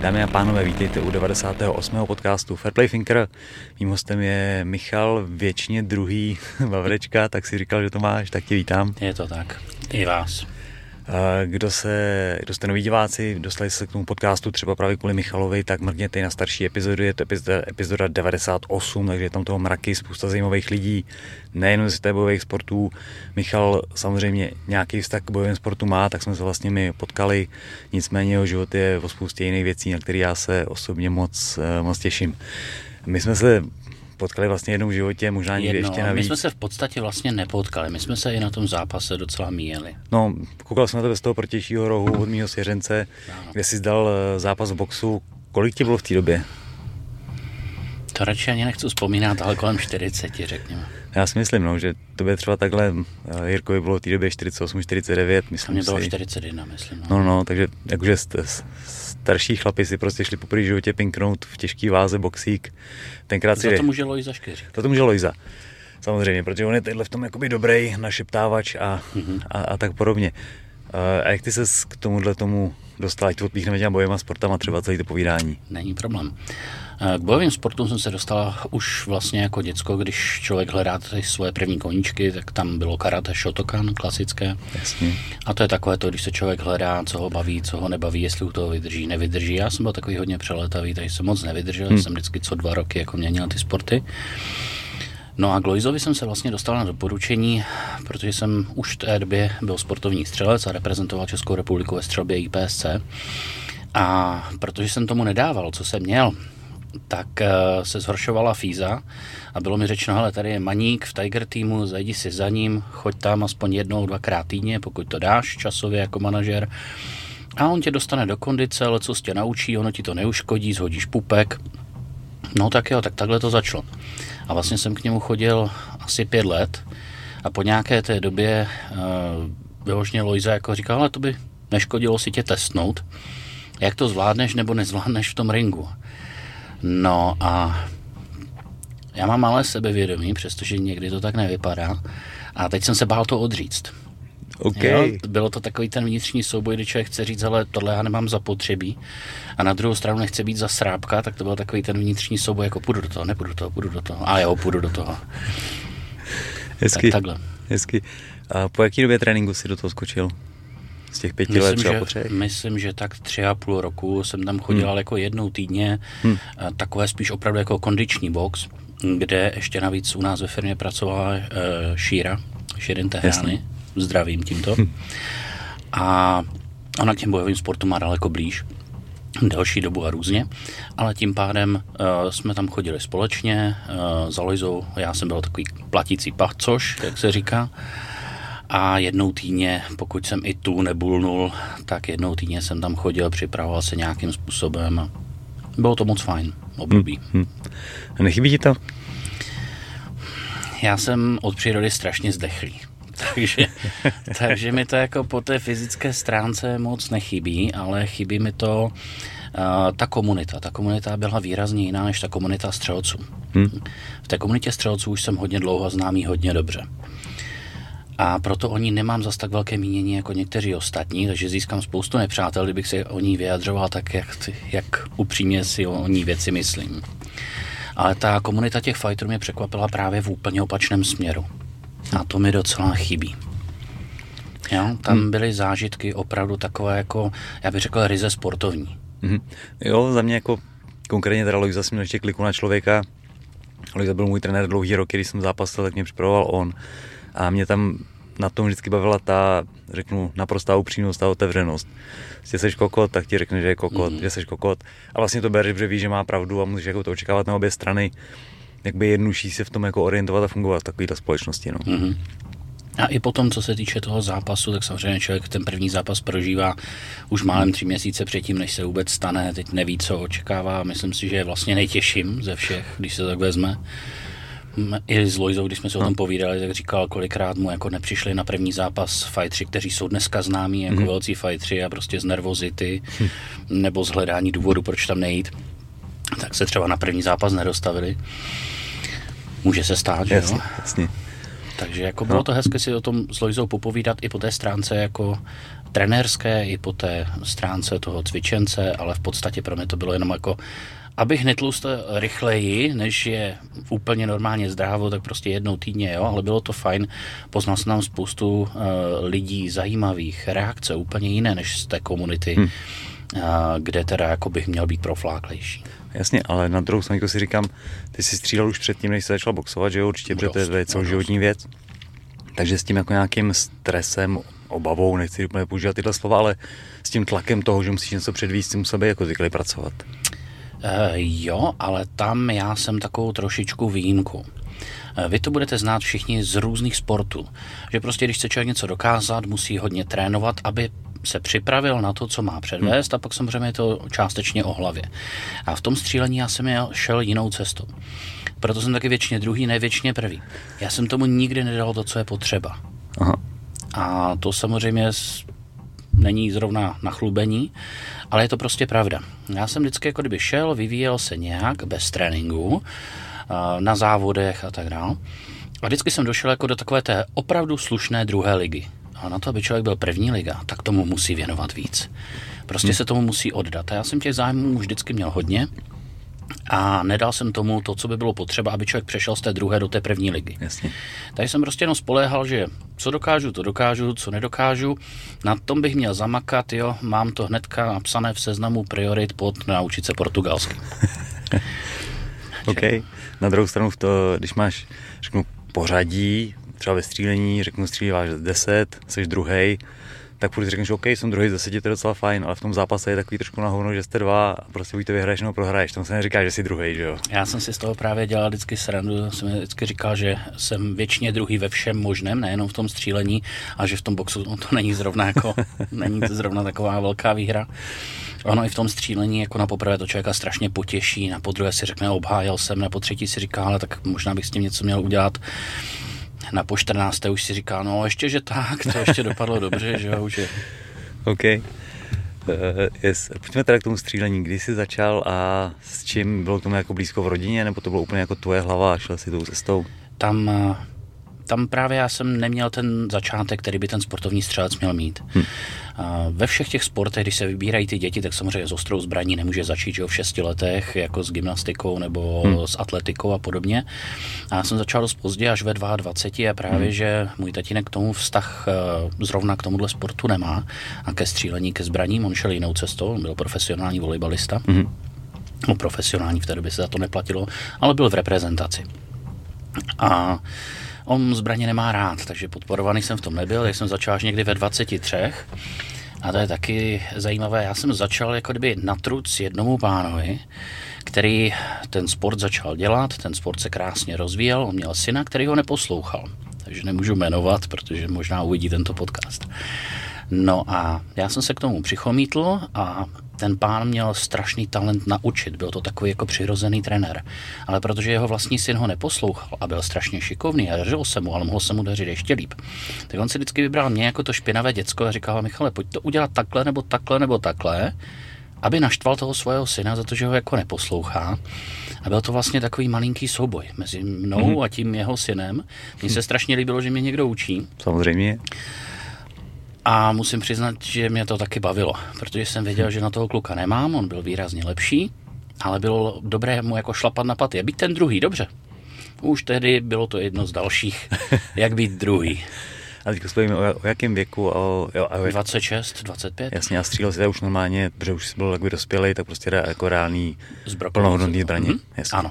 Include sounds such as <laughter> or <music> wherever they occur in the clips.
Dámy a pánové, vítejte u 98. podcastu Fairplay Thinker. Mým hostem je Michal, věčně druhý <laughs> Vavrečka, tak si říkal, že to máš, tak tě vítám. Je to tak, i vás. Kdo, se, kdo jste noví diváci, dostali se k tomu podcastu třeba právě kvůli Michalovi, tak mrkněte na starší epizodu, je to epizoda, epizoda 98, takže je tam toho mraky, spousta zajímavých lidí, nejen z bojových sportů. Michal samozřejmě nějaký vztah k bojovým sportu má, tak jsme se vlastně my potkali, nicméně jeho život je o spoustě jiných věcí, na které já se osobně moc, eh, moc těším. My jsme se potkali vlastně jednou v životě, možná někdy ještě navíc. My jsme se v podstatě vlastně nepotkali, my jsme se i na tom zápase docela míjeli. No, koukal jsem na tebe z toho protějšího rohu od mého svěřence, no. kde jsi zdal eh, zápas v boxu. Kolik ti bylo v té době? To radši ani nechci vzpomínat, ale kolem 40, řekněme. Já si myslím, no, že to by třeba takhle, eh, Jirkovi bylo v té době 48, 49, myslím Mně bylo si. 41, myslím. No, no, no takže jakože starší chlapi si prostě šli po životě pinknout v těžký váze boxík. Tenkrát si... Za to může Lojza Škyř. Za to může Lojza. Samozřejmě, protože on je tenhle v tom jakoby dobrý našeptávač a, mm-hmm. a, a, tak podobně. A jak ty se k tomuhle tomu dostal, ať to odpíchneme těma bojema sportama třeba celý to povídání? Není problém. K bojovým sportům jsem se dostal už vlastně jako děcko, když člověk hledá ty svoje první koníčky, tak tam bylo karate Shotokan, klasické. Jasně. A to je takové to, když se člověk hledá, co ho baví, co ho nebaví, jestli u toho vydrží, nevydrží. Já jsem byl takový hodně přeletavý, takže jsem moc nevydržel, hmm. jsem vždycky co dva roky jako měnil ty sporty. No a k Lojzovi jsem se vlastně dostal na doporučení, protože jsem už v té době byl sportovní střelec a reprezentoval Českou republiku ve střelbě IPSC. A protože jsem tomu nedával, co jsem měl, tak eh, se zhoršovala fíza a bylo mi řečeno, hele, tady je maník v Tiger týmu, zajdi si za ním, choď tam aspoň jednou, dvakrát týdně, pokud to dáš časově jako manažer. A on tě dostane do kondice, ale co tě naučí, ono ti to neuškodí, zhodíš pupek. No tak jo, tak takhle to začalo. A vlastně jsem k němu chodil asi pět let a po nějaké té době uh, vyložně Lojza jako říkal, ale to by neškodilo si tě testnout, jak to zvládneš nebo nezvládneš v tom ringu. No a já mám malé sebevědomí, přestože někdy to tak nevypadá. A teď jsem se bál to odříct. Okay. Jo, bylo to takový ten vnitřní souboj, kdy člověk chce říct, ale tohle já nemám zapotřebí. A na druhou stranu nechce být za srábka, tak to byl takový ten vnitřní souboj, jako půjdu do toho, nepůjdu do toho, půjdu do toho. A jo, půjdu do toho. Hezky. Tak takhle. Hezky. A po jaký době tréninku si do toho skočil? Z těch pěti myslím, let třeba že, po třech? Myslím, že tak tři a půl roku jsem tam chodil hmm. jako jednou týdně, hmm. takové spíš opravdu jako kondiční box, kde ještě navíc u nás ve firmě pracovala uh, Šíra, Širin Tehrány, zdravím tímto. Hmm. A ona k těm bojovým sportům má daleko blíž delší dobu a různě, ale tím pádem uh, jsme tam chodili společně, uh, za Lojzou, já jsem byl takový platící pachcoš, jak se říká, a jednou týdně, pokud jsem i tu nebulnul, tak jednou týdně jsem tam chodil, připravoval se nějakým způsobem a bylo to moc fajn období. Hmm, hmm. Nechybí ti to? Já jsem od přírody strašně zdechlý. <laughs> takže, takže mi to jako po té fyzické stránce moc nechybí, ale chybí mi to uh, ta komunita. Ta komunita byla výrazně jiná než ta komunita střelců. Hmm. V té komunitě střelců už jsem hodně dlouho známý hodně dobře. A proto o ní nemám zas tak velké mínění jako někteří ostatní, takže získám spoustu nepřátel, kdybych se o ní vyjadřoval tak, jak, jak upřímně si o ní věci myslím. Ale ta komunita těch fighterů mě překvapila právě v úplně opačném směru. A to mi docela chybí. Jo, tam hmm. byly zážitky opravdu takové jako, já bych řekl, ryze sportovní. Hmm. Jo, za mě jako konkrétně teda Lojza jsem ještě kliku na člověka. Lojza byl můj trenér dlouhý roky, když jsem zápasil, tak mě připravoval on. A mě tam na tom vždycky bavila ta, řeknu, naprostá upřímnost a otevřenost. Jestli jsi kokot, tak ti řekne, že je kokot, mm. že jsi kokot. A vlastně to bereš, že víš, že má pravdu a musíš jako to očekávat na obě strany. Jakby jednodušší se v tom jako orientovat a fungovat v takovéto společnosti. No. Mm-hmm. A i potom, co se týče toho zápasu, tak samozřejmě člověk ten první zápas prožívá už málem tři měsíce předtím, než se vůbec stane. Teď neví, co očekává. Myslím si, že je vlastně nejtěžším ze všech, když se tak vezme i s Lojzou, když jsme se o tom no. povídali, tak říkal, kolikrát mu jako nepřišli na první zápas fightři, kteří jsou dneska známí jako mm. velcí fightři a prostě z nervozity hm. nebo z hledání důvodu, proč tam nejít, tak se třeba na první zápas nedostavili. Může se stát, jasně, že jo? Jasně. takže jako bylo No. to hezké si o tom s Lojzou popovídat i po té stránce jako trenérské, i po té stránce toho cvičence, ale v podstatě pro mě to bylo jenom jako abych netlust rychleji, než je úplně normálně zdrávo, tak prostě jednou týdně, jo, ale bylo to fajn. Poznal jsem tam spoustu uh, lidí zajímavých, reakce úplně jiné než z té komunity, hmm. uh, kde teda jako bych měl být profláklejší. Jasně, ale na druhou stranu si říkám, ty jsi střílel už předtím, než jsi začal boxovat, že jo, určitě, protože to je Dost, celoživotní věc. Takže s tím jako nějakým stresem, obavou, nechci úplně používat tyhle slova, ale s tím tlakem toho, že musíš něco předvíst, si musel být jako zvyklý pracovat. Uh, jo, ale tam já jsem takovou trošičku výjimku. Eh, Vy to budete znát všichni z různých sportů. Že prostě, když chce člověk něco dokázat, musí hodně trénovat, aby se připravil na to, co má předvést a pak samozřejmě je to částečně o hlavě. A v tom střílení já jsem jel- šel jinou cestou. Proto jsem taky většině druhý, ne prvý. Já jsem tomu nikdy nedal to, co je potřeba. Aha. A to samozřejmě není zrovna na chlubení, ale je to prostě pravda. Já jsem vždycky jako kdyby šel, vyvíjel se nějak bez tréninku, na závodech a tak dále. A vždycky jsem došel jako do takové té opravdu slušné druhé ligy. A na to, aby člověk byl první liga, tak tomu musí věnovat víc. Prostě se tomu musí oddat. A já jsem těch zájmů už vždycky měl hodně a nedal jsem tomu to, co by bylo potřeba, aby člověk přešel z té druhé do té první ligy. Jasně. Tady jsem prostě jenom spoléhal, že co dokážu, to dokážu, co nedokážu. Na tom bych měl zamakat, jo. Mám to hnedka napsané v seznamu priorit pod naučit se portugalsky. <laughs> OK. Na druhou stranu, v to, když máš, řeknu, pořadí, třeba ve střílení, řeknu, stříváš 10, jsi druhý, tak furt řekneš, OK, jsem druhý z deseti, to je docela fajn, ale v tom zápase je takový trošku na hovno, že jste dva a prostě buď to vyhraješ nebo prohraješ. Tam se neříká, že jsi druhý, že jo? Já jsem si z toho právě dělal vždycky srandu, jsem vždycky říkal, že jsem většině druhý ve všem možném, nejenom v tom střílení, a že v tom boxu <laughs> to není zrovna jako, není to zrovna taková velká výhra. Ono i v tom střílení jako na poprvé to člověka strašně potěší, na podruhé si řekne obhájil jsem, na potřetí si říká, ale tak možná bych s tím něco měl udělat. Na po 14. už si říká, no ještě, že tak, to ještě dopadlo dobře, že jo, že OK. Uh, yes. Pojďme teda k tomu střílení. Kdy jsi začal a s čím bylo k tomu jako blízko v rodině, nebo to bylo úplně jako tvoje hlava a šel si tou cestou? tam, eh, tam právě já jsem neměl ten začátek, který by ten sportovní střelec měl mít. Hmm. Ve všech těch sportech, když se vybírají ty děti, tak samozřejmě s ostrou zbraní nemůže začít že jo, v šesti letech, jako s gymnastikou nebo hmm. s atletikou a podobně. A já jsem začal dost pozdě, až ve 22 a právě, hmm. že můj tatínek k tomu vztah eh, zrovna k tomuhle sportu nemá a ke střílení, ke zbraním, on šel jinou cestou, on byl profesionální volejbalista. Hmm. No, profesionální v té době se za to neplatilo, ale byl v reprezentaci. A on zbraně nemá rád, takže podporovaný jsem v tom nebyl, jak jsem začal až někdy ve 23. A to je taky zajímavé, já jsem začal jako kdyby na truc jednomu pánovi, který ten sport začal dělat, ten sport se krásně rozvíjel, on měl syna, který ho neposlouchal. Takže nemůžu jmenovat, protože možná uvidí tento podcast. No a já jsem se k tomu přichomítl a ten pán měl strašný talent naučit, byl to takový jako přirozený trenér. Ale protože jeho vlastní syn ho neposlouchal a byl strašně šikovný a dařilo se mu, ale mohlo se mu dařit ještě líp, tak on si vždycky vybral mě jako to špinavé děcko a říkal, Michale, pojď to udělat takhle nebo takhle nebo takhle, aby naštval toho svého syna za to, že ho jako neposlouchá. A byl to vlastně takový malinký souboj mezi mnou mm-hmm. a tím jeho synem. Mně se strašně líbilo, že mě někdo učí. Samozřejmě. A musím přiznat, že mě to taky bavilo, protože jsem věděl, že na toho kluka nemám, on byl výrazně lepší, ale bylo dobré mu jako šlapat na paty. A být ten druhý, dobře. Už tehdy bylo to jedno z dalších, <laughs> jak být druhý. A teď spojíme o, o jakém věku? O, jo, a o, 26, 25? Jasně, a střílel si už normálně, protože už jsi byl takový dospělý, tak prostě jako reálný Zbrokový plnohodnotný zbraně. Mhm. Jasně. Ano.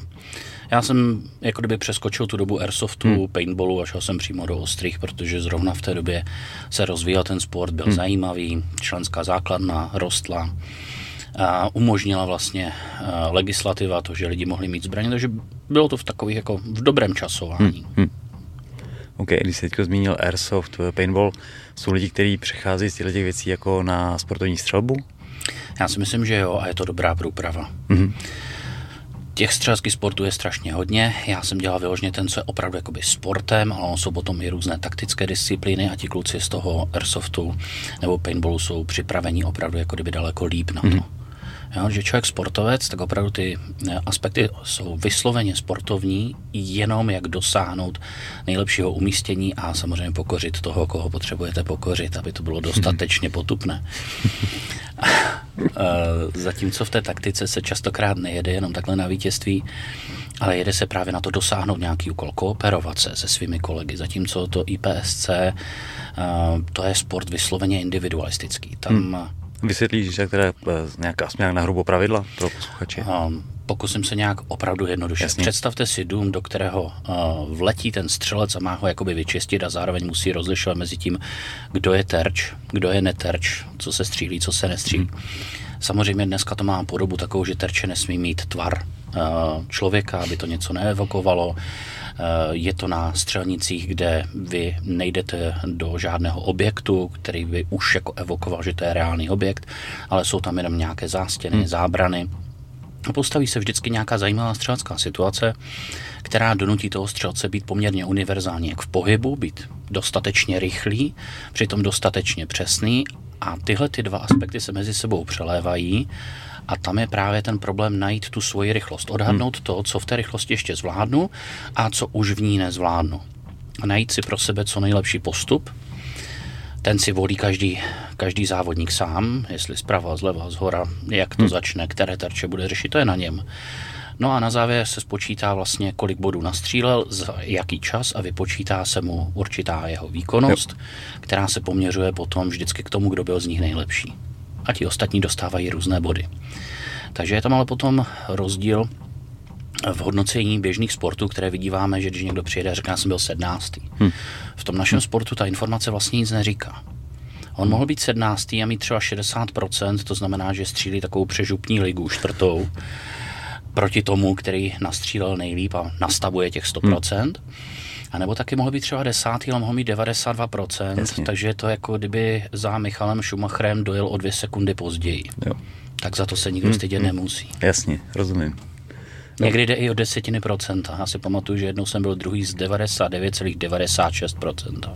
Já jsem jako kdyby přeskočil tu dobu airsoftu, hmm. paintballu a šel jsem přímo do ostrých, protože zrovna v té době se rozvíjel ten sport, byl hmm. zajímavý, členská základna rostla, a umožnila vlastně a, legislativa to, že lidi mohli mít zbraně, takže bylo to v takových jako v dobrém časování. Hmm. OK, když jsi teď zmínil airsoft, paintball, jsou lidi, kteří přecházejí z těchto těch věcí jako na sportovní střelbu? Já si myslím, že jo a je to dobrá průprava. Mhm. Těch střeleckých sportů je strašně hodně. Já jsem dělal vyloženě ten, co je opravdu jakoby sportem, ale jsou potom i různé taktické disciplíny a ti kluci z toho airsoftu nebo paintballu jsou připraveni opravdu jako kdyby daleko líp na to. Mm-hmm. Jo, že člověk sportovec, tak opravdu ty eh, aspekty jsou vysloveně sportovní, jenom jak dosáhnout nejlepšího umístění a samozřejmě pokořit toho, koho potřebujete pokořit, aby to bylo dostatečně potupné. <laughs> Zatímco v té taktice se častokrát nejede jenom takhle na vítězství, ale jede se právě na to dosáhnout nějaký úkol, kooperovat se se svými kolegy, zatímco to IPSC, to je sport vysloveně individualistický. Tam hmm Vysvětlíš, jak teda eh, nějaká nějak na hrubo pravidla pro posluchače? Um, pokusím se nějak opravdu jednoduše. Jasně. Představte si dům, do kterého uh, vletí ten střelec a má ho jakoby vyčistit a zároveň musí rozlišovat mezi tím, kdo je terč, kdo je neterč, co se střílí, co se nestřílí. Hmm. Samozřejmě dneska to má podobu takovou, že terče nesmí mít tvar uh, člověka, aby to něco neevokovalo. Eh, je to na střelnicích, kde vy nejdete do žádného objektu, který by už jako evokoval, že to je reálný objekt, ale jsou tam jenom nějaké zástěny, hmm. zábrany. A postaví se vždycky nějaká zajímavá střelecká situace, která donutí toho střelce být poměrně univerzální, jak v pohybu, být dostatečně rychlý, přitom dostatečně přesný a tyhle ty dva aspekty se mezi sebou přelévají a tam je právě ten problém najít tu svoji rychlost, odhadnout hmm. to, co v té rychlosti ještě zvládnu a co už v ní nezvládnu. A najít si pro sebe co nejlepší postup. Ten si volí každý, každý závodník sám, jestli zprava, zleva, zhora, jak to hmm. začne, které terče bude řešit, to je na něm. No a na závěr se spočítá vlastně, kolik bodů nastřílel, za jaký čas a vypočítá se mu určitá jeho výkonnost, jo. která se poměřuje potom vždycky k tomu, kdo byl z nich nejlepší a ti ostatní dostávají různé body. Takže je tam ale potom rozdíl v hodnocení běžných sportů, které vidíváme, že když někdo přijede a řekne, já jsem byl sednáctý. Hmm. V tom našem hmm. sportu ta informace vlastně nic neříká. On mohl být sednáctý a mít třeba 60%, to znamená, že střílí takovou přežupní ligu čtvrtou proti tomu, který nastřílel nejlíp a nastavuje těch 100%. Hmm. A nebo taky mohl být třeba desátý, ale mohl mít 92%, Jasně. takže je to jako kdyby za Michalem Schumacherem dojel o dvě sekundy později. Jo. Tak za to se nikdo hmm, stydět hmm. nemusí. Jasně, rozumím. Někdy jde i o desetiny procenta. Já si pamatuju, že jednou jsem byl druhý z 99,96%.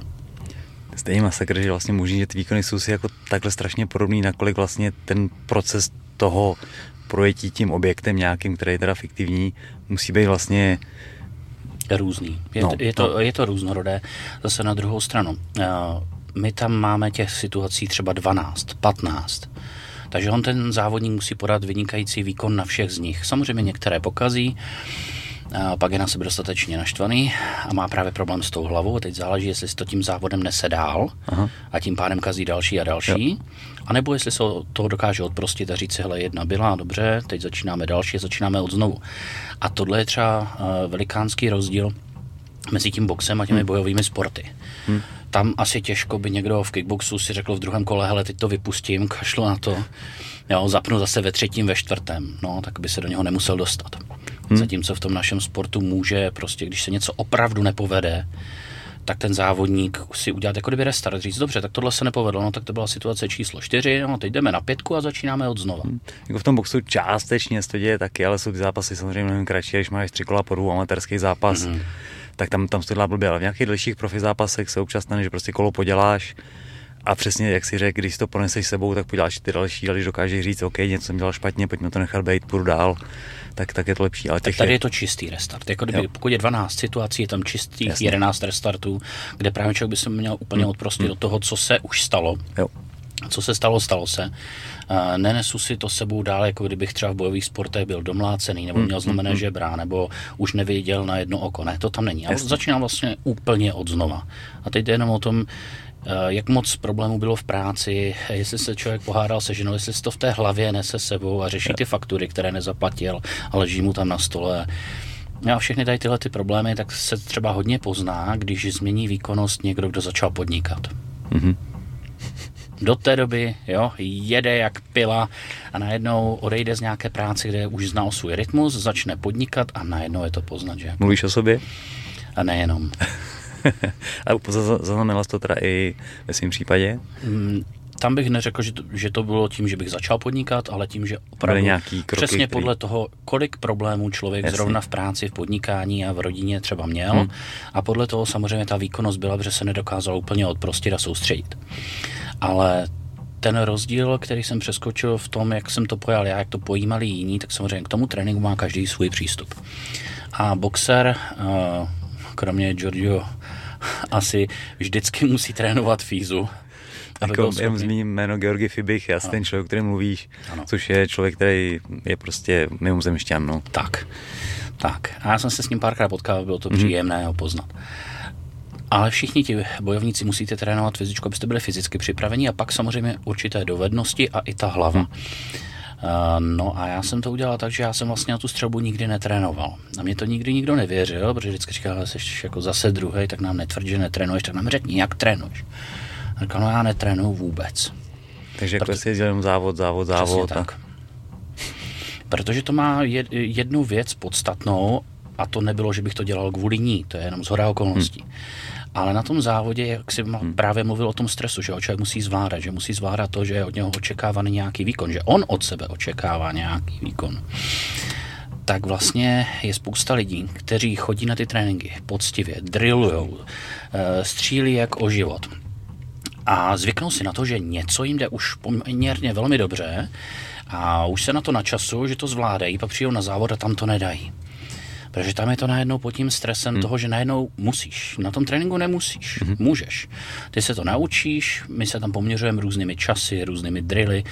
Stejně masakr, že vlastně možný, že ty výkony jsou si jako takhle strašně podobný, nakolik vlastně ten proces toho projetí tím objektem nějakým, který je teda fiktivní, musí být vlastně různý. Je, no, je, to, no. je to různorodé. Zase na druhou stranu, eh, my tam máme těch situací třeba 12, 15. Takže on ten závodník musí podat vynikající výkon na všech z nich. Samozřejmě některé pokazí, pak je na sebe dostatečně naštvaný a má právě problém s tou hlavou. Teď záleží, jestli si to tím závodem nese dál Aha. a tím pádem kazí další a další. Jo. A nebo jestli se toho dokáže odprostit a říct si, hele, jedna byla, dobře, teď začínáme další a začínáme od znovu. A tohle je třeba eh, velikánský rozdíl mezi tím boxem a těmi hmm. bojovými sporty. Hmm. Tam asi těžko by někdo v kickboxu si řekl v druhém kole, hele, teď to vypustím, <laughs> kašlu na to, jo, zapnu zase ve třetím, ve čtvrtém, no, tak by se do něho nemusel dostat. Hmm. Zatímco v tom našem sportu může prostě, když se něco opravdu nepovede, tak ten závodník si udělat jako kdyby restart, říct, dobře, tak tohle se nepovedlo, no tak to byla situace číslo čtyři, no teď jdeme na pětku a začínáme od znova. Hmm. Jako v tom boxu částečně se to děje taky, ale jsou ty zápasy samozřejmě mnohem kratší, když máš tři kola po dvou amatérský zápas, hmm. tak tam, tam se to blbě, ale v nějakých dalších profi zápasech se občas stane, že prostě kolo poděláš, a přesně, jak si řekl, když to poneseš sebou, tak poděláš ty další, ale když dokážeš říct, OK, něco jsem dělal špatně, pojďme to nechat být, půjdu dál, tak, tak je to lepší. Ale tak tady je... je to čistý restart. Jako kdyby, pokud je 12 situací, je tam čistých Jasně. 11 restartů, kde právě člověk by se měl úplně hmm. odprostit hmm. do toho, co se už stalo. Jo. Co se stalo, stalo se. Uh, nenesu si to sebou dál, jako kdybych třeba v bojových sportech byl domlácený, nebo hmm, měl zlomené hmm. žebra, nebo už neviděl na jedno oko. Ne, to tam není. Ale začínám vlastně úplně od znova. A teď jde jenom o tom, Eh, jak moc problémů bylo v práci, jestli se člověk pohádal se ženou, jestli si to v té hlavě nese sebou a řeší ty faktury, které nezaplatil a leží mu tam na stole. A všechny tady tyhle ty problémy, tak se třeba hodně pozná, když změní výkonnost někdo, kdo začal podnikat. Mm-hmm. Do té doby jo, jede jak pila a najednou odejde z nějaké práce, kde už znal svůj rytmus, začne podnikat a najednou je to poznat. Že? Mluvíš o sobě? A nejenom. <laughs> <laughs> a zaznamenala jsi to teda i ve svém případě? Mm, tam bych neřekl, že to, že to bylo tím, že bych začal podnikat, ale tím, že opravdu nějaký kroky, přesně který... podle toho, kolik problémů člověk Jasně. zrovna v práci, v podnikání a v rodině třeba měl. Hmm. A podle toho samozřejmě ta výkonnost byla, že se nedokázal úplně odprostit a soustředit. Ale ten rozdíl, který jsem přeskočil v tom, jak jsem to pojal já, jak to pojímali jiní, tak samozřejmě k tomu tréninku má každý svůj přístup. A boxer, uh, kromě Giorgio, asi vždycky musí trénovat fízu. Jako, jenom zmíním jméno Georgi Fibich, já ten člověk, o kterém mluvíš, ano. což je člověk, který je prostě mimozemšťan. No. Tak, tak. A já jsem se s ním párkrát potkal, bylo to mm-hmm. příjemné ho poznat. Ale všichni ti bojovníci musíte trénovat fyzičku, abyste byli fyzicky připraveni a pak samozřejmě určité dovednosti a i ta hlava. Hmm. No a já jsem to udělal tak, že já jsem vlastně na tu střelbu nikdy netrénoval. A mě to nikdy nikdo nevěřil, protože vždycky říkal, že jsi jako zase druhý, tak nám netvrdí, že netrénuješ, tak nám řekni, jak trénuješ. A říkal, no já netrénuju vůbec. Takže jako Proto... si jenom závod, závod, závod. tak. Protože to má jednu věc podstatnou a to nebylo, že bych to dělal kvůli ní, to je jenom zhora okolností. Hmm. Ale na tom závodě, jak jsi hmm. právě mluvil o tom stresu, že ho člověk musí zvládat, že musí zvládat to, že je od něho očekávaný nějaký výkon, že on od sebe očekává nějaký výkon tak vlastně je spousta lidí, kteří chodí na ty tréninky poctivě, drillujou, eh, střílí jak o život. A zvyknou si na to, že něco jim jde už poměrně velmi dobře a už se na to načasu, že to zvládají, pak přijdou na závod a tam to nedají. Protože tam je to najednou pod tím stresem hmm. toho, že najednou musíš. Na tom tréninku nemusíš, hmm. můžeš. Ty se to naučíš, my se tam poměřujeme různými časy, různými drily,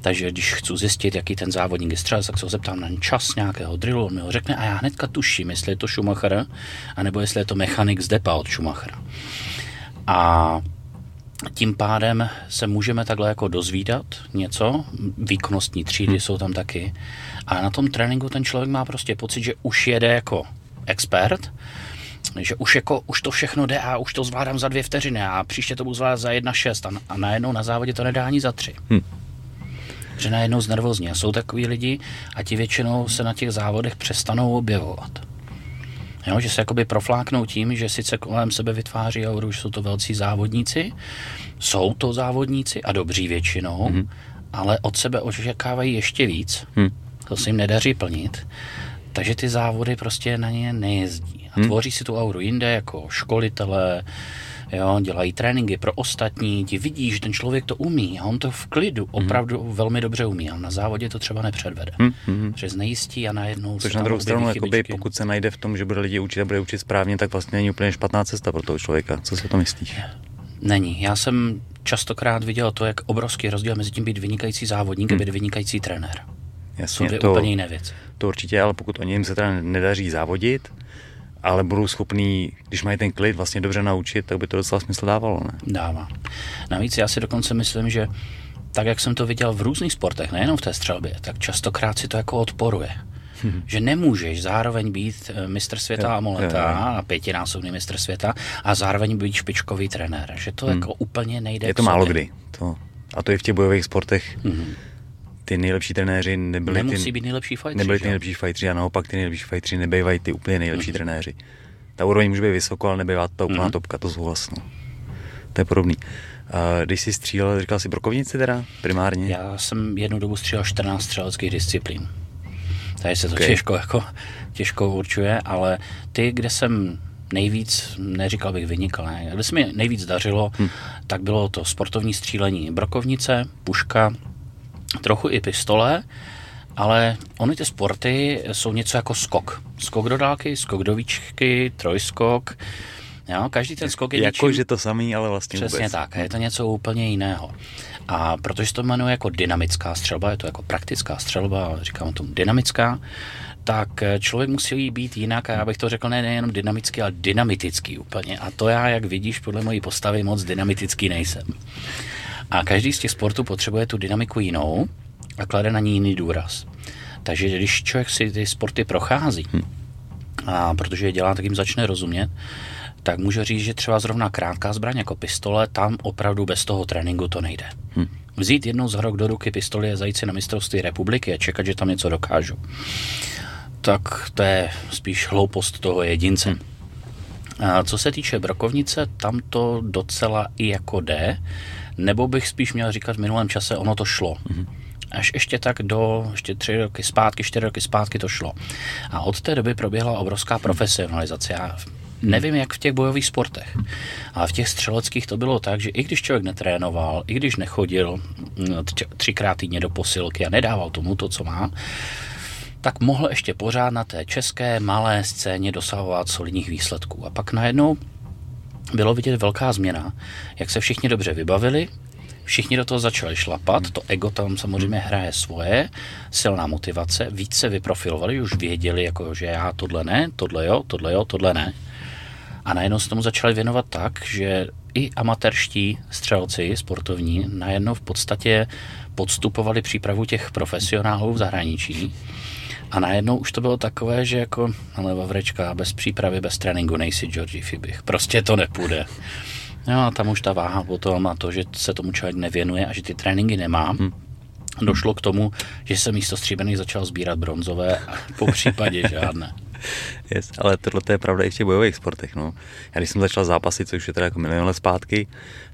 takže když chci zjistit, jaký ten závodník je střelec, tak se ho zeptám na čas nějakého drillu, on mi ho řekne a já hnedka tuším, jestli je to Schumacher, anebo jestli je to mechanik z depa od Schumachera. A tím pádem se můžeme takhle jako dozvídat něco, výkonnostní třídy hmm. jsou tam taky. A na tom tréninku ten člověk má prostě pocit, že už jede jako expert, že už, jako, už to všechno jde a už to zvládám za dvě vteřiny a příště to budu zvládat za jedna šest a, a najednou na závodě to nedá ani za tři. Hmm. Že najednou znervozní. A jsou takový lidi a ti většinou se na těch závodech přestanou objevovat. Jo, že se jakoby profláknou tím, že sice kolem sebe vytváří a už jsou to velcí závodníci, jsou to závodníci a dobří většinou, mm-hmm. ale od sebe očekávají ještě víc. Mm. To se jim nedaří plnit. Takže ty závody prostě na ně nejezdí. A mm. tvoří si tu auru jinde jako školitele, jo, dělají tréninky pro ostatní, ti vidí, že ten člověk to umí a on to v klidu hmm. opravdu hmm. velmi dobře umí, ale na závodě to třeba nepředvede. Hmm. Že znejistí a najednou Což na druhou stranu, jakoby, pokud se najde v tom, že bude lidi učit a bude učit správně, tak vlastně není úplně špatná cesta pro toho člověka. Co si to myslíš? Není. Já jsem častokrát viděl to, jak obrovský rozdíl mezi tím být vynikající závodník hmm. a být vynikající trenér. Jasně, to, to úplně jiné věci. To určitě, ale pokud o něm se teda nedaří závodit, ale budou schopní, když mají ten klid, vlastně dobře naučit, tak by to docela smysl dávalo, ne? Dává. Navíc já si dokonce myslím, že tak, jak jsem to viděl v různých sportech, nejenom v té střelbě, tak častokrát si to jako odporuje. Hmm. Že nemůžeš zároveň být eh, mistr světa a moleta a pětinásobný mistr světa a zároveň být špičkový trenér. Že to hmm. jako úplně nejde Je to málo kdy. To, a to je v těch bojových sportech. Hmm ty nejlepší trenéři nebyli Nemusí ty, být nejlepší fightři, nebyli ty nejlepší fightři a naopak ty nejlepší fightři nebývají ty úplně nejlepší mm. trenéři. Ta úroveň může být vysoko, ale nebývá to úplná mm. topka, to souhlasno. To je podobný. Uh, když jsi střílel, říkal jsi brokovnici teda primárně? Já jsem jednu dobu střílel 14 střeleckých disciplín. Tady se to okay. těžko, jako, těžko určuje, ale ty, kde jsem nejvíc, neříkal bych vynikal, ne, kde se mi nejvíc dařilo, hmm. tak bylo to sportovní střílení brokovnice, puška, trochu i pistole, ale ony ty sporty jsou něco jako skok. Skok do dálky, skok do výčky, trojskok. Jo, každý ten skok je Jako, že to samý, ale vlastně Přesně vůbec. tak, je to něco úplně jiného. A protože to jmenuje jako dynamická střelba, je to jako praktická střelba, říkám tomu dynamická, tak člověk musí být jinak a já bych to řekl ne, nejenom dynamický, ale dynamitický úplně. A to já, jak vidíš, podle mojí postavy moc dynamitický nejsem. A každý z těch sportů potřebuje tu dynamiku jinou a klade na ní jiný důraz. Takže když člověk si ty sporty prochází, hmm. a protože je dělá, tak jim začne rozumět, tak může říct, že třeba zrovna krátká zbraň jako pistole, tam opravdu bez toho tréninku to nejde. Hmm. Vzít jednou za rok do ruky pistoli a zajít si na mistrovství republiky a čekat, že tam něco dokážu. Tak to je spíš hloupost toho jedince. Hmm. A co se týče brokovnice, tam to docela i jako jde, nebo bych spíš měl říkat v minulém čase, ono to šlo. Mm-hmm. Až ještě tak do, ještě tři roky zpátky, čtyři roky zpátky to šlo. A od té doby proběhla obrovská profesionalizace. Já Nevím, jak v těch bojových sportech, ale v těch střeleckých to bylo tak, že i když člověk netrénoval, i když nechodil mm, třikrát týdně do posilky a nedával tomu to, co má, tak mohl ještě pořád na té české malé scéně dosahovat solidních výsledků. A pak najednou bylo vidět velká změna, jak se všichni dobře vybavili, všichni do toho začali šlapat, to ego tam samozřejmě hraje svoje, silná motivace, víc se vyprofilovali, už věděli, jako, že já tohle ne, tohle jo, tohle jo, tohle ne. A najednou se tomu začali věnovat tak, že i amatérští střelci sportovní najednou v podstatě podstupovali přípravu těch profesionálů v zahraničí a najednou už to bylo takové, že jako, ale Vavrečka, bez přípravy, bez tréninku nejsi Georgi Fibich. Prostě to nepůjde. No a tam už ta váha potom a to, že se tomu člověk nevěnuje a že ty tréninky nemá, hmm. došlo k tomu, že se místo stříbených začal sbírat bronzové a po případě žádné. <laughs> Yes, ale tohle je pravda i v těch bojových sportech. No. Já když jsem začal zápasit, což je teda jako milion let zpátky,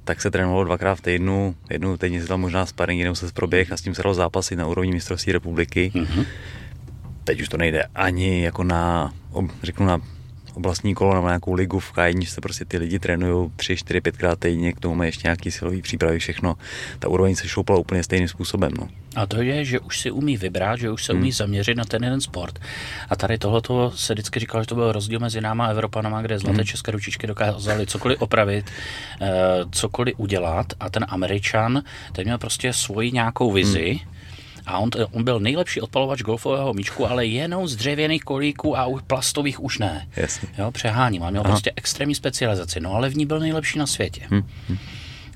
tak se trénovalo dvakrát v týdnu. Jednou týdně se tam možná sparring, jednou se proběh a s tím se dalo zápasit na úrovni mistrovství republiky. Mm-hmm teď už to nejde ani jako na, řeknu na oblastní kolo nebo nějakou ligu v k se prostě ty lidi trénují 3, 4, 5 krát týdně, k tomu mají ještě nějaký silový přípravy, všechno. Ta úroveň se šoupla úplně stejným způsobem. No. A to je, že už si umí vybrat, že už se umí hmm. zaměřit na ten jeden sport. A tady tohleto se vždycky říkalo, že to byl rozdíl mezi náma a Evropanama, kde zlaté hmm. české ručičky dokázaly cokoliv opravit, eh, cokoliv udělat a ten Američan, ten měl prostě svoji nějakou vizi, hmm a on, on byl nejlepší odpalovač golfového míčku, ale jenom z dřevěných kolíků a plastových už ne. Jasně. Jo, přeháním. A měl Aha. prostě extrémní specializaci. No ale v ní byl nejlepší na světě. Hmm. Hmm.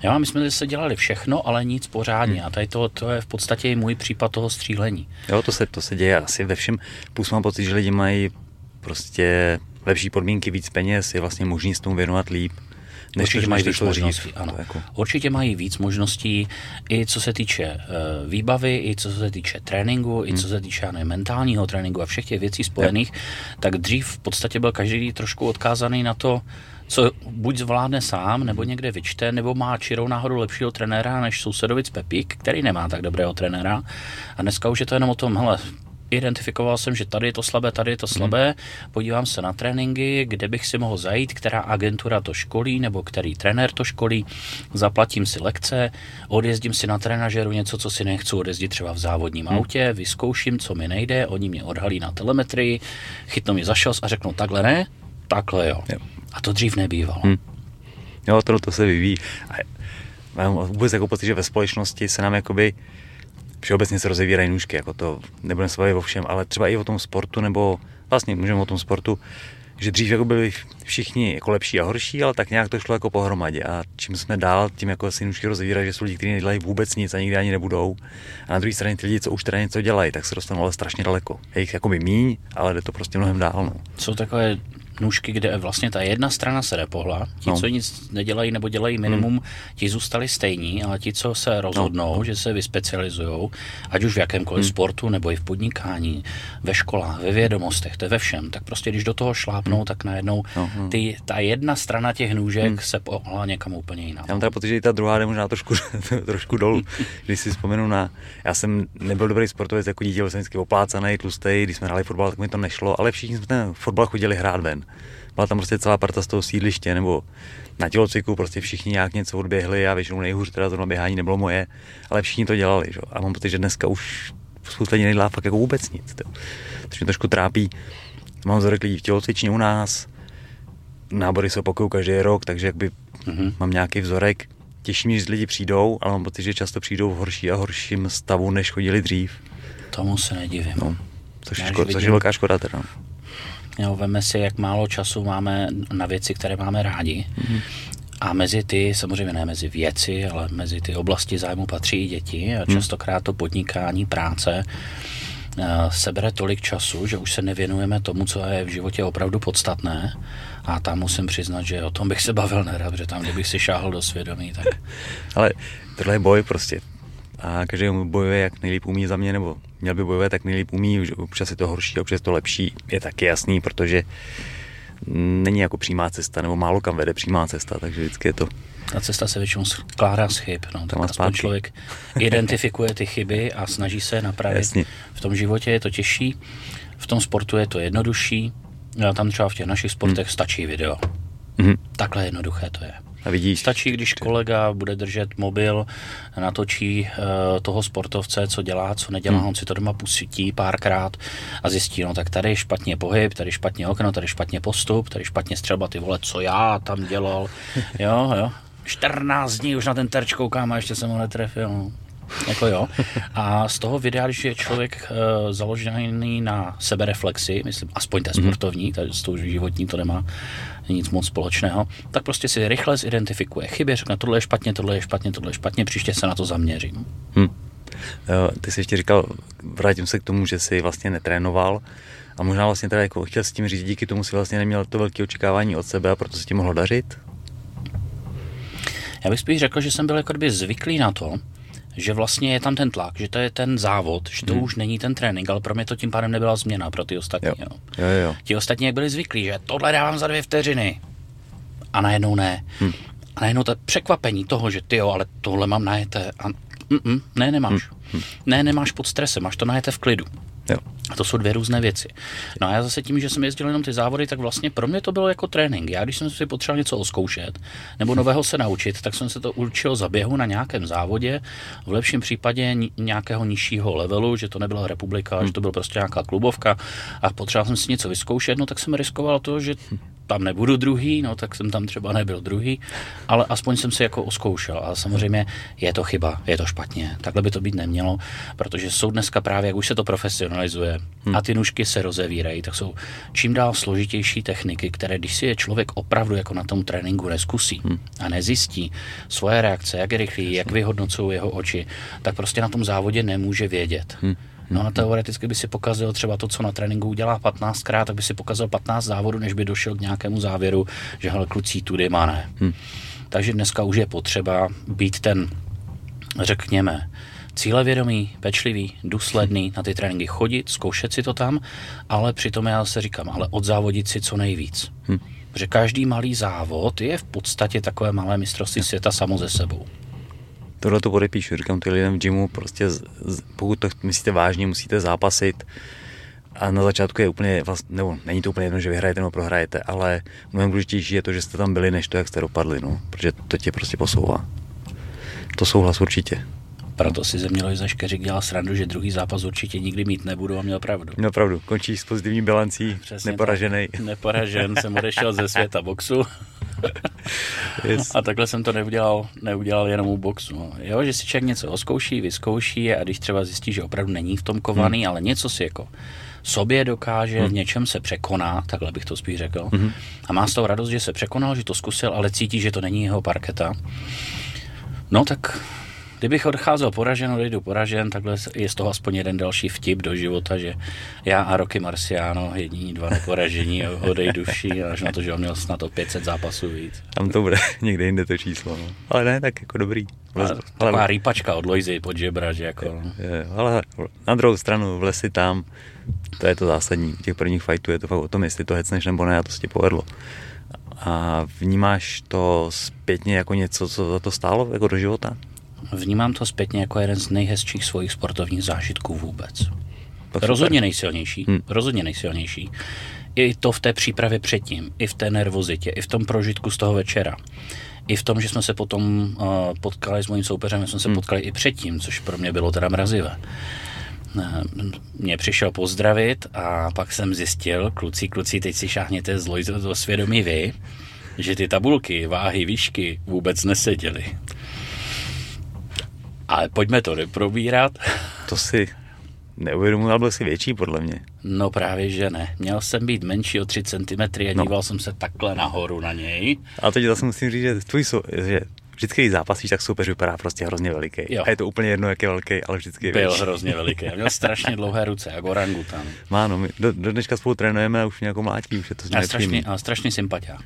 Jo, a my jsme se dělali všechno, ale nic pořádně. Hmm. A tady to, to je v podstatě i můj případ toho střílení. Jo, to se, to se děje asi ve všem. Plus mám pocit, že lidi mají prostě lepší podmínky, víc peněz, je vlastně možný s tomu věnovat líp. Než Určitě mají víc možností, ano. Jako... Určitě mají víc možností, i co se týče uh, výbavy, i co se týče tréninku, hmm. i co se týče ne, mentálního tréninku a všech těch věcí spojených, ja. tak dřív v podstatě byl každý trošku odkázaný na to, co buď zvládne sám, nebo někde vyčte, nebo má čirou náhodou lepšího trenéra než sousedovic Pepík, který nemá tak dobrého trenéra. A dneska už je to jenom o tom, hele, identifikoval jsem, že tady je to slabé, tady je to slabé, hmm. podívám se na tréninky, kde bych si mohl zajít, která agentura to školí, nebo který trenér to školí, zaplatím si lekce, odjezdím si na trenažeru něco, co si nechci odjezdit třeba v závodním hmm. autě, vyzkouším, co mi nejde, oni mě odhalí na telemetrii, chytnou mě za šos a řeknou takhle ne, takhle jo. jo. A to dřív nebývalo. Hmm. Jo, to, to se vyvíjí. A mám vůbec jako pocit, že ve společnosti se nám jakoby všeobecně se rozevírají nůžky, jako to nebudeme se o všem, ale třeba i o tom sportu, nebo vlastně můžeme o tom sportu, že dřív jako byli všichni jako lepší a horší, ale tak nějak to šlo jako pohromadě. A čím jsme dál, tím jako si nůžky rozevírají, že jsou lidi, kteří nedělají vůbec nic a nikdy ani nebudou. A na druhé straně ty lidi, co už teda něco dělají, tak se dostanou ale strašně daleko. Je jich jako by míň, ale jde to prostě mnohem dál. No. Jsou takové nůžky, kde vlastně ta jedna strana se repohla, ti, no. co nic nedělají nebo dělají minimum, hmm. ti zůstali stejní, ale ti, co se rozhodnou, no. že se vyspecializují, ať už v jakémkoliv hmm. sportu nebo i v podnikání, ve školách, ve vědomostech, to je ve všem, tak prostě když do toho šlápnou, hmm. tak najednou no, no. Ty, ta jedna strana těch nůžek hmm. se pohla někam úplně jinam. Já mám teda pocit, že i ta druhá jde možná trošku, <laughs> trošku dolů. když si vzpomenu na, já jsem nebyl dobrý sportovec jako dítě, byl jsem vždycky oplácaný, tlustý, když jsme hráli fotbal, tak mi to nešlo, ale všichni jsme ten fotbal chodili hrát ven byla tam prostě celá parta z toho sídliště, nebo na tělocviku prostě všichni nějak něco odběhli a většinou nejhůř teda zrovna běhání nebylo moje, ale všichni to dělali. Že? A mám pocit, že dneska už spousta lidí nedělá fakt jako vůbec nic. To. Což mě trošku trápí. Mám vzorek lidí v tělocvičně u nás, nábory se opakují každý rok, takže jakby mm-hmm. mám nějaký vzorek. Těší mě, že lidi přijdou, ale mám pocit, že často přijdou v horší a horším stavu, než chodili dřív. Tomu se nedivím. No, což, ško- což je velká škoda teda. Jo, veme si, jak málo času máme na věci, které máme rádi. Mm-hmm. A mezi ty, samozřejmě ne mezi věci, ale mezi ty oblasti zájmu patří i děti a mhm. častokrát to podnikání, práce eh, sebere tolik času, že už se nevěnujeme tomu, co je v životě opravdu podstatné. A tam musím přiznat, že o tom bych se bavil nerad, protože tam, kdybych si šáhl do svědomí, tak... <laughs> Ale tohle je boj prostě a každý bojuje, jak nejlíp umí za mě, nebo měl by bojovat, tak nejlíp umí, že občas je to horší, občas je to lepší, je taky jasný, protože není jako přímá cesta, nebo málo kam vede přímá cesta, takže vždycky je to... Ta cesta se většinou skládá z chyb, no, tak aspoň člověk identifikuje ty chyby a snaží se je napravit. Jasně. V tom životě je to těžší, v tom sportu je to jednodušší, Já tam třeba v těch našich sportech hmm. stačí video. Hmm. Takhle jednoduché to je. A vidíš, Stačí, když kolega bude držet mobil, natočí uh, toho sportovce, co dělá, co nedělá, hmm. on si to doma pustí párkrát a zjistí, no tak tady špatně pohyb, tady špatně okno, tady špatně postup, tady špatně střelba, ty vole, co já tam dělal. <laughs> jo, jo. 14 dní už na ten terč koukám a ještě jsem ho netrefil. Jako jo. A z toho videa, když je člověk uh, založený na sebereflexi, myslím, aspoň té mhm. sportovní, mm. s tou životní to nemá nic moc společného, tak prostě si rychle zidentifikuje chyby, řekne, tohle je špatně, tohle je špatně, tohle je špatně, příště se na to zaměřím. Hmm. Ty jsi ještě říkal, vrátím se k tomu, že jsi vlastně netrénoval a možná vlastně teda jako chtěl s tím říct, díky tomu si vlastně neměl to velké očekávání od sebe a proto se ti mohlo dařit? Já bych spíš řekl, že jsem byl jako zvyklý na to, že vlastně je tam ten tlak, že to je ten závod, že to hmm. už není ten trénink, ale pro mě to tím pádem nebyla změna pro ty ostatní. Jo. Jo. Jo, jo. Ti ostatní jak byli zvyklí, že tohle dávám za dvě vteřiny a najednou ne. Hmm. A najednou to překvapení toho, že ty jo, ale tohle mám najeté a Mm-mm, ne, nemáš. Hmm. Ne, nemáš pod stresem, máš to najete v klidu. Jo. A to jsou dvě různé věci. No a já zase tím, že jsem jezdil jenom ty závody, tak vlastně pro mě to bylo jako trénink. Já, když jsem si potřeboval něco oskoušet nebo nového se naučit, tak jsem se to učil za běhu na nějakém závodě, v lepším případě nějakého nižšího levelu, že to nebyla republika, hmm. že to byla prostě nějaká klubovka a potřeboval jsem si něco vyzkoušet, no tak jsem riskoval to, že tam nebudu druhý, no tak jsem tam třeba nebyl druhý, ale aspoň jsem si jako oskoušel. A samozřejmě je to chyba, je to špatně. Takhle by to být nemělo, protože jsou dneska právě, jak už se to profesionalizuje hmm. a ty nůžky se rozevírají, tak jsou čím dál složitější techniky, které když si je člověk opravdu jako na tom tréninku neskusí hmm. a nezjistí svoje reakce, jak je rychlý, jak vyhodnocují jeho oči, tak prostě na tom závodě nemůže vědět. Hmm. No a teoreticky by si pokazil třeba to, co na tréninku udělá 15krát, tak by si pokazil 15 závodů, než by došel k nějakému závěru, že hele, kluci tudy má ne. Hmm. Takže dneska už je potřeba být ten, řekněme, cílevědomý, pečlivý, důsledný na ty tréninky chodit, zkoušet si to tam, ale přitom já se říkám, ale odzávodit si co nejvíc. Hmm. Protože každý malý závod je v podstatě takové malé mistrovství světa samo ze sebou tohle to podepíšu. Říkám ty lidem v gymu, prostě pokud to myslíte vážně, musíte zápasit a na začátku je úplně, vlastně, nebo není to úplně jedno, že vyhrajete nebo prohrajete, ale mnohem důležitější je to, že jste tam byli, než to, jak jste dopadli, no, protože to tě prostě posouvá. To souhlas určitě. Proto si ze mě Lojza Škeřik dělal srandu, že druhý zápas určitě nikdy mít nebudu a měl pravdu. Měl pravdu. Končíš s pozitivní bilancí, Přesně neporažený. Tak. Neporažen, jsem odešel ze světa boxu. <laughs> yes. A takhle jsem to neudělal, neudělal jenom u boxu. No. Jo, že si člověk něco oskouší, vyzkouší a když třeba zjistí, že opravdu není v tom kovaný, hmm. ale něco si jako sobě dokáže, hmm. v něčem se překoná, takhle bych to spíš řekl. Hmm. A má z toho radost, že se překonal, že to zkusil, ale cítí, že to není jeho parketa. No tak Kdybych odcházel poražen, odejdu poražen, takhle je z toho aspoň jeden další vtip do života, že já a Roky Marciano, jediní dva neporažení, odejduší, až na to, že on měl snad o 500 zápasů víc. Tam to bude <laughs> někde jinde to číslo. No. Ale ne, tak jako dobrý. Ale, taková rýpačka od Lojzy pod žebra, že jako... No. Je, ale na druhou stranu v lesi tam, to je to zásadní. Těch prvních fightů je to fakt o tom, jestli to hecneš nebo ne a to se ti povedlo. A vnímáš to zpětně jako něco, co za to stálo jako do života? Vnímám to zpětně jako jeden z nejhezčích svých sportovních zážitků vůbec. To rozhodně nejsilnější, hmm. rozhodně nejsilnější. I to v té přípravě předtím, i v té nervozitě, i v tom prožitku z toho večera. I v tom, že jsme se potom uh, potkali s mojím soupeřem, jsme se hmm. potkali i předtím, což pro mě bylo teda mrazivé. Uh, mě přišel pozdravit a pak jsem zjistil, kluci, kluci, teď si šáhněte z do svědomí vy, že ty tabulky, váhy, výšky vůbec neseděly. Ale pojďme to neprobírat. To si neuvědomoval, byl si větší podle mě. No právě, že ne. Měl jsem být menší o 3 cm a no. díval jsem se takhle nahoru na něj. A teď zase musím říct, že, tvůj, že vždycky, když zápasíš, tak soupeř vypadá prostě hrozně veliký. Jo. A je to úplně jedno, jak je velký, ale vždycky je Byl větší. hrozně veliký. Měl strašně dlouhé ruce, jako orangutan. Má, no, my do, do, dneška spolu trénujeme a už mě jako mlátí, už je to a strašný, a strašný sympatiák.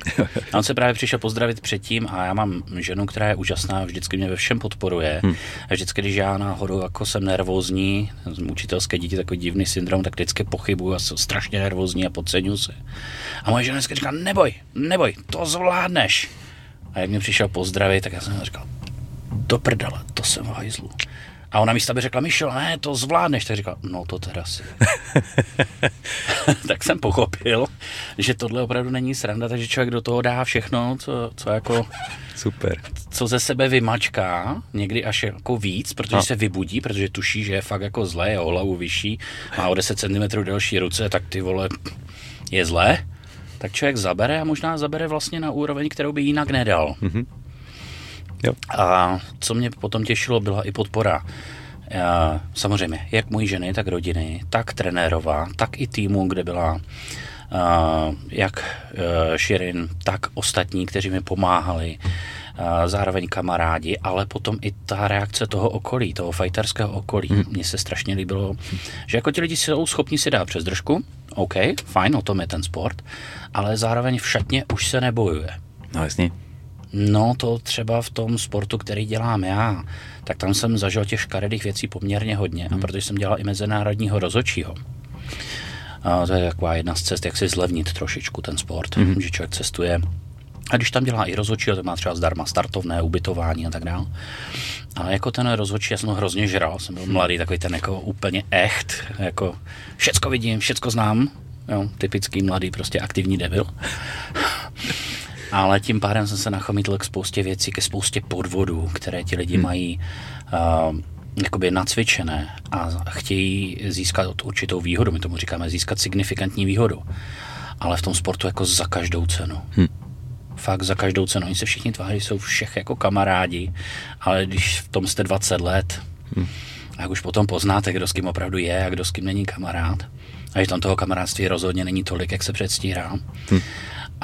a on se právě přišel pozdravit předtím a já mám ženu, která je úžasná, vždycky mě ve všem podporuje. Hmm. A vždycky, když já náhodou jako jsem nervózní, učitelské dítě takový divný syndrom, tak vždycky pochybuju a jsem strašně nervózní a podceňuji se. A moje žena říká, neboj, neboj, to zvládneš. A jak mě přišel pozdravit, tak já jsem říkal, do prdele, to jsem v hajzlu. A ona místa by řekla, Mišel, ne, to zvládneš. Tak říkala, no to teda si. <laughs> tak jsem pochopil, že tohle opravdu není sranda, takže člověk do toho dá všechno, co, co jako... Super. Co ze sebe vymačká, někdy až jako víc, protože no. se vybudí, protože tuší, že je fakt jako zlé, je o hlavu vyšší, má o 10 cm delší ruce, tak ty vole, je zlé. Tak člověk zabere a možná zabere vlastně na úroveň, kterou by jinak nedal. Mm-hmm. Jo. A co mě potom těšilo, byla i podpora. Já, samozřejmě, jak mojí ženy, tak rodiny, tak trenérová, tak i týmu, kde byla uh, jak uh, Shirin, tak ostatní, kteří mi pomáhali, zároveň kamarádi, ale potom i ta reakce toho okolí, toho fighterského okolí. Hmm. Mně se strašně líbilo, že jako ti lidi jsou schopni si dát přes držku, OK, fajn, o tom je ten sport, ale zároveň v šatně už se nebojuje. No jasně. No to třeba v tom sportu, který dělám já, tak tam jsem zažil těch škaredých věcí poměrně hodně. Hmm. A protože jsem dělal i mezinárodního rozočího, a to je taková jedna z cest, jak si zlevnit trošičku ten sport, hmm. že člověk cestuje a když tam dělá i rozhodčí, to má třeba zdarma startovné, ubytování a tak dále. Ale jako ten rozhodčí, já jsem ho hrozně žral, jsem byl mladý, takový ten jako úplně echt, jako všecko vidím, všecko znám, jo, typický mladý, prostě aktivní debil. <laughs> Ale tím pádem jsem se nachomítl k spoustě věcí, ke spoustě podvodů, které ti lidi hmm. mají uh, jakoby nacvičené a chtějí získat určitou výhodu. My tomu říkáme získat signifikantní výhodu. Ale v tom sportu jako za každou cenu. Hmm. Fakt za každou cenu. Oni se všichni tváří, jsou všech jako kamarádi, ale když v tom jste 20 let, hmm. jak už potom poznáte, kdo s kým opravdu je a kdo s kým není kamarád. A že tam toho kamarádství rozhodně není tolik, jak se předstírá. Hmm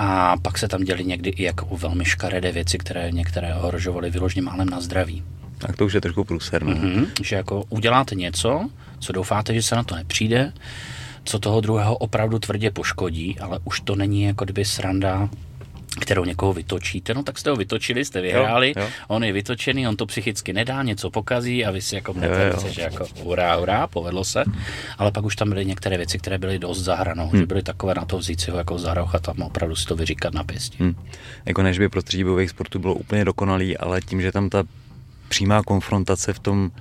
a pak se tam děli někdy i jako velmi škaredé věci, které některé ohrožovaly vyloženě málem na zdraví. Tak to už je trošku průser. Mm-hmm, že jako uděláte něco, co doufáte, že se na to nepřijde, co toho druhého opravdu tvrdě poškodí, ale už to není jako kdyby sranda kterou někoho vytočíte, no tak jste ho vytočili, jste vyhráli, jo, jo. on je vytočený, on to psychicky nedá, něco pokazí a vy si jako mnete, že jako hurá, hurá, povedlo se, ale pak už tam byly některé věci, které byly dost zahranou, hmm. že byly takové na to vzít si ho jako za roh a tam opravdu si to vyříkat na pěstí. Hmm. Jako než by prostředí bojových sportů bylo úplně dokonalý, ale tím, že tam ta přímá konfrontace v tom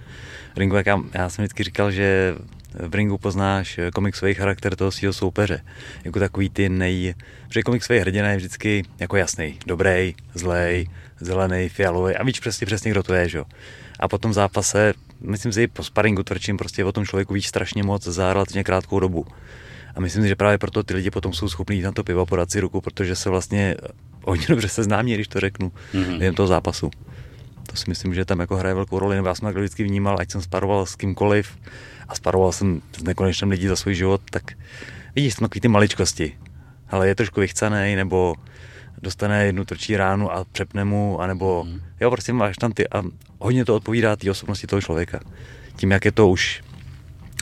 ringu, jak já, já jsem vždycky říkal, že v ringu poznáš eh, komiksový charakter toho svého soupeře. Jako takový ty nej... Protože komiksový hrdina je vždycky jako jasný, dobrý, zlej, zelený, fialový a víš přesně, přesně, kdo to je, že? A po tom zápase, myslím si, po sparingu tvrdším, prostě o tom člověku víš strašně moc za relativně krátkou dobu. A myslím si, že právě proto ty lidi potom jsou schopní jít na to pivo, podat si ruku, protože se vlastně hodně <laughs> dobře seznámí, když to řeknu, mm-hmm. během toho zápasu. To si myslím, že tam jako hraje velkou roli, nebo já jsem tak vždycky vnímal, ať jsem sparoval s kýmkoliv, a sparoval jsem s nekonečným lidí za svůj život, tak vidíš, jsou takový ty maličkosti. Ale je trošku vychcaný, nebo dostane jednu trčí ránu a přepne mu, anebo mm. jo, prostě máš tam ty a hodně to odpovídá té osobnosti toho člověka. Tím, jak je to už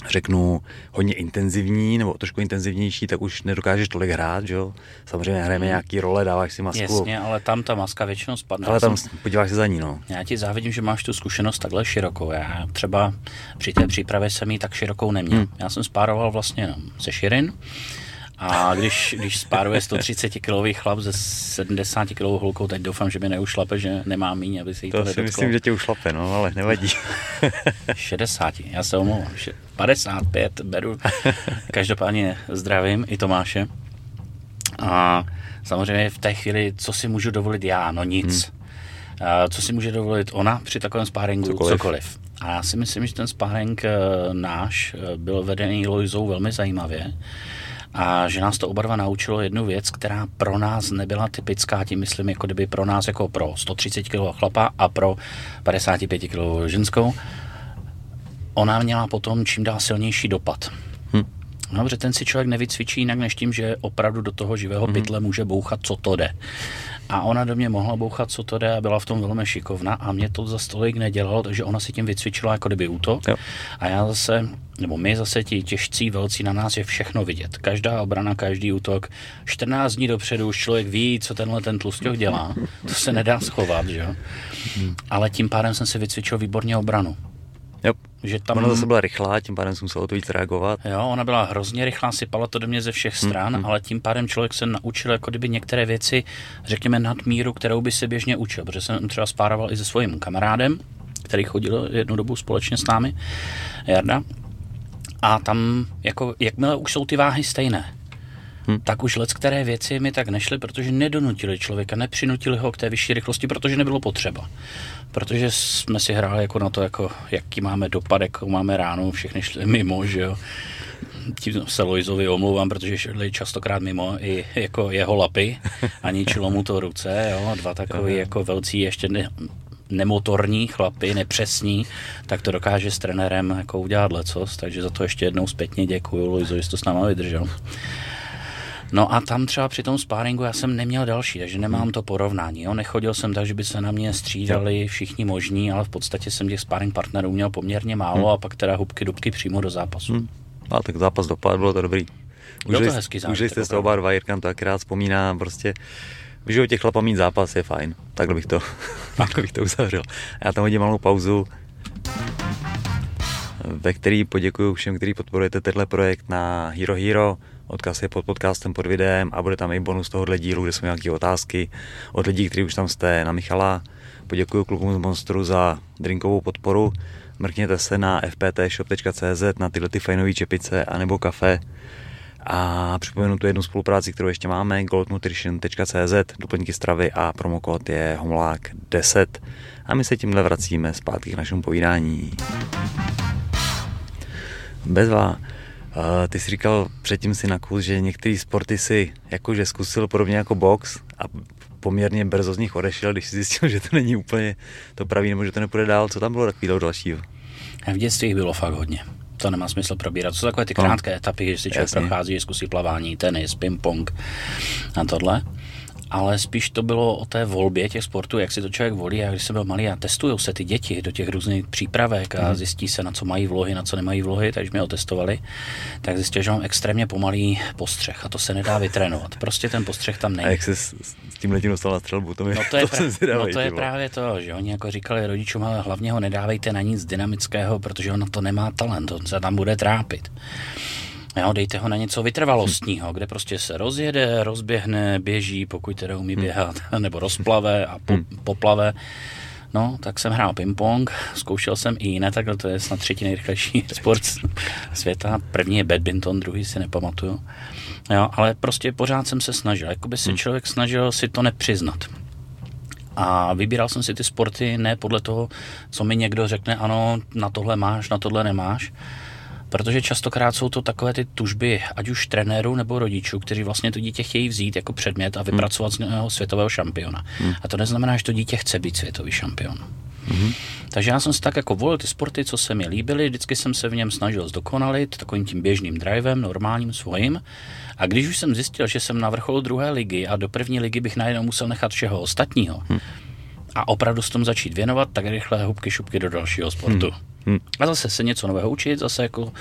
řeknu, hodně intenzivní nebo trošku intenzivnější, tak už nedokážeš tolik hrát, že jo? Samozřejmě hrajeme hmm. nějaký role, dáváš si masku. Jasně, ale tam ta maska většinou spadne. Ale tam jsem... podíváš se za ní, no. Já ti závidím, že máš tu zkušenost takhle širokou. Já třeba při té přípravě jsem ji tak širokou neměl. Hmm. Já jsem spároval vlastně se Širin, a když, když spáruje 130 kilový chlap ze 70 kilovou holkou, teď doufám, že mi neušlape, že nemá míň, aby se jí to To si myslím, že tě ušlape, no, ale nevadí. <laughs> 60, já se omlouvám. 55 beru. <laughs> Každopádně zdravím i Tomáše. A samozřejmě v té chvíli, co si můžu dovolit já? No nic. Hmm. A co si může dovolit ona při takovém spáringu? Cokoliv. Cokoliv. A já si myslím, že ten spáring eh, náš eh, byl vedený Loizou velmi zajímavě a že nás to oba dva naučilo jednu věc, která pro nás nebyla typická, tím myslím, jako kdyby pro nás jako pro 130 kg chlapa a pro 55 kg ženskou. Ona měla potom čím dál silnější dopad. Hm. No, protože ten si člověk nevycvičí jinak než tím, že opravdu do toho živého pytle může bouchat, co to jde. A ona do mě mohla bouchat, co to jde a byla v tom velmi šikovna a mě to za stolik nedělalo, takže ona si tím vycvičila jako kdyby útok. Jo. A já zase, nebo my zase ti těžcí velcí na nás je všechno vidět. Každá obrana, každý útok. 14 dní dopředu už člověk ví, co tenhle ten tlustěch dělá. To se nedá schovat, že jo. Ale tím pádem jsem si vycvičil výborně obranu. Jo. Že tam... Ona zase byla rychlá, tím pádem jsem musel o to víc reagovat. Jo, ona byla hrozně rychlá, sypala to do mě ze všech hmm, stran, mm, ale tím pádem člověk se naučil jako kdyby některé věci, řekněme, nad míru, kterou by se běžně učil, protože jsem třeba spároval i se svým kamarádem, který chodil jednu dobu společně s námi, Jarda. A tam, jako, jakmile už jsou ty váhy stejné, hmm. tak už let, které věci mi tak nešly, protože nedonutili člověka, nepřinutili ho k té vyšší rychlosti, protože nebylo potřeba. Protože jsme si hráli jako na to, jako, jaký máme dopad, jakou máme ránu, všechny šli mimo, že jo tím se Lojzovi omlouvám, že šli častokrát mimo i jako jeho lapy a ničilo mu to ruce, jo, dva takový jako velcí ještě ne, nemotorní chlapy, nepřesní, tak to dokáže s trenérem jako udělat lecos, takže za to ještě jednou zpětně děkuju Lojzovi, že to s náma vydržel. No a tam třeba při tom spáringu já jsem neměl další, takže nemám to porovnání. Jo. Nechodil jsem tak, že by se na mě střídali všichni možní, ale v podstatě jsem těch sparring partnerů měl poměrně málo hmm. a pak teda hubky dubky přímo do zápasu. Hmm. A tak zápas dopadl, bylo to dobrý. Byl to hezký zápas. Užili jste z toho oba dva, Jirka to taky rád vzpomíná, prostě v životě chlapa mít zápas je fajn. Takhle bych to, <laughs> takhle bych to uzavřel. Já tam hodím malou pauzu, ve který poděkuji všem, kteří podporujete tenhle projekt na Hero Hero. Odkaz je pod podcastem, pod videem a bude tam i bonus tohohle dílu, kde jsou nějaké otázky od lidí, kteří už tam jste, na Michala. Poděkuji klukům z Monstru za drinkovou podporu. Mrkněte se na fptshop.cz na tyhle ty fajnové čepice anebo kafe. A připomenu tu jednu spolupráci, kterou ještě máme, goldnutrition.cz, doplňky stravy a promokód je homolák 10. A my se tímhle vracíme zpátky k našemu povídání. Bezva, ty jsi říkal předtím si na kus, že některé sporty si jakože zkusil podobně jako box a poměrně brzo z nich odešel, když si zjistil, že to není úplně to pravý, nebo že to nepůjde dál. Co tam bylo takového dalšího? V dětství bylo fakt hodně. To nemá smysl probírat. To jsou takové ty krátké no. etapy, že si člověk Jasně. prochází, zkusí plavání, tenis, ping-pong a tohle ale spíš to bylo o té volbě těch sportů, jak si to člověk volí. A když jsem byl malý a testují se ty děti do těch různých přípravek a mhm. zjistí se, na co mají vlohy, na co nemají vlohy, takže mě otestovali, tak zjistil, že mám extrémně pomalý postřeh a to se nedá vytrénovat. Prostě ten postřeh tam není. A jak se s, s tím letím dostal na střelbu? To, mi, no to je, <laughs> to, pra- no to je právě to, že oni jako říkali rodičům, ale hlavně ho nedávejte na nic dynamického, protože on na to nemá talent, on se tam bude trápit. Jo, dejte ho na něco vytrvalostního, kde prostě se rozjede, rozběhne, běží, pokud teda umí hmm. běhat, <laughs> nebo rozplave a po, hmm. poplave. No, tak jsem hrál ping-pong, zkoušel jsem i jiné, takhle to je snad třetí nejrychlejší <laughs> sport světa. První je badminton, druhý si nepamatuju. Jo, ale prostě pořád jsem se snažil, jako by se hmm. člověk snažil si to nepřiznat. A vybíral jsem si ty sporty ne podle toho, co mi někdo řekne, ano, na tohle máš, na tohle nemáš, Protože častokrát jsou to takové ty tužby, ať už trenérů nebo rodičů, kteří vlastně to dítě chtějí vzít jako předmět a vypracovat z něho světového šampiona. Hmm. A to neznamená, že to dítě chce být světový šampion. hmm Takže já jsem si tak jako volil ty sporty, co se mi líbily, vždycky jsem se v něm snažil zdokonalit takovým tím běžným drivem, normálním svým. A když už jsem zjistil, že jsem na vrcholu druhé ligy a do první ligy bych najednou musel nechat všeho ostatního, hmm a opravdu s tom začít věnovat, tak rychle hubky šupky do dalšího sportu. Hmm. Hmm. A zase se něco nového učit, zase jako,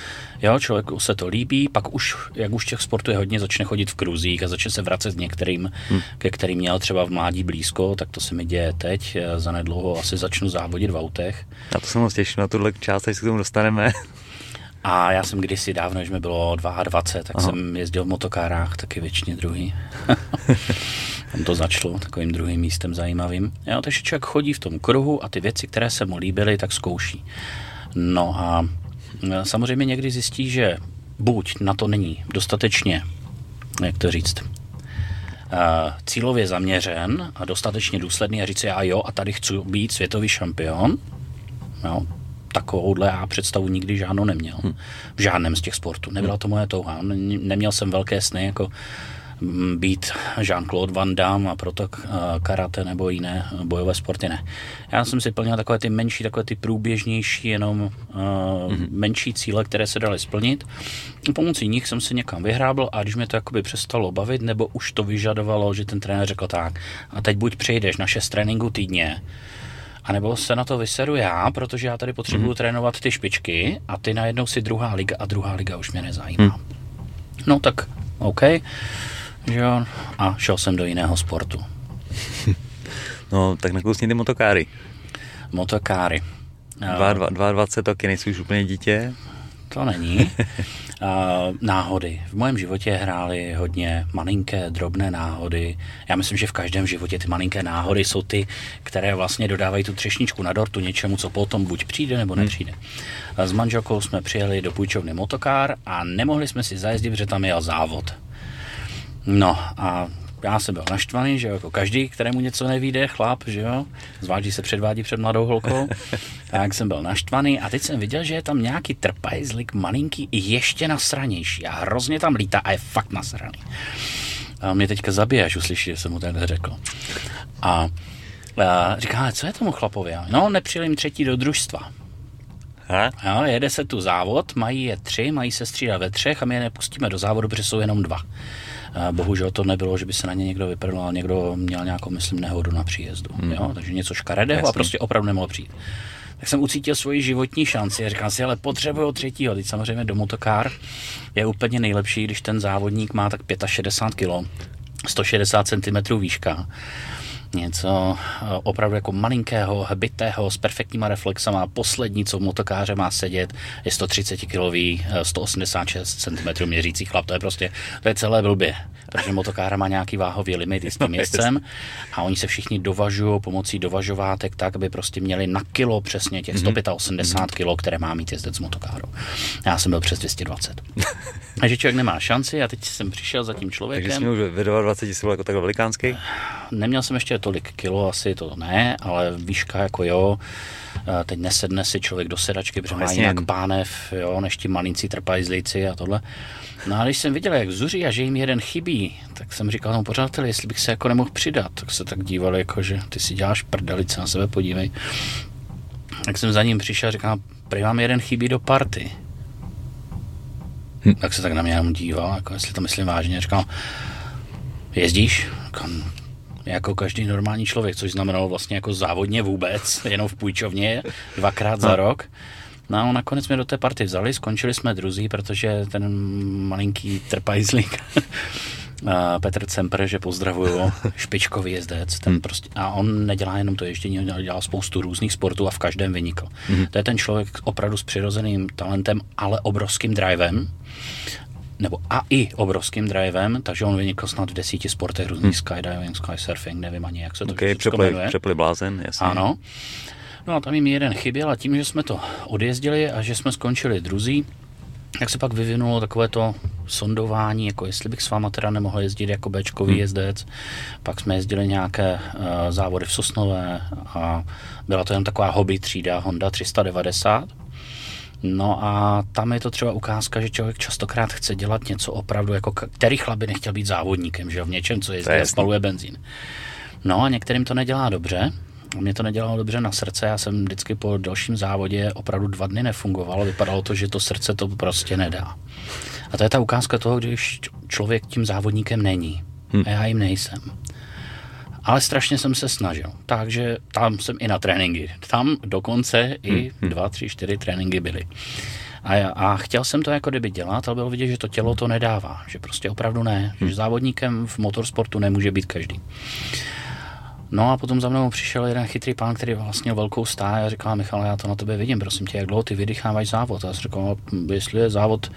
jo, člověku se to líbí, pak už, jak už těch sportů je hodně, začne chodit v kruzích a začne se vracet s některým, hmm. ke kterým měl třeba v mládí blízko, tak to se mi děje teď, za nedlouho asi začnu závodit v autech. A to jsem moc těším na tuhle část, až se k tomu dostaneme. A já jsem kdysi dávno, když mi bylo 22, tak Aha. jsem jezdil v motokárách, taky většině druhý. <laughs> Tam to začalo takovým druhým místem zajímavým. Jo, takže člověk chodí v tom kruhu a ty věci, které se mu líbily, tak zkouší. No a e, samozřejmě někdy zjistí, že buď na to není dostatečně, jak to říct, e, cílově zaměřen a dostatečně důsledný a říct si, a jo, a tady chci být světový šampion, jo, takovouhle já představu nikdy žádnou neměl. V žádném z těch sportů. Nebyla to moje touha. Neměl jsem velké sny jako být Jean-Claude Van Damme a proto karate nebo jiné bojové sporty ne. Já jsem si plnil takové ty menší, takové ty průběžnější, jenom uh, mm-hmm. menší cíle, které se daly splnit. Pomocí nich jsem se někam vyhrábl a když mě to jakoby přestalo bavit, nebo už to vyžadovalo, že ten trenér řekl tak, a teď buď přejdeš na šest tréninků týdně, a nebo se na to vyseru já, protože já tady potřebuju mm-hmm. trénovat ty špičky a ty najednou si druhá liga a druhá liga už mě nezajímá. Mm. No tak, OK jo, a šel jsem do jiného sportu. <laughs> no, tak nakousni ty motokáry. Motokáry. 22 taky nejsi už úplně dítě? to není. <laughs> náhody. V mém životě hrály hodně malinké, drobné náhody. Já myslím, že v každém životě ty malinké náhody jsou ty, které vlastně dodávají tu třešničku na dortu něčemu, co potom buď přijde nebo nepřijde. S manželkou jsme přijeli do půjčovny motokár a nemohli jsme si zajezdit, protože tam jel závod. No a já jsem byl naštvaný, že jako každý, kterému něco nevíde, chlap, že jo, zvlášť, se předvádí před mladou holkou, <laughs> tak jsem byl naštvaný a teď jsem viděl, že je tam nějaký trpajzlik malinký ještě nasranější a hrozně tam lítá a je fakt nasraný. A mě teďka zabije, až uslyší, že jsem mu takhle řekl. A, a říká, co je tomu chlapovi? No, nepřijel jim třetí do družstva. Ha? Jo, jede se tu závod, mají je tři, mají se střídat ve třech a my je nepustíme do závodu, protože jsou jenom dva. Bohužel to nebylo, že by se na ně někdo vyprdl, ale někdo měl nějakou, myslím, nehodu na příjezdu. Hmm. Jo? Takže něco škaredého Jasný. a prostě opravdu nemohl přijít. Tak jsem ucítil svoji životní šanci a říkal si, ale potřebuju třetího. Teď samozřejmě do motokár je úplně nejlepší, když ten závodník má tak 65 kg, 160 cm výška něco eh, opravdu jako malinkého, hbitého, s perfektníma reflexama. Poslední, co v motokáře má sedět, je 130 kg, 186 cm měřící chlap. To je prostě, to je celé blbě. Protože motokára má nějaký váhový limit s tím jezdcem a oni se všichni dovažují pomocí dovažovátek tak, aby prostě měli na kilo přesně těch 185 mhm. kg, které má mít jezdec s motokárou. Já jsem byl přes 220. <laughs> Takže člověk nemá šanci a teď jsem přišel za tím člověkem. Takže jsi už ve 20 jsi byl jako tak velikánský? Neměl jsem ještě tolik kilo, asi to ne, ale výška jako jo. Teď nesedne si člověk do sedačky, protože no, má jinak pánev, jo, než ti malinci trpajzlíci a tohle. No a když jsem viděl, jak zuří a že jim jeden chybí, tak jsem říkal tomu pořadateli, jestli bych se jako nemohl přidat. Tak se tak dívali, jako, že ty si děláš prdelice na sebe, podívej. Tak jsem za ním přišel a říkal, prý vám jeden chybí do party. Hm. Tak se tak na mě jenom díval, jako jestli to myslím vážně. Říkal, jezdíš? Říkal, jako každý normální člověk, což znamenalo vlastně jako závodně vůbec, <laughs> jenom v půjčovně, dvakrát za rok. No a nakonec jsme do té party vzali, skončili jsme druzí, protože ten malinký trpajzlík <laughs> Petr Cemper, že pozdravuju, <laughs> špičkový jezdec, ten hmm. prostě, a on nedělá jenom to ježdění, on dělá spoustu různých sportů a v každém vynikl. Hmm. To je ten člověk opravdu s přirozeným talentem, ale obrovským drivem nebo a i obrovským drivem, takže on vynikl snad v desíti sportech různých hmm. skydiving, skysurfing, nevím ani jak se to okay, přepli, jmenuje. přepli blázen, jasně. Ano. No a tam jim jeden chyběl a tím, že jsme to odjezdili a že jsme skončili druzí, tak se pak vyvinulo takové to sondování, jako jestli bych s váma teda nemohl jezdit jako Bčkový hmm. jezdec. Pak jsme jezdili nějaké uh, závody v Sosnové a byla to jen taková hobby třída Honda 390. No a tam je to třeba ukázka, že člověk častokrát chce dělat něco opravdu, jako který chlap by nechtěl být závodníkem, že v něčem, co jezdí a spaluje benzín. No a některým to nedělá dobře, mě to nedělalo dobře na srdce, já jsem vždycky po dalším závodě opravdu dva dny nefungoval, vypadalo to, že to srdce to prostě nedá. A to je ta ukázka toho, když člověk tím závodníkem není. Hm. A já jim nejsem. Ale strašně jsem se snažil. Takže tam jsem i na tréninky. Tam dokonce i hm, hm. dva, tři, čtyři tréninky byly. A, a chtěl jsem to jako kdyby dělat, ale bylo vidět, že to tělo to nedává. Že prostě opravdu ne. Že hm. závodníkem v motorsportu nemůže být každý. No a potom za mnou přišel jeden chytrý pán, který vlastně velkou stáj a říkal, Michal, já to na tebe vidím, prosím tě, jak dlouho ty vydechávají závod? A já jsem říkal, no, jestli je závod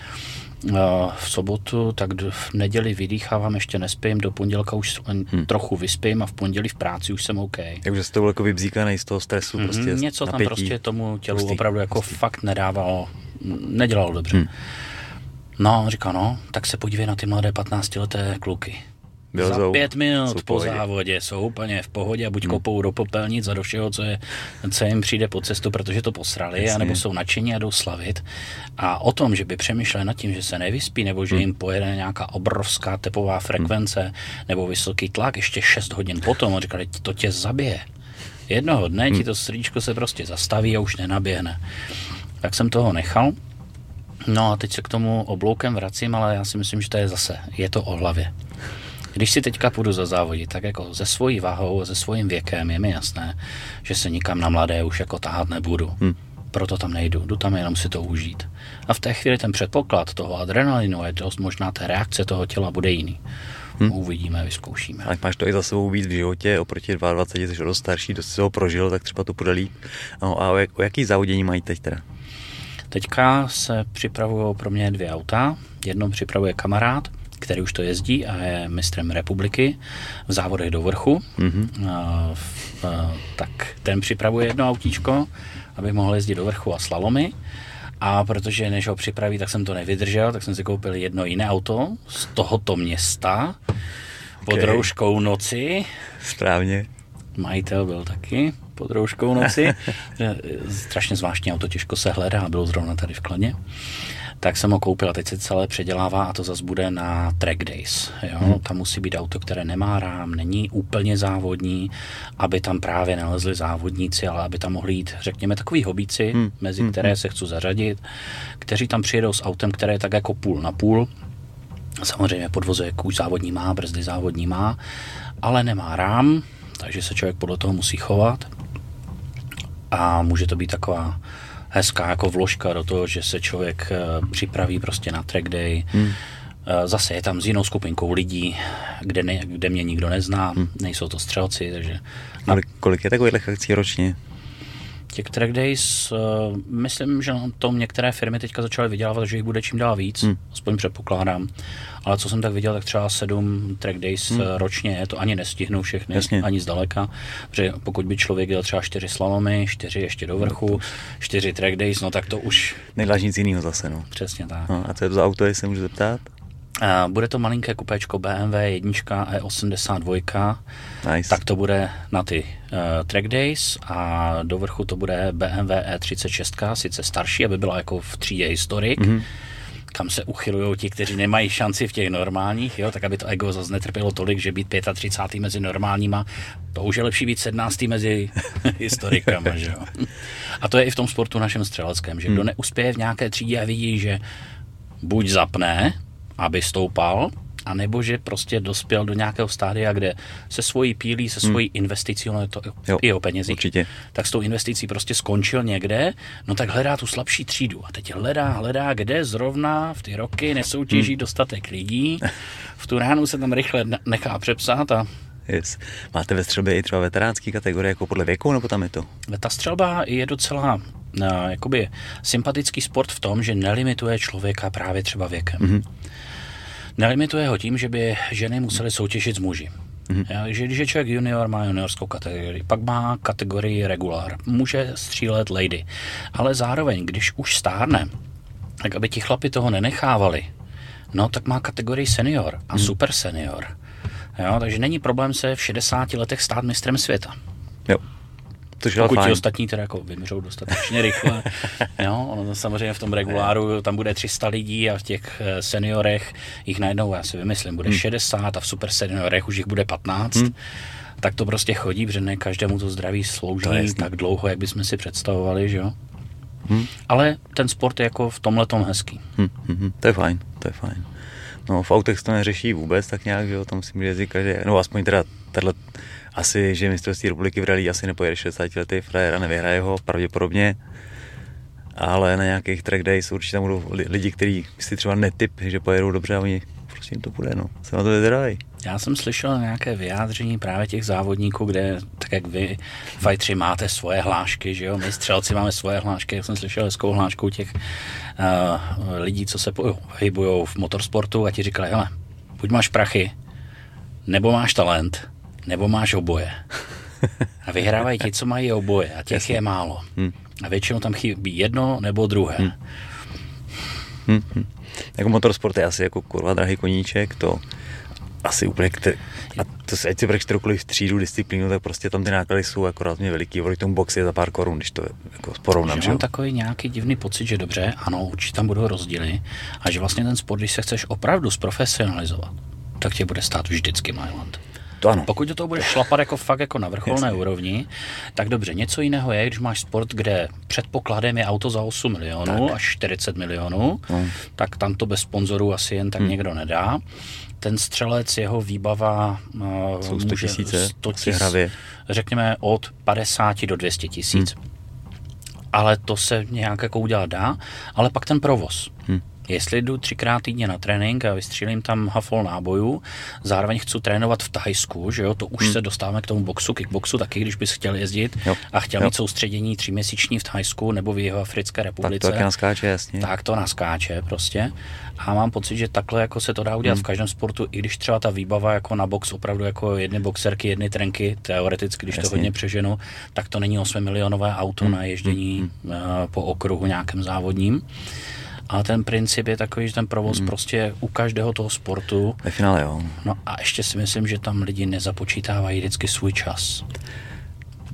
uh, v sobotu, tak v neděli vydýchávám, ještě nespím, do pondělka už hmm. trochu vyspím a v pondělí v práci už jsem OK. Takže jste byl jako vybzíkaný z toho stresu, mm-hmm, prostě Něco napětí. tam prostě tomu tělu pustý, opravdu jako pustý. fakt nedávalo, nedělalo dobře. Hmm. No, říkal, no, tak se podívej na ty mladé 15-leté kluky. Vylezou, za pět minut po závodě jsou úplně v pohodě a buď hmm. kopou do popelnic a do všeho, co, je, co jim přijde po cestu, protože to posrali, Jasně. anebo jsou nadšení a jdou slavit. A o tom, že by přemýšleli nad tím, že se nevyspí, nebo že hmm. jim pojede nějaká obrovská tepová frekvence, hmm. nebo vysoký tlak ještě 6 hodin potom, a říkali, to tě zabije. Jednoho dne hmm. ti to srdíčko se prostě zastaví a už nenaběhne. Tak jsem toho nechal. No a teď se k tomu obloukem vracím, ale já si myslím, že to je zase, je to o hlavě. Když si teďka půjdu za závodí, tak jako ze svojí váhou, ze svým věkem je mi jasné, že se nikam na mladé už jako tahat nebudu. Hmm. Proto tam nejdu, jdu tam jenom si to užít. A v té chvíli ten předpoklad toho adrenalinu je dost možná té reakce toho těla bude jiný. Hmm. Uvidíme, vyzkoušíme. Ale máš to i za sebou víc v životě, oproti 22, jsi dost starší, dost si ho prožil, tak třeba to bude líp. No a o, jak, o jaký závodění mají teď teda? Teďka se připravují pro mě dvě auta. Jedno připravuje kamarád, který už to jezdí a je mistrem republiky v závodech do vrchu. Mm-hmm. A, a, tak ten připravuje jedno autíčko, aby mohl jezdit do vrchu a slalomy. A protože než ho připraví, tak jsem to nevydržel, tak jsem si koupil jedno jiné auto z tohoto města pod okay. rouškou noci. Správně. Majitel byl taky pod rouškou noci. <laughs> Strašně zvláštní auto, těžko se hledá, bylo zrovna tady v Kladně tak jsem ho koupil a teď se celé předělává a to zase bude na track days. Jo? Hmm. Tam musí být auto, které nemá rám, není úplně závodní, aby tam právě nalezli závodníci, ale aby tam mohli jít, řekněme, takový hobíci, hmm. mezi hmm. které se chci zařadit, kteří tam přijedou s autem, které je tak jako půl na půl, Samozřejmě podvozek už závodní má, brzdy závodní má, ale nemá rám, takže se člověk podle toho musí chovat. A může to být taková hezká jako vložka do toho, že se člověk eh, připraví prostě na track day. Hmm. Eh, zase je tam s jinou skupinkou lidí, kde, ne, kde mě nikdo nezná, hmm. nejsou to střelci, takže... Kolik, kolik je takových akcí ročně? Těch track days, uh, myslím, že na tom některé firmy teďka začaly vydělávat, že jich bude čím dál víc, hmm. aspoň předpokládám. Ale co jsem tak viděl, tak třeba sedm track days hmm. ročně, to ani nestihnou všechny, Jasně. ani zdaleka. Protože pokud by člověk dělal třeba čtyři slalomy, čtyři ještě do vrchu, no, čtyři track days, no tak to už... Nejdáš nic jiného zase, no. Přesně tak. No, a co je to za auto, jestli se můžu zeptat? Bude to malinké kupečko BMW 1 E82, nice. tak to bude na ty uh, track days a do vrchu to bude BMW E36, sice starší, aby byla jako v třídě historik, mm-hmm. kam se uchylují ti, kteří nemají šanci v těch normálních, jo, tak aby to ego zase netrpělo tolik, že být 35. mezi normálníma, to už je lepší být 17. mezi <laughs> historikama, že jo. A to je i v tom sportu našem střeleckém, že kdo mm. neuspěje v nějaké třídě a vidí, že buď zapne, aby stoupal, a nebo že prostě dospěl do nějakého stádia, kde se svojí pílí, se svojí hmm. investicí, ono je to jo, i o penězích, určitě. tak s tou investicí prostě skončil někde, no tak hledá tu slabší třídu. A teď hledá, hledá, kde zrovna v ty roky nesoutěží hmm. dostatek lidí. <laughs> V tu ránu se tam rychle nechá přepsat a Yes. Máte ve střelbě i třeba veteránský kategorie, jako podle věku, nebo tam je to? Ta střelba je docela uh, jakoby sympatický sport v tom, že nelimituje člověka právě třeba věkem. Mm-hmm. Nelimituje ho tím, že by ženy musely soutěžit s muži. Mm-hmm. že když je člověk junior, má juniorskou kategorii, pak má kategorii regular, může střílet lady. Ale zároveň, když už stárne, tak aby ti chlapi toho nenechávali, no tak má kategorii senior a mm-hmm. super senior. Jo, takže není problém se v 60 letech stát mistrem světa. Jo. Což Pokud fajn. ti ostatní teda jako vymřou dostatečně rychle. <laughs> jo, ono samozřejmě v tom reguláru tam bude 300 lidí a v těch eh, seniorech jich najednou, já si vymyslím, bude hmm. 60 a v super seniorech už jich bude 15. Hmm. Tak to prostě chodí, protože ne každému to zdraví slouží to tak dlouho, jak bychom si představovali, že jo. Hmm. Ale ten sport je jako v tomhle tom hezký. Hmm, hmm, hmm, to je fajn, to je fajn. No v autech to neřeší vůbec tak nějak, že jo, tam musím jezdit každý, no aspoň teda tato, asi, že mistrovství republiky v rally asi nepojede 60 letý frajer a nevyhraje ho pravděpodobně, ale na nějakých track days určitě tam budou lidi, kteří si třeba netyp, že pojedou dobře a oni prostě jim to bude, no. Se na to vyzerají. Já jsem slyšel nějaké vyjádření právě těch závodníků, kde, tak jak vy, fajtři, máte svoje hlášky, že jo, my střelci máme svoje hlášky, jak jsem slyšel hezkou hlášku těch uh, lidí, co se pohybují v motorsportu a ti říkali, hele, buď máš prachy, nebo máš talent, nebo máš oboje. A vyhrávají ti, co mají oboje a těch Jasně. je málo. Hmm. A většinou tam chybí jedno nebo druhé. Hmm. Hmm. Jako motorsport je asi jako kurva drahý koníček, to asi úplně, který, a to se, ať si bereš kteroukoliv třídu, disciplínu, tak prostě tam ty náklady jsou jako rázně veliký, voli tomu box je za pár korun, když to jako porovnám. Že mám takový nějaký divný pocit, že dobře, ano, určitě tam budou rozdíly a že vlastně ten sport, když se chceš opravdu zprofesionalizovat, tak tě bude stát vždycky Mailand. To ano. Pokud do toho budeš šlapat jako fakt jako na vrcholné Jasně. úrovni, tak dobře, něco jiného je, když máš sport, kde předpokladem je auto za 8 milionů tak. až 40 milionů, hmm. tak tam to bez sponzorů asi jen tak hmm. někdo nedá ten střelec, jeho výbava uh, Jsou 100 tisíce, 100 tisíc, řekněme od 50 do 200 tisíc. Hmm. Ale to se nějak jako udělat dá, ale pak ten provoz. Hmm. Jestli jdu třikrát týdně na trénink a vystřílím tam hafol nábojů, zároveň chci trénovat v Thajsku, že jo, to už hmm. se dostáváme k tomu boxu, kickboxu taky, když bys chtěl jezdit jo. a chtěl jo. mít soustředění tříměsíční v Thajsku nebo v jeho Africké republice. Tak to naskáče, jasně. Tak to naskáče prostě. A mám pocit, že takhle jako se to dá udělat hmm. v každém sportu, i když třeba ta výbava jako na box opravdu jako jedny boxerky, jedny trenky, teoreticky, když jasně. to hodně přeženu, tak to není 8 milionové auto hmm. na ježdění hmm. po okruhu nějakém závodním. A ten princip je takový, že ten provoz mm. prostě u každého toho sportu. Ve finále, jo. No a ještě si myslím, že tam lidi nezapočítávají vždycky svůj čas.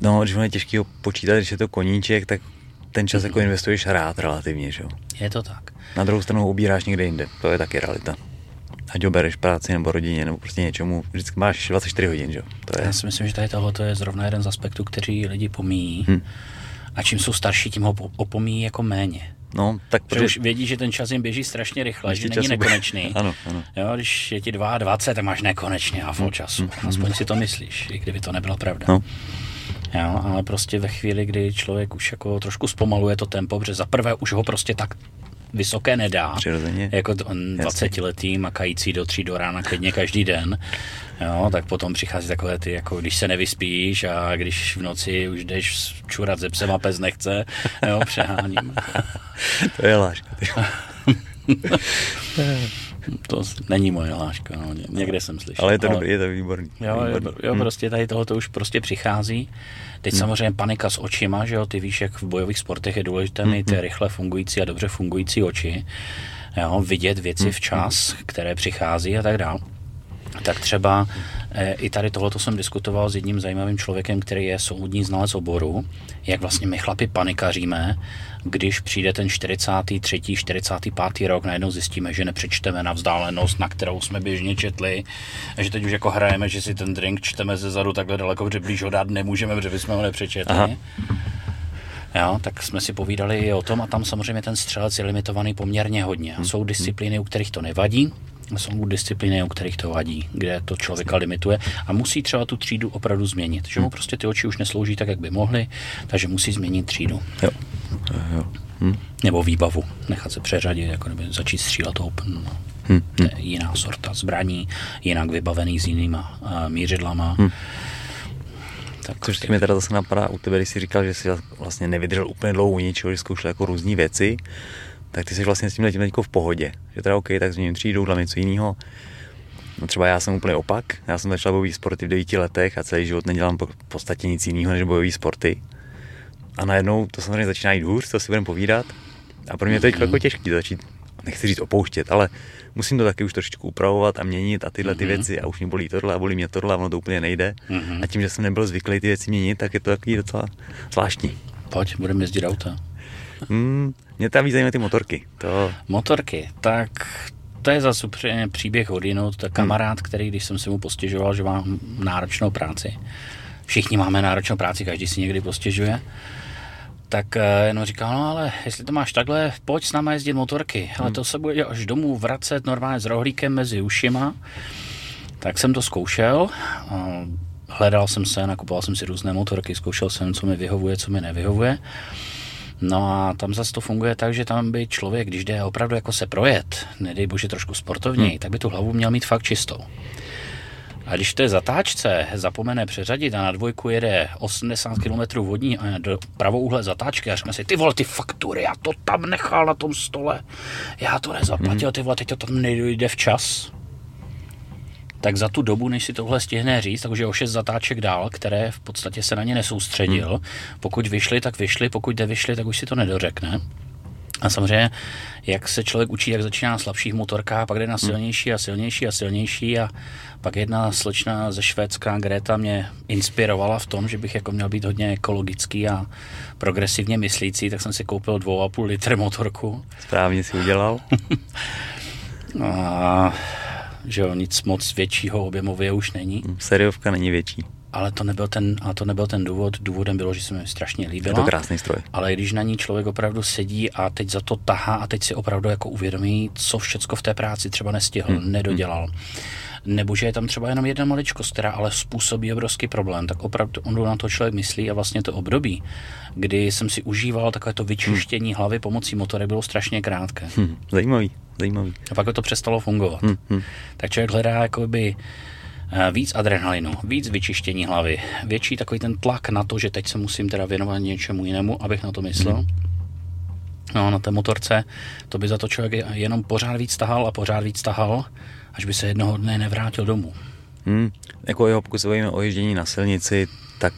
No, když je těžký ho počítat, když je to koníček, tak ten čas mm. jako investuješ rád relativně, že jo. Je to tak. Na druhou stranu ho ubíráš někde jinde, to je taky realita. Ať obereš práci nebo rodině nebo prostě něčemu, vždycky máš 24 hodin, že jo. To je... Já si myslím, že tady tohle je zrovna jeden z aspektů, který lidi pomíjí. Hmm. A čím jsou starší, tím ho opomíjí jako méně. No, tak protože... už vědí, že ten čas jim běží strašně rychle, že není nekonečný. <laughs> ano, ano. Jo, když je ti 22, tak máš nekonečně a full mm, času. Mm, Aspoň mm. si to myslíš, i kdyby to nebyla pravda. No. Jo, ale prostě ve chvíli, kdy člověk už jako trošku zpomaluje to tempo, protože za prvé už ho prostě tak vysoké nedá. Přirozeně. Jako 20 letý makající do tří do rána klidně každý den. Jo, tak potom přichází takové ty, jako když se nevyspíš a když v noci už jdeš čurat ze psem a pes nechce, jo, přeháním. <laughs> to je láška. <laughs> to není moje láška, no. někde jsem slyšel. Ale je to ale, dobrý, je to výborný. Jo, výborný. jo, jo hmm. prostě tady tohoto už prostě přichází. Teď hmm. samozřejmě panika s očima, že jo, ty víš, jak v bojových sportech je důležité hmm. mít ty rychle fungující a dobře fungující oči, jo, vidět věci hmm. včas, které přichází a tak dále tak třeba e, i tady tohleto jsem diskutoval s jedním zajímavým člověkem, který je soudní znalec oboru, jak vlastně my chlapi panikaříme, když přijde ten 43. 45. rok, najednou zjistíme, že nepřečteme na vzdálenost, na kterou jsme běžně četli, a že teď už jako hrajeme, že si ten drink čteme ze zadu takhle daleko, že blíž ho dát nemůžeme, protože jsme ho nepřečetli. Aha. Jo, tak jsme si povídali i o tom a tam samozřejmě ten střelec je limitovaný poměrně hodně. A jsou disciplíny, u kterých to nevadí, jsou disciplíny, u kterých to vadí, kde to člověka limituje a musí třeba tu třídu opravdu změnit, že mu hmm. prostě ty oči už neslouží tak, jak by mohly, takže musí změnit třídu. Jo. jo. Hm. Nebo výbavu, nechat se přeřadit, jako kdyby začít střílet open. No. Hm. To je jiná sorta zbraní, jinak vybavený s jinýma uh, mířidlama. Hm. Tak Což mi teda zase napadá u tebe, když jsi říkal, že jsi vlastně nevydržel úplně dlouho ničeho, že zkoušel jako různé věci, tak ty jsi vlastně s tím letím v pohodě. Že teda OK, tak změním třídu, dám něco jiného. No třeba já jsem úplně opak. Já jsem začal bojový sporty v devíti letech a celý život nedělám v podstatě nic jiného než bojové sporty. A najednou to samozřejmě začíná jít hůř, to si budeme povídat. A pro mě to je jako těžké začít, nechci říct opouštět, ale musím to taky už trošičku upravovat a měnit a tyhle ty mhm. věci a už mě bolí tohle a bolí mě tohle a ono to úplně nejde. Mhm. A tím, že jsem nebyl zvyklý ty věci měnit, tak je to takový docela zvláštní. Pojď, budeme jezdit auta. Hmm, mě tam víc ty motorky. To... Motorky, tak to je zase příběh od jinut. To je kamarád, který, když jsem se mu postěžoval, že mám náročnou práci, všichni máme náročnou práci, každý si někdy postěžuje, tak eh, jenom říkal, no ale jestli to máš takhle, pojď s náma jezdit motorky, ale to se bude až domů vracet normálně s rohlíkem mezi ušima. Tak jsem to zkoušel, hledal jsem se, nakupoval jsem si různé motorky, zkoušel jsem, co mi vyhovuje, co mi nevyhovuje. No a tam zase to funguje tak, že tam by člověk, když jde opravdu jako se projet, nedej bože trošku sportovněji, hmm. tak by tu hlavu měl mít fakt čistou. A když to je zatáčce zapomene přeřadit a na dvojku jede 80 km vodní a do pravouhle zatáčky a řekne si, ty vole, ty faktury, já to tam nechal na tom stole, já to nezaplatil, hmm. ty vole, teď to tam nejde včas tak za tu dobu, než si tohle stihne říct, takže o šest zatáček dál, které v podstatě se na ně nesoustředil. Hmm. Pokud vyšli, tak vyšli, pokud nevyšli, tak už si to nedořekne. A samozřejmě, jak se člověk učí, jak začíná na slabších motorkách, pak jde na hmm. silnější a silnější a silnější a pak jedna slečna ze Švédska, Greta, mě inspirovala v tom, že bych jako měl být hodně ekologický a progresivně myslící, tak jsem si koupil 2,5 litr motorku. Správně si udělal. <laughs> a že jo, nic moc většího objemově už není. Hmm, seriovka není větší. Ale to nebyl ten, ale to nebyl ten důvod. Důvodem bylo, že se mi strašně líbila. Je to krásný stroj. Ale když na ní člověk opravdu sedí a teď za to tahá a teď si opravdu jako uvědomí, co všecko v té práci třeba nestihl, hmm. nedodělal. Nebo že je tam třeba jenom jedna maličkost, která ale způsobí obrovský problém, tak opravdu on na to člověk myslí a vlastně to období, kdy jsem si užíval takové to vyčištění hmm. hlavy pomocí motory, bylo strašně krátké. Hmm, zajímavý, zajímavý. A pak to přestalo fungovat. Hmm, hmm. Tak člověk hledá jakoby eh, víc adrenalinu, víc vyčištění hlavy, větší takový ten tlak na to, že teď se musím teda věnovat něčemu jinému, abych na to myslel. Hmm. No, na té motorce, to by za to člověk jenom pořád víc tahal a pořád víc tahal, až by se jednoho dne nevrátil domů. Hmm. Jako jeho, pokud se bavíme o ježdění na silnici, tak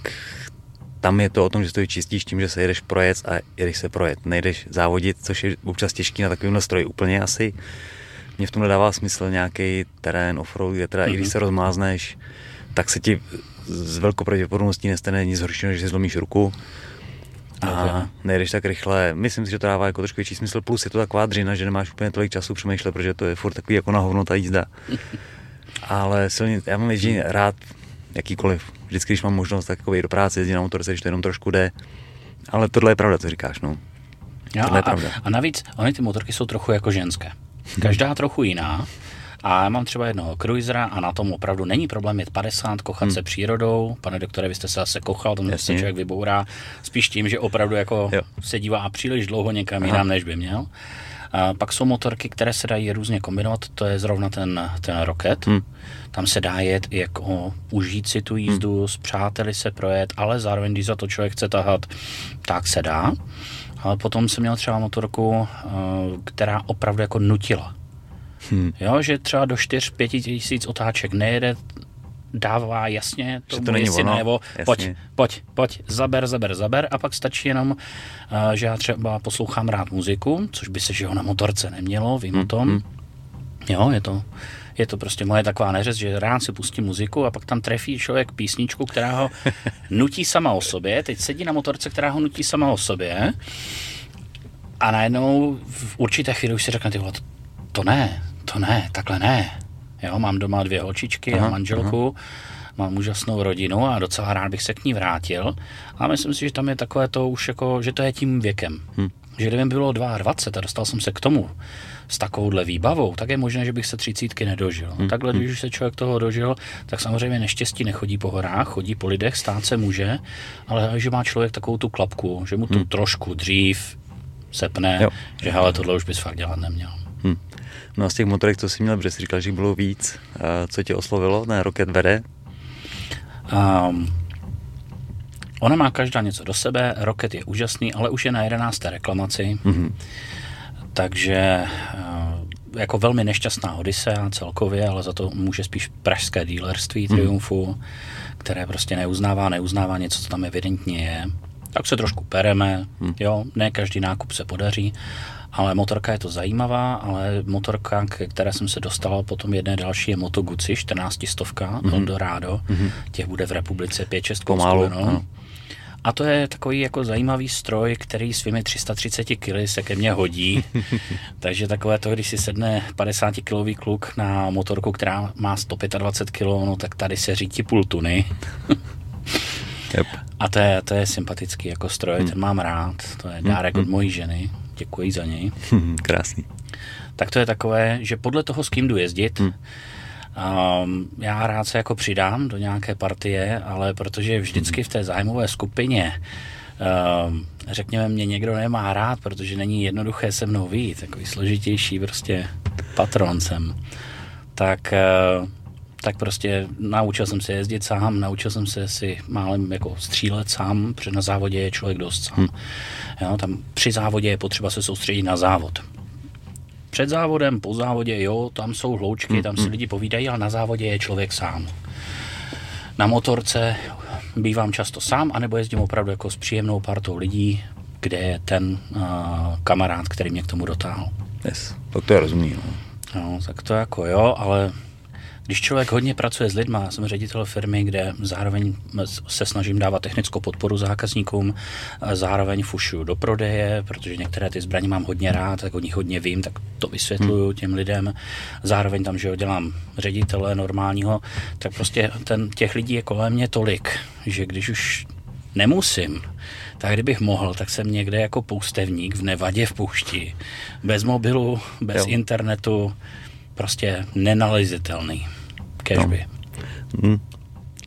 tam je to o tom, že to čistíš tím, že se jedeš projet a jedeš se projet. Nejdeš závodit, což je občas těžký na takovýmhle stroji úplně asi. Mně v tom nedává smysl nějaký terén offroad, kde teda mm-hmm. i když mhm. se rozmázneš, tak se ti s velkou pravděpodobností nestane nic horšího, že si zlomíš ruku. A nejdeš tak rychle. Myslím si, že to dává jako trošku větší smysl. Plus je to taková dřina, že nemáš úplně tolik času přemýšlet, protože to je furt takový jako na hovno ta jízda. <laughs> Ale silně, já mám ježdění rád jakýkoliv. Vždycky, když mám možnost, tak jako do práce, jezdit na motorce, když to jenom trošku jde. Ale tohle je pravda, co říkáš, no. Jo, tohle a, je pravda. A navíc, ony ty motorky jsou trochu jako ženské. Každá trochu jiná. A já mám třeba jednoho cruisera a na tom opravdu není problém jet 50, kochat hmm. se přírodou. Pane doktore, vy jste se zase kochal, tomu se člověk vybourá. Spíš tím, že opravdu jako jo. se dívá příliš dlouho někam Aha. jinam, než by měl. A pak jsou motorky, které se dají různě kombinovat, to je zrovna ten, ten Rocket. Hmm. Tam se dá jet jako užít si tu hmm. jízdu, hmm. s přáteli se projet, ale zároveň, když za to člověk chce tahat, tak se dá. Ale potom jsem měl třeba motorku, eh, která opravdu jako nutila. Hmm. Jo, že třeba do 4-5 tisíc otáček nejede dává jasně tomu, to není ono, nebo pojď, pojď, pojď, zaber, zaber, zaber a pak stačí jenom, uh, že já třeba poslouchám rád muziku, což by se že na motorce nemělo, vím hmm. o tom. Hmm. Jo, je to, je to prostě moje taková neřez, že rád si pustí muziku a pak tam trefí člověk písničku, která ho <laughs> nutí sama o sobě. Teď sedí na motorce, která ho nutí sama o sobě. A najednou v určité chvíli už si řekne, ty vole, to ne, to ne, takhle ne. Jo, mám doma dvě holčičky aha, a manželku, aha. mám úžasnou rodinu a docela rád bych se k ní vrátil. A myslím si, že tam je takové to už jako, že to je tím věkem. Hm. Že kdyby bylo 22 a dostal jsem se k tomu s takovouhle výbavou, tak je možné, že bych se třicítky nedožil. Hm. Takhle, hm. když už se člověk toho dožil, tak samozřejmě neštěstí nechodí po horách, chodí po lidech, stát se může, ale že má člověk takovou tu klapku, že mu tu hm. trošku dřív sepne, jo. že ale tohle už bys fakt dělat neměl. Hm. No a z těch motorek, co jsi měl, protože jsi říkal, že bylo víc, co tě oslovilo? Ne, Rocket vede? Um, ona má každá něco do sebe, Rocket je úžasný, ale už je na 11. reklamaci, mm-hmm. takže uh, jako velmi nešťastná Odyssea celkově, ale za to může spíš pražské dílerství mm-hmm. Triumfu, které prostě neuznává, neuznává něco, co tam evidentně je. Tak se trošku pereme, mm. jo, ne každý nákup se podaří, ale motorka je to zajímavá, ale motorka, ke které jsem se dostal potom jedné další je Moto Guzzi, 14 stovka, mm-hmm. Eldorado, mm-hmm. těch bude v republice 5-6 Pomalu, no. A to je takový jako zajímavý stroj, který svými 330 kg se ke mně hodí. <laughs> Takže takové to, když si sedne 50 kilový kluk na motorku, která má 125 kg, no tak tady se řídí půl tuny. <laughs> yep. A to je, to je sympatický jako stroj, hmm. ten mám rád. To je dárek hmm. od mojí ženy. Děkuji za něj. <laughs> Krásný. Tak to je takové, že podle toho, s kým jdu jezdit, hmm. Um, já rád se jako přidám do nějaké partie, ale protože vždycky v té zájmové skupině um, řekněme, mě někdo nemá rád, protože není jednoduché se mnou vyjít, takový složitější prostě patron jsem, tak, uh, tak prostě naučil jsem se jezdit sám, naučil jsem se si málem jako střílet sám, protože na závodě je člověk dost sám. Hmm. Jo, tam při závodě je potřeba se soustředit na závod. Před závodem, po závodě, jo, tam jsou hloučky, hmm, tam si hmm. lidi povídají, ale na závodě je člověk sám. Na motorce bývám často sám, anebo jezdím opravdu jako s příjemnou partou lidí, kde je ten uh, kamarád, který mě k tomu dotáhl. Yes, tak to je rozumný. No. no, tak to jako jo, ale když člověk hodně pracuje s lidmi, jsem ředitel firmy, kde zároveň se snažím dávat technickou podporu zákazníkům, zároveň fušu do prodeje, protože některé ty zbraně mám hodně rád, tak o nich hodně vím, tak to vysvětluju hmm. těm lidem. Zároveň tam, že ho dělám ředitele normálního, tak prostě ten, těch lidí je kolem mě tolik, že když už nemusím, tak kdybych mohl, tak jsem někde jako poustevník v Nevadě v poušti, bez mobilu, bez jo. internetu, prostě nenalezitelný. Cashby. No. Hmm.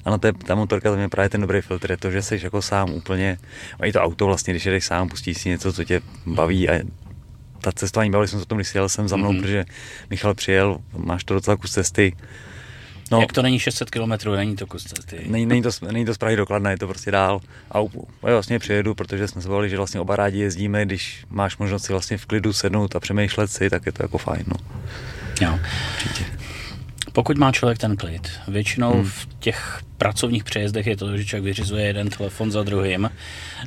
Ano, to je, ta motorka, to je právě ten dobrý filtr, je to, že jsi jako sám úplně, a i to auto vlastně, když jedeš sám, pustíš si něco, co tě baví a ta cestování, bavili jsme se o tom, když jel jsem za mnou, mm-hmm. protože Michal přijel, máš to docela kus cesty, No, Jak to není 600 km, není to kus cesty. Není, není, to, není to z Prahy dokladné, je to prostě dál. A já vlastně přijedu, protože jsme se bavili, že vlastně oba rádi jezdíme, když máš možnost si vlastně v klidu sednout a přemýšlet si, tak je to jako fajn. No. Jo. Určitě. Pokud má člověk ten klid, většinou hmm. v těch pracovních přejezdech je to, že člověk vyřizuje jeden telefon za druhým.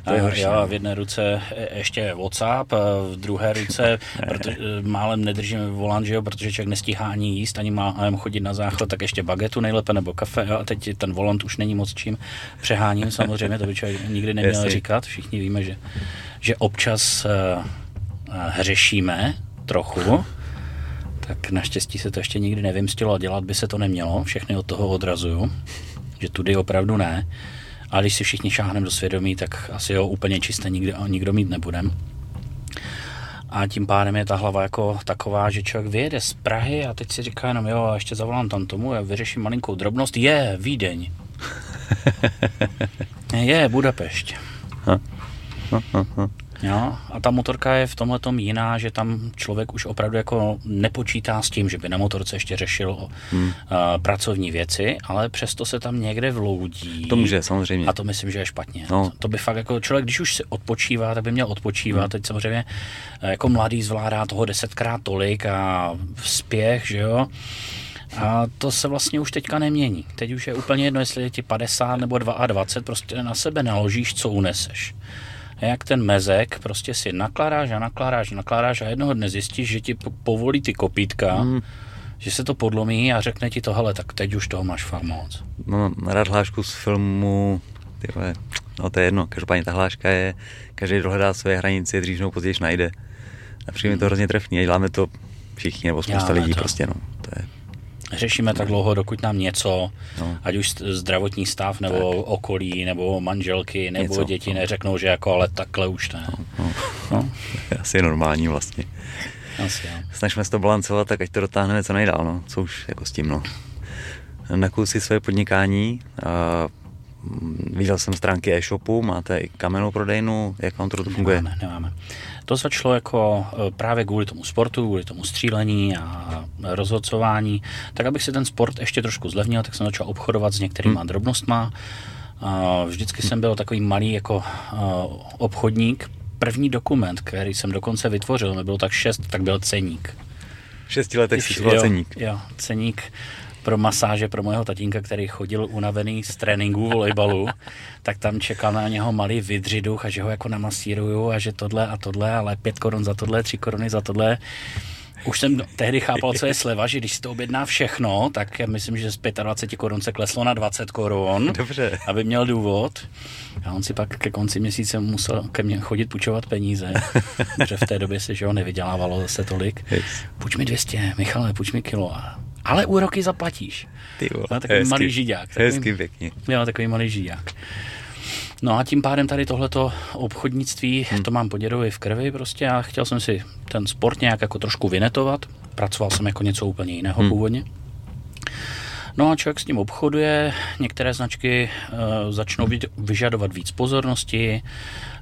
To je horší, Já no. v jedné ruce e, ještě WhatsApp, v druhé <laughs> ruce protože e, málem nedržím volant, že jo, protože člověk nestíhá ani jíst, ani má chodit na záchod, tak ještě bagetu nejlépe nebo kafe. Jo, a teď ten volant už není moc čím přeháním, samozřejmě, to by člověk nikdy neměl Jestli. říkat. Všichni víme, že, že občas uh, hřešíme trochu tak naštěstí se to ještě nikdy nevymstilo a dělat by se to nemělo. Všechny od toho odrazuju, že tudy opravdu ne. A když si všichni šáhneme do svědomí, tak asi ho úplně čisté nikdy, nikdo mít nebudem. A tím pádem je ta hlava jako taková, že člověk vyjede z Prahy a teď si říká jenom, jo, a ještě zavolám tam tomu a vyřeším malinkou drobnost. Je, Vídeň. <laughs> je, Budapešť. Jo? A ta motorka je v tomhle tom jiná, že tam člověk už opravdu jako nepočítá s tím, že by na motorce ještě řešil hmm. uh, pracovní věci, ale přesto se tam někde vloudí. To může, samozřejmě. A to myslím, že je špatně. No. To, by fakt jako člověk, když už si odpočívá, tak by měl odpočívat. Hmm. Teď samozřejmě eh, jako mladý zvládá toho desetkrát tolik a spěch, že jo. A to se vlastně už teďka nemění. Teď už je úplně jedno, jestli je ti 50 nebo 22, prostě na sebe naložíš, co uneseš jak ten mezek, prostě si nakládáš a nakládáš a nakládáš a jednoho dne zjistíš, že ti povolí ty kopítka, mm. že se to podlomí a řekne ti to, hele, tak teď už toho máš fakt moc. No, rád hlášku z filmu, tyhle, no to je jedno, každopádně ta hláška je, každý dohledá své hranice, dřív nebo později najde. A přijde mm. to hrozně trefný a děláme to všichni nebo spousta lidí to. prostě, no. Řešíme tak dlouho, dokud nám něco, no. ať už zdravotní stav, nebo tak. okolí, nebo manželky, nebo něco, děti no. neřeknou, že jako ale takhle už ne. No, no. No. <laughs> Asi je normální vlastně. Asi, jo. Snažíme se to balancovat, tak ať to dotáhneme co nejdál, no. co už jako s tím. No. Nakusil své podnikání, a viděl jsem stránky e-shopu, máte i kamenou prodejnu, jak vám to funguje? Nemáme, nemáme. To začalo jako e, právě kvůli tomu sportu, kvůli tomu střílení a rozhodcování. Tak abych si ten sport ještě trošku zlevnil, tak jsem začal obchodovat s některýma hmm. drobnostma. Vždycky jsem byl takový malý jako e, obchodník. První dokument, který jsem dokonce vytvořil, mi bylo tak šest, tak byl ceník. Šesti letech byl ceník. Jo, ceník pro masáže pro mojeho tatínka, který chodil unavený z tréninku volejbalu, tak tam čekal na něho malý vydřiduch a že ho jako namasíruju a že tohle a tohle, ale pět korun za tohle, tři koruny za tohle. Už jsem tehdy chápal, co je sleva, že když si to objedná všechno, tak já myslím, že z 25 korun se kleslo na 20 korun, Dobře. aby měl důvod. A on si pak ke konci měsíce musel ke mně chodit půjčovat peníze, protože v té době se že ho nevydělávalo zase tolik. Půjč mi 200, Michale, půjč mi kilo. A ale úroky zaplatíš. Ty vole, no, takový hezky, malý žiďák. Takový, hezky pěkně. Jo, takový malý žiďák. No a tím pádem tady tohleto obchodnictví, hmm. to mám po dědovi v krvi prostě a chtěl jsem si ten sport nějak jako trošku vynetovat. Pracoval jsem jako něco úplně jiného hmm. původně. No a člověk s tím obchoduje, některé značky uh, začnou vyžadovat víc pozornosti,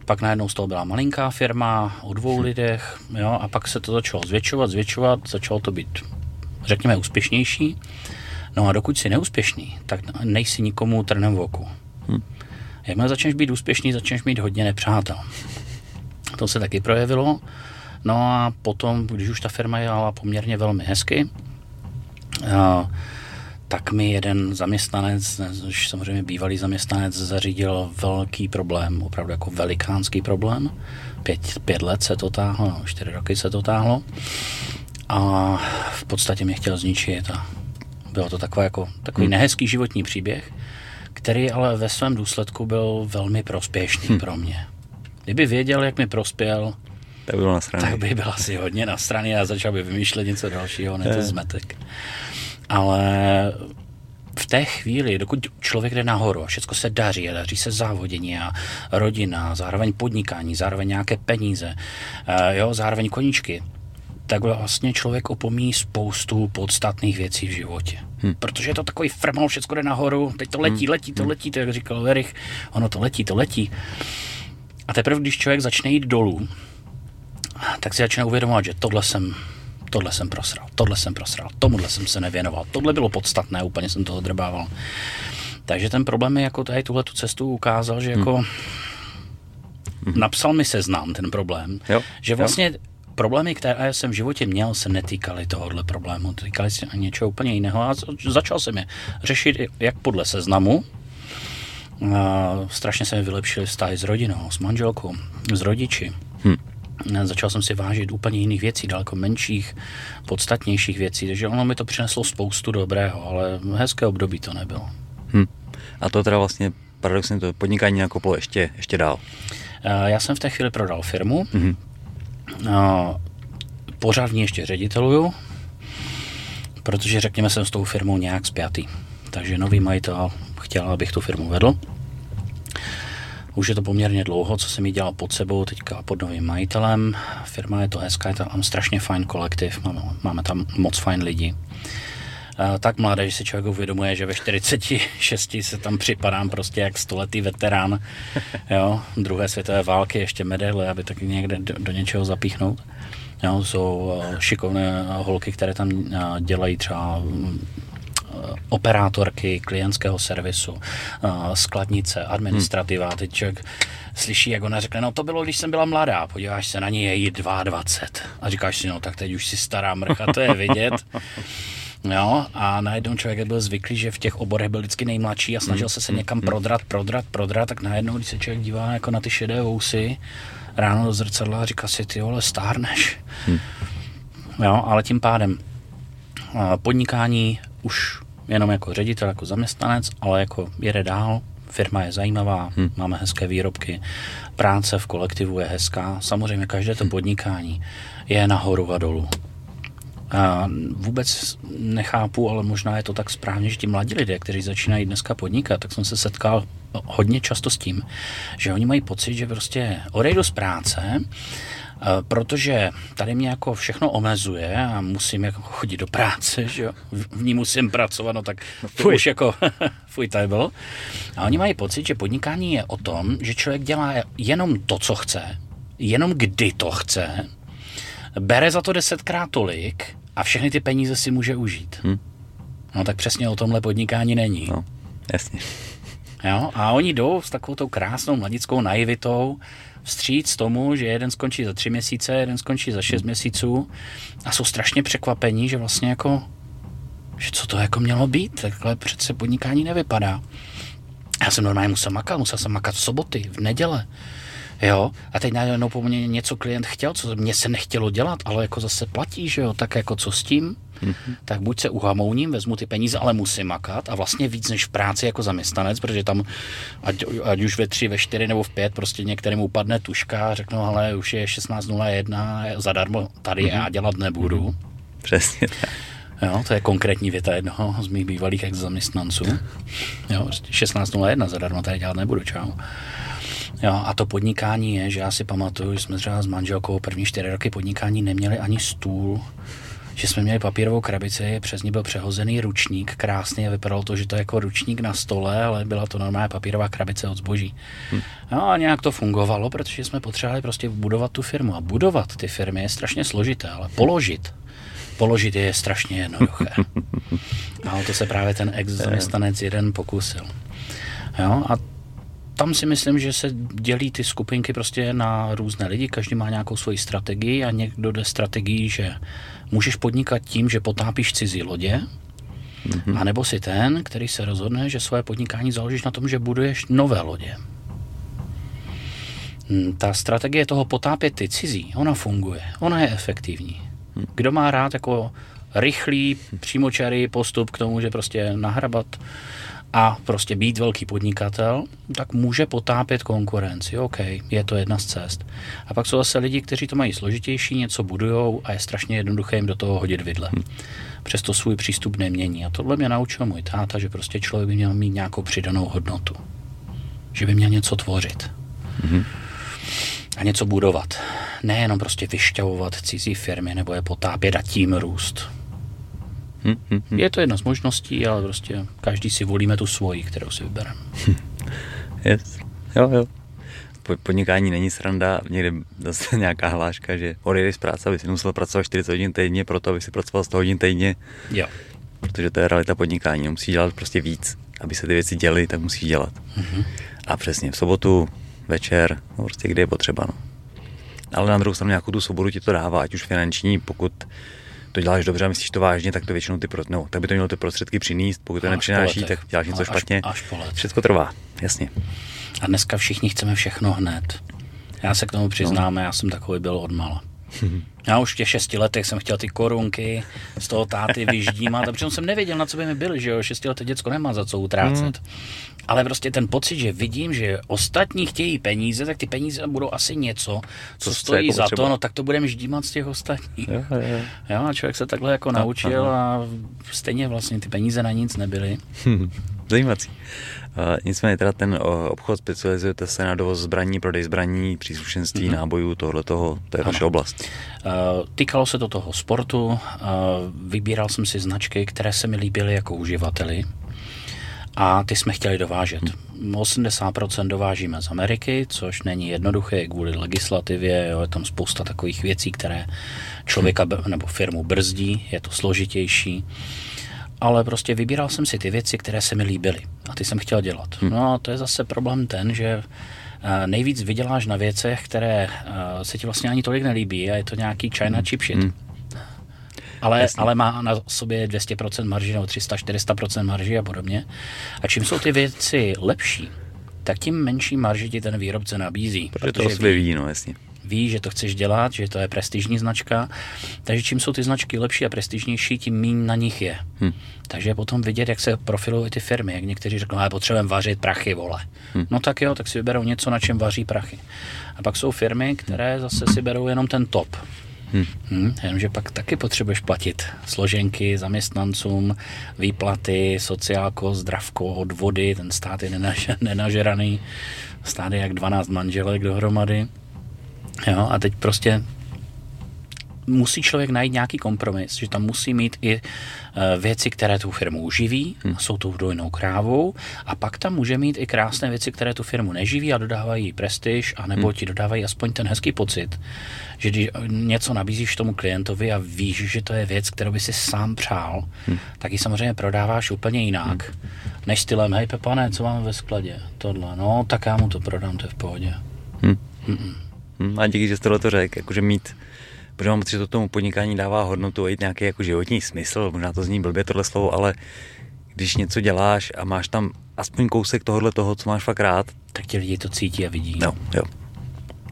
pak najednou z toho byla malinká firma o dvou hm. lidech, jo, a pak se to začalo zvětšovat, zvětšovat, začalo to být řekněme, úspěšnější. No a dokud jsi neúspěšný, tak nejsi nikomu trnem v oku. Hmm. Jakmile začneš být úspěšný, začneš mít hodně nepřátel. To se taky projevilo. No a potom, když už ta firma jela poměrně velmi hezky, tak mi jeden zaměstnanec, už samozřejmě bývalý zaměstnanec, zařídil velký problém, opravdu jako velikánský problém. Pět, pět let se to táhlo, no, čtyři roky se to táhlo a v podstatě mě chtěl zničit a bylo to takový, jako, takový hmm. nehezký životní příběh, který ale ve svém důsledku byl velmi prospěšný hmm. pro mě. Kdyby věděl, jak mi prospěl, tak by, tak by byl asi hodně na straně a začal by vymýšlet něco dalšího, ne to zmetek. Ale v té chvíli, dokud člověk jde nahoru a všechno se daří a daří se závodění a rodina, zároveň podnikání, zároveň nějaké peníze, jo, zároveň koníčky, tak vlastně člověk opomíjí spoustu podstatných věcí v životě. Hmm. Protože je to takový frmal, všechno jde nahoru, teď to letí, hmm. letí, to hm. letí, to jak říkal Verich, ono to letí, to letí. A teprve, když člověk začne jít dolů, tak si začne uvědomovat, že tohle jsem, tohle jsem prosral, tohle jsem prosral, tomuhle jsem se nevěnoval, tohle bylo podstatné, úplně jsem toho drbával. Takže ten problém je jako tady tuhle tu cestu ukázal, že jako hmm. napsal mi seznám ten problém, jo, že vlastně jo. Problémy, které jsem v životě měl, se netýkaly tohohle problému, týkaly se něčeho úplně jiného a začal jsem je řešit jak podle seznamu, a strašně se mi vylepšily vztahy s rodinou, s manželkou, s rodiči. Hmm. Začal jsem si vážit úplně jiných věcí, daleko menších, podstatnějších věcí, takže ono mi to přineslo spoustu dobrého, ale hezké období to nebylo. Hmm. A to teda vlastně paradoxně to podnikání nakoplo ještě, ještě dál. Já jsem v té chvíli prodal firmu, hmm. Pořád v ní ještě řediteluju, protože řekněme jsem s tou firmou nějak spjatý. Takže nový majitel chtěl, abych tu firmu vedl. Už je to poměrně dlouho, co jsem ji dělal pod sebou, teďka pod novým majitelem. Firma je to hezká, je tam strašně fajn kolektiv, máme, máme tam moc fajn lidí. Tak mladé, že si člověk uvědomuje, že ve 46 se tam připadám prostě jak stoletý veterán <laughs> jo, druhé světové války, ještě medaile, aby taky někde do, do něčeho zapíchnout. Jo, jsou eh, šikovné holky, které tam eh, dělají třeba Eh, operátorky klientského servisu, skladnice, administrativa. Hmm. Teď člověk slyší, jak ona řekne, no to bylo, když jsem byla mladá, podíváš se na ní, je jí 22. A říkáš si, no tak teď už si stará mrcha, to je vidět. <laughs> Jo, a najednou člověk byl zvyklý, že v těch oborech byl vždycky nejmladší a snažil se se hmm. někam hmm. prodrat, prodrat, prodrat, tak najednou, když se člověk dívá jako na ty šedé vousy ráno do zrcadla a říká si, ty vole, stárneš. Hmm. Jo, ale tím pádem podnikání už jenom jako ředitel, jako zaměstnanec, ale jako jede dál, firma je zajímavá, hmm. máme hezké výrobky, práce v kolektivu je hezká, samozřejmě každé to podnikání je nahoru a dolů. A vůbec nechápu, ale možná je to tak správně, že ti mladí lidé, kteří začínají dneska podnikat, tak jsem se setkal hodně často s tím, že oni mají pocit, že prostě odejdu z práce Eh, protože tady mě jako všechno omezuje a musím jako chodit do práce, <laughs> že jo, v ní musím pracovat, no tak no to už jako <laughs> fuj table. A oni mají pocit, že podnikání je o tom, že člověk dělá jenom to, co chce, jenom kdy to chce, bere za to desetkrát tolik a všechny ty peníze si může užít. Hmm. No tak přesně o tomhle podnikání není. No, jasně. Jo? A oni jdou s takovou tou krásnou mladickou naivitou, vstříc tomu, že jeden skončí za tři měsíce, jeden skončí za šest měsíců a jsou strašně překvapení, že vlastně jako, že co to jako mělo být, takhle přece podnikání nevypadá. Já jsem normálně musel makat, musel jsem makat v soboty, v neděle. Jo, a teď najednou po mně něco klient chtěl, co mě se nechtělo dělat, ale jako zase platí, že jo, tak jako co s tím? Mm-hmm. Tak buď se uhamouním, vezmu ty peníze, ale musím makat a vlastně víc než v práci jako zaměstnanec, protože tam, ať, ať už ve tři, ve čtyři nebo v pět, prostě některému upadne tuška a řeknou, ale už je 16.01, zadarmo tady mm-hmm. já dělat nebudu. Mm-hmm. Přesně tak. Jo, to je konkrétní věta jednoho z mých bývalých ex-zaměstnanců. Jo, 16.01 prostě zadarmo tady dělat nebudu, čau. Jo, a to podnikání je, že já si pamatuju, že jsme třeba s manželkou první čtyři roky podnikání neměli ani stůl, že jsme měli papírovou krabici, přes ní byl přehozený ručník, krásný a vypadalo to, že to je jako ručník na stole, ale byla to normálně papírová krabice od zboží. Hm. No a nějak to fungovalo, protože jsme potřebovali prostě budovat tu firmu. A budovat ty firmy je strašně složité, ale položit, položit je strašně jednoduché. <laughs> A o to se právě ten ex-zaměstnanec jeden pokusil. Jo, a tam si myslím, že se dělí ty skupinky prostě na různé lidi, každý má nějakou svoji strategii a někdo jde strategii, že můžeš podnikat tím, že potápíš cizí lodě, mm-hmm. anebo si ten, který se rozhodne, že svoje podnikání založíš na tom, že buduješ nové lodě. Hm, ta strategie toho potápět ty cizí, ona funguje, ona je efektivní. Hm. Kdo má rád jako rychlý, přímočarý postup k tomu, že prostě nahrabat a prostě být velký podnikatel, tak může potápět konkurenci. OK, je to jedna z cest. A pak jsou zase lidi, kteří to mají složitější, něco budujou a je strašně jednoduché jim do toho hodit vidle. Hmm. Přesto svůj přístup nemění. A tohle mě naučil můj táta, že prostě člověk by měl mít nějakou přidanou hodnotu. Že by měl něco tvořit. Hmm. a něco budovat. Nejenom prostě vyšťavovat cizí firmy nebo je potápět a tím růst. Hmm, hmm, hmm. Je to jedna z možností, ale prostě každý si volíme tu svoji, kterou si vybereme. <laughs> Yes. Jo, jo. Podnikání není sranda, někde zase <laughs> nějaká hláška, že odejdeš z práce, aby si musel pracovat 40 hodin týdně, proto aby si pracoval 100 hodin týdně. Jo. Protože to je realita podnikání, musí dělat prostě víc. Aby se ty věci děly, tak musí dělat. Mm-hmm. A přesně v sobotu, večer, no prostě kde je potřeba. No. Ale na druhou stranu nějakou tu svobodu ti to dává, ať už finanční, pokud to děláš dobře a myslíš to vážně, tak to většinou ty pro, no, tak by to mělo ty prostředky přinést. Pokud to nepřináší, tak děláš něco až, špatně. Až po Všechno trvá, jasně. A dneska všichni chceme všechno hned. Já se k tomu přiznám, no. já jsem takový byl odmala. <laughs> Já už v těch šesti letech jsem chtěl ty korunky z toho táty vyždímat a přitom jsem nevěděl, na co by mi byly, že jo, šestileté děcko nemá za co utrácet. Ale prostě ten pocit, že vidím, že ostatní chtějí peníze, tak ty peníze budou asi něco, co, co stojí jako za třeba. to, no tak to budeme ždímat z těch ostatních. Jo, jo. jo a člověk se takhle jako no, naučil a stejně vlastně ty peníze na nic nebyly. Zajímací. Uh, nicméně teda ten obchod specializujete se na dovoz zbraní, prodej zbraní, příslušenství, mm-hmm. nábojů, tohle toho, to je ano. vaše oblast. Uh, týkalo se to toho sportu, uh, vybíral jsem si značky, které se mi líbily jako uživateli a ty jsme chtěli dovážet. Hmm. 80% dovážíme z Ameriky, což není jednoduché kvůli legislativě, jo, je tam spousta takových věcí, které člověka nebo firmu brzdí, je to složitější ale prostě vybíral jsem si ty věci, které se mi líbily a ty jsem chtěl dělat. Hmm. No a to je zase problém ten, že eh, nejvíc vyděláš na věcech, které eh, se ti vlastně ani tolik nelíbí a je to nějaký China hmm. chip shit. Hmm. Ale, ale má na sobě 200% marži nebo 300-400% marži a podobně. A čím jsou ty věci lepší, tak tím menší marži ti ten výrobce nabízí. Protože, protože to ví, no jasně ví, že to chceš dělat, že to je prestižní značka. Takže čím jsou ty značky lepší a prestižnější, tím méně na nich je. Hmm. Takže potom vidět, jak se profilují ty firmy. Jak někteří řeknou, ale potřebujeme vařit prachy, vole. Hmm. No tak jo, tak si vyberou něco, na čem vaří prachy. A pak jsou firmy, které zase si berou jenom ten top. Hmm. Hmm, jenomže pak taky potřebuješ platit složenky zaměstnancům, výplaty, sociálko, zdravko, odvody, ten stát je nenaž, <laughs> nenažeraný, stát je jak 12 manželek dohromady. Jo, a teď prostě musí člověk najít nějaký kompromis, že tam musí mít i e, věci, které tu firmu uživí, hmm. jsou tou dojnou krávou, a pak tam může mít i krásné věci, které tu firmu neživí a dodávají prestiž, anebo hmm. ti dodávají aspoň ten hezký pocit, že když něco nabízíš tomu klientovi a víš, že to je věc, kterou by si sám přál, hmm. tak ji samozřejmě prodáváš úplně jinak, hmm. než stylem, hej Pepane, co máme ve skladě, tohle, no tak já mu to prodám, to je v pohodě. Hmm. Hmm. Hmm, a díky, že jste to řekl, jakože mít, protože mám pocit, že to tomu podnikání dává hodnotu, jít nějaký jako životní smysl, možná to zní blbě tohle slovo, ale když něco děláš a máš tam aspoň kousek tohohle toho, co máš fakt rád, tak ti lidi to cítí a vidí. No, jo.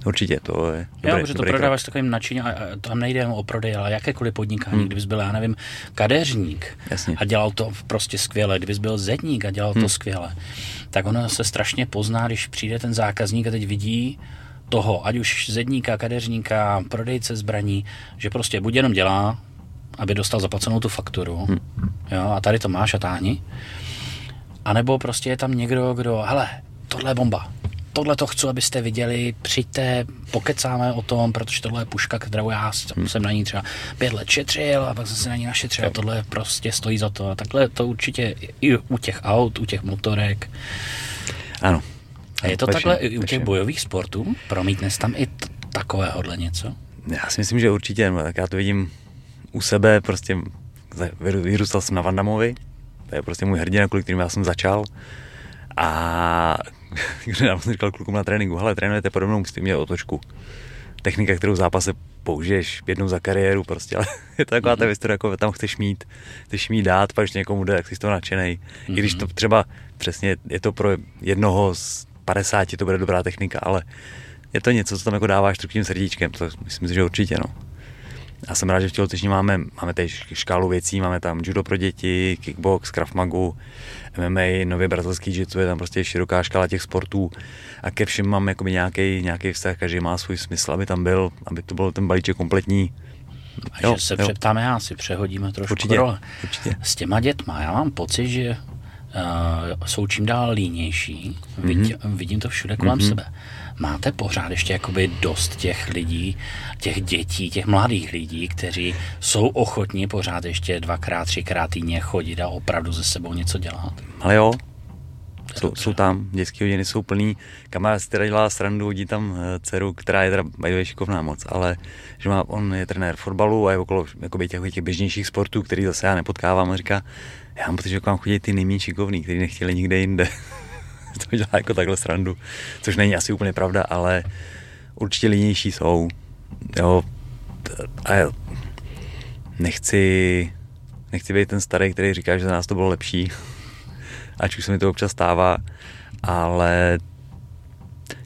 Určitě, to je dobrý, Jo, protože to prodáváš takovým nadšením a tam nejde jen o prodej, ale jakékoliv podnikání. Hmm. Kdybys byl, já nevím, kadeřník Jasně. a dělal to prostě skvěle, kdybys byl zedník a dělal hmm. to skvěle, tak ono se strašně pozná, když přijde ten zákazník a teď vidí, toho, ať už zedníka, kadeřníka, prodejce zbraní, že prostě buď jenom dělá, aby dostal zaplacenou tu fakturu, hmm. jo, a tady to máš a táhni, anebo prostě je tam někdo, kdo, hele, tohle je bomba, tohle to chci, abyste viděli, přijďte, pokecáme o tom, protože tohle je puška, kterou já hmm. jsem na ní třeba pět let šetřil a pak jsem se na ní našetřil a tohle prostě stojí za to. A takhle to určitě i u těch aut, u těch motorek. Ano, a je to vaši, takhle i u těch bojových sportů? Promítne tam i t- takovéhodle něco? Já si myslím, že určitě. No, tak já to vidím u sebe, prostě vyrůstal jsem na Vandamovi, to je prostě můj hrdina, kvůli kterým já jsem začal. A <laughs> když já jsem říkal klukům na tréninku, hele, trénujete podobnou, musíte mít otočku. Technika, kterou v zápase použiješ jednou za kariéru prostě, <laughs> ale je to taková mm-hmm. ta věc, kterou jako tam chceš mít, chceš mít dát, pak někomu jde, jak jsi z toho nadšenej. Mm-hmm. I když to třeba přesně je to pro jednoho z 50 to bude dobrá technika, ale je to něco, co tam jako dáváš tím srdíčkem, to myslím si, že určitě, no. Já jsem rád, že v tělocvičně máme, máme tady škálu věcí, máme tam judo pro děti, kickbox, krav magu, MMA, nově brazilský jiu je tam prostě široká škála těch sportů a ke všem mám jakoby nějaký, nějaký vztah, každý má svůj smysl, aby tam byl, aby to byl ten balíček kompletní. A jo, že se jo. přeptáme, já si přehodíme trošku určitě, role. Určitě. S těma dětma, já mám pocit, že uh, jsou čím dál línější. Mm-hmm. Vidím, vidím to všude kolem mm-hmm. sebe. Máte pořád ještě jakoby dost těch lidí, těch dětí, těch mladých lidí, kteří jsou ochotní pořád ještě dvakrát, třikrát týdně chodit a opravdu ze sebou něco dělat? Ale jo, jsou, jsou tam, dětské hodiny jsou plný. Kamarád si teda dělá srandu, hodí tam eh, dceru, která je teda bajově šikovná moc, ale že má, on je trenér fotbalu a je okolo jakoby těch, těch běžnějších sportů, který zase já nepotkávám a říká, já mám pocit, že k vám chodí ty nejméně šikovný, kteří nechtěli nikde jinde. <laughs> to dělá jako takhle srandu, což není asi úplně pravda, ale určitě línější jsou. Jo, a já nechci, nechci být ten starý, který říká, že za nás to bylo lepší, <laughs> ač už se mi to občas stává, ale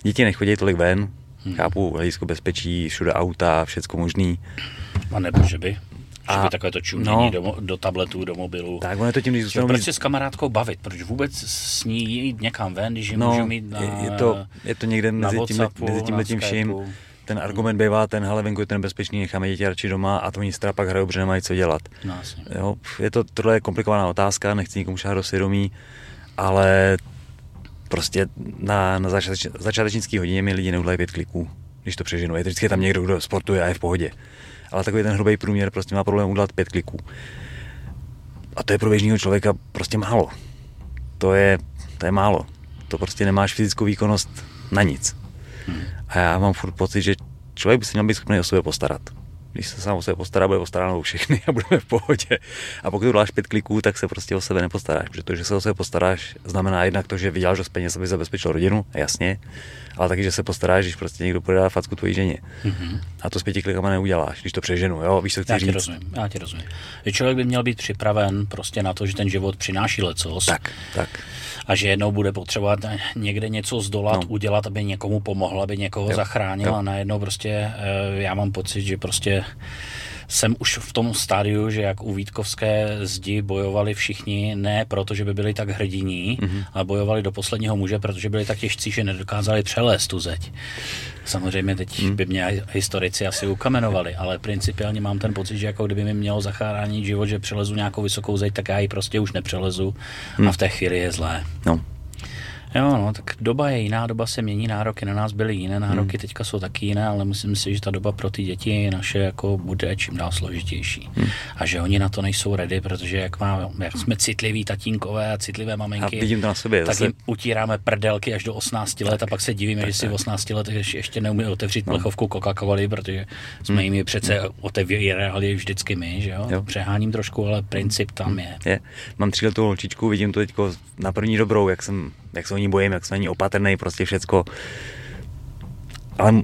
děti nechodí tolik ven, hmm. chápu hledisko bezpečí, všude auta, všecko možný. A nebo že by? A, takové to čumění no, do, do tabletů, do mobilu. Tak ono je to tím, když zůstanou... Proč se s kamarádkou bavit? Proč vůbec s ní jít někam ven, když no, můžu mít na je, to, je to někde mezi, tím, mezi tímhle tím vším. Ten argument bývá ten, hele, venku je ten bezpečný, necháme děti radši doma a to oni teda pak hrajou, protože nemají co dělat. No, jo, je to, tohle je komplikovaná otázka, nechci nikomu šát do svědomí, ale prostě na, na začáteč, začátečnické hodině mi lidi neudlají pět kliků, když to přeženu. Je to vždycky tam někdo, kdo sportuje a je v pohodě. Ale takový ten hrubý průměr prostě má problém udělat pět kliků. A to je pro běžného člověka prostě málo. To je, to je málo. To prostě nemáš fyzickou výkonnost na nic. Hmm. A já mám furt pocit, že člověk by se měl být schopný o sebe postarat když se sám o sebe postará, bude postaráno všechny a budeme v pohodě. A pokud uděláš pět kliků, tak se prostě o sebe nepostaráš, protože to, že se o sebe postaráš, znamená jednak to, že vyděláš dost peněz, aby zabezpečil rodinu, jasně, ale taky, že se postaráš, když prostě někdo dát facku tvojí ženě. Mm-hmm. A to s pěti klikama neuděláš, když to přeženu, jo, víš, co chci já říct. rozumím, já ti rozumím. Že člověk by měl být připraven prostě na to, že ten život přináší lecos. Tak, tak a že jednou bude potřebovat někde něco zdolat, no. udělat, aby někomu pomohl, aby někoho jo. zachránil jo. a najednou prostě eh, já mám pocit, že prostě jsem už v tom stádiu, že jak u Vítkovské zdi bojovali všichni, ne proto, že by byli tak hrdiní, mm-hmm. ale bojovali do posledního muže, protože byli tak těžcí, že nedokázali přelézt tu zeď. Samozřejmě teď mm. by mě historici asi ukamenovali, ale principiálně mám ten pocit, že jako kdyby mi mělo zachránit život, že přelezu nějakou vysokou zeď, tak já ji prostě už nepřelezu mm. a v té chvíli je zlé. No. Jo, no, tak doba je jiná, doba se mění, nároky na nás byly jiné, nároky hmm. teďka jsou taky jiné, ale myslím si, že ta doba pro ty děti naše jako bude čím dál složitější. Hmm. A že oni na to nejsou ready, protože jak, má, jak jsme citliví tatínkové a citlivé maminky, a vidím to na sobě, tak zase... jim utíráme prdelky až do 18 let tak. a pak se divíme, tak, že si v 18 letech ještě neumí otevřít no. plechovku Coca-Cola, protože jsme hmm. jim ji přece otevírali vždycky my, že jo? jo. Přeháním trošku, ale princip tam hmm. je. je. Mám tříletou holčičku, vidím to teď na první dobrou, jak jsem jak se o ní bojím, jak jsem ní opatrný, prostě všecko. Ale m-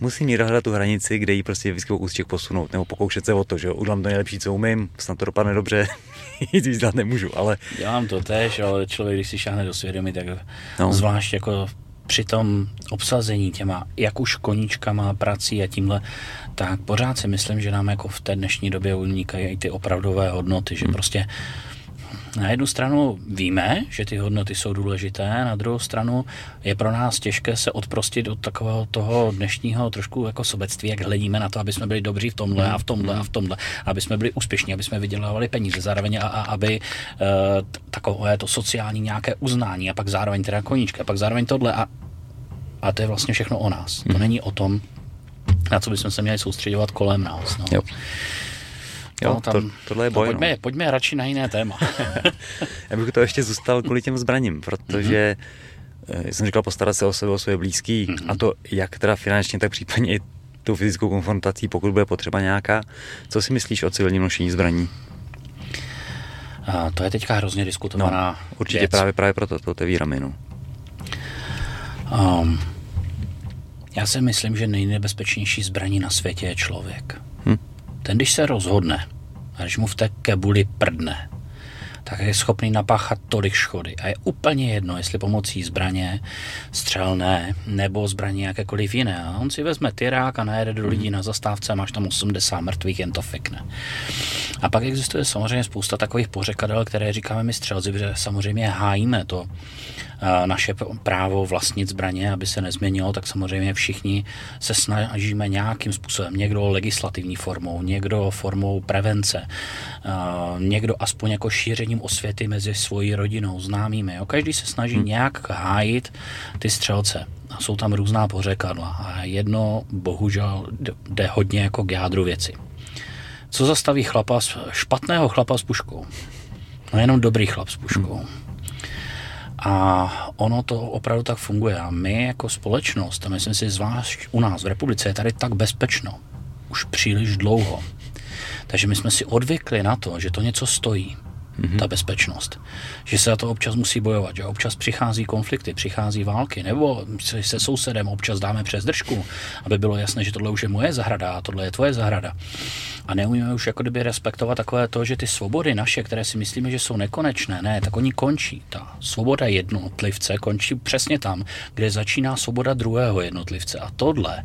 musím jí hledat tu hranici, kde jí prostě vždycky ústěk posunout, nebo pokoušet se o to, že udělám to nejlepší, co umím, snad to dopadne dobře, <laughs> nic víc dát nemůžu, ale... Dělám to tež, ale člověk, když si šáhne do svědomí, tak no. zvlášť jako při tom obsazení těma, jak už koníčkama, prací a tímhle, tak pořád si myslím, že nám jako v té dnešní době unikají i ty opravdové hodnoty, že hmm. prostě na jednu stranu víme, že ty hodnoty jsou důležité, na druhou stranu je pro nás těžké se odprostit od takového toho dnešního trošku jako sobectví, jak hledíme na to, aby jsme byli dobří v tomhle a v tomhle a v tomhle, aby jsme byli úspěšní, aby jsme vydělávali peníze, zároveň a, a aby e, takové to sociální nějaké uznání a pak zároveň teda koníčka, a pak zároveň tohle a, a to je vlastně všechno o nás. Hmm. To není o tom, na co bychom se měli soustředovat kolem nás. No. Jo. Jo, no, tam, to, tohle je boj. No, pojďme, no. pojďme radši na jiné téma. <laughs> <laughs> Já bych to ještě zůstal kvůli těm zbraním, protože mm-hmm. jsem říkal postarat se o sebe, o své blízký mm-hmm. a to jak teda finančně, tak případně i tou fyzickou konfrontací, pokud bude potřeba nějaká. Co si myslíš o civilním nošení zbraní? A to je teďka hrozně diskutovaná no, Určitě věc. právě, právě proto to otevírám jenom. Um, já si myslím, že nejnebezpečnější zbraní na světě je člověk. Ten, když se rozhodne, a když mu v té kebuli prdne, tak je schopný napáchat tolik škody. A je úplně jedno, jestli pomocí zbraně střelné nebo zbraně jakékoliv jiné. A on si vezme tyrák a najede do lidí na zastávce, máš tam 80 mrtvých, jen to fikne. A pak existuje samozřejmě spousta takových pořekadel, které říkáme my střelci, že samozřejmě hájíme to naše právo vlastnit zbraně, aby se nezměnilo, tak samozřejmě všichni se snažíme nějakým způsobem, někdo legislativní formou, někdo formou prevence, někdo aspoň jako šířením osvěty mezi svojí rodinou, známými. Jo. Každý se snaží hmm. nějak hájit ty střelce. A jsou tam různá pořekadla. A jedno bohužel jde hodně jako k jádru věci. Co zastaví chlapa, špatného chlapa s puškou? No jenom dobrý chlap s puškou. Hmm. A ono to opravdu tak funguje. A my jako společnost, a myslím si zvlášť u nás v republice, je tady tak bezpečno. Už příliš dlouho. Takže my jsme si odvykli na to, že to něco stojí mm-hmm. ta bezpečnost. Že se za to občas musí bojovat, že občas přichází konflikty, přichází války, nebo se sousedem občas dáme přes držku, aby bylo jasné, že tohle už je moje zahrada a tohle je tvoje zahrada. A neumíme už jako kdyby respektovat takové to, že ty svobody naše, které si myslíme, že jsou nekonečné, ne, tak oni končí. Ta svoboda jednotlivce končí přesně tam, kde začíná svoboda druhého jednotlivce. A tohle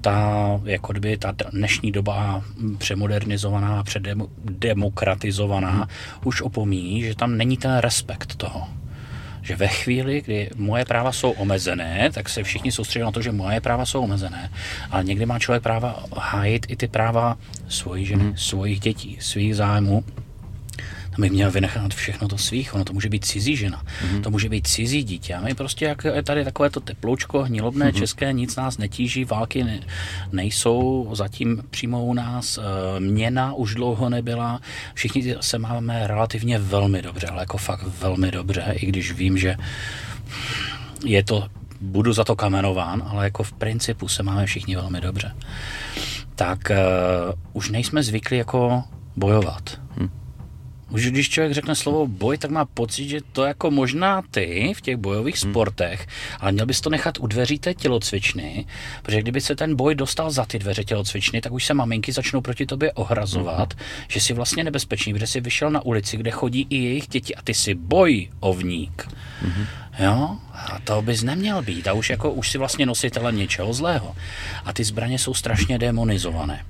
ta, jako kdyby ta dnešní doba přemodernizovaná, předemokratizovaná hmm. už opomíjí, že tam není ten respekt toho. Že ve chvíli, kdy moje práva jsou omezené, tak se všichni soustředí na to, že moje práva jsou omezené. Ale někdy má člověk práva hájit i ty práva svojí ženy, hmm. svých dětí, svých zájmů bych měl vynechat všechno to svých, ono to může být cizí žena, mm-hmm. to může být cizí dítě. A my prostě, jak je tady takové to teploučko, hnilobné mm-hmm. české, nic nás netíží, války ne, nejsou zatím přímo u nás, e, měna už dlouho nebyla, všichni se máme relativně velmi dobře, ale jako fakt velmi dobře, i když vím, že je to budu za to kamenován, ale jako v principu se máme všichni velmi dobře. Tak uh, už nejsme zvyklí jako bojovat. Hmm. Už když člověk řekne slovo boj, tak má pocit, že to jako možná ty v těch bojových hmm. sportech, ale měl bys to nechat u dveří té tělocvičny, protože kdyby se ten boj dostal za ty dveře tělocvičny, tak už se maminky začnou proti tobě ohrazovat, hmm. že jsi vlastně nebezpečný, protože jsi vyšel na ulici, kde chodí i jejich děti a ty jsi bojovník. Hmm. Jo? A to bys neměl být. A už jako už si vlastně nositelem něčeho zlého. A ty zbraně jsou strašně demonizované.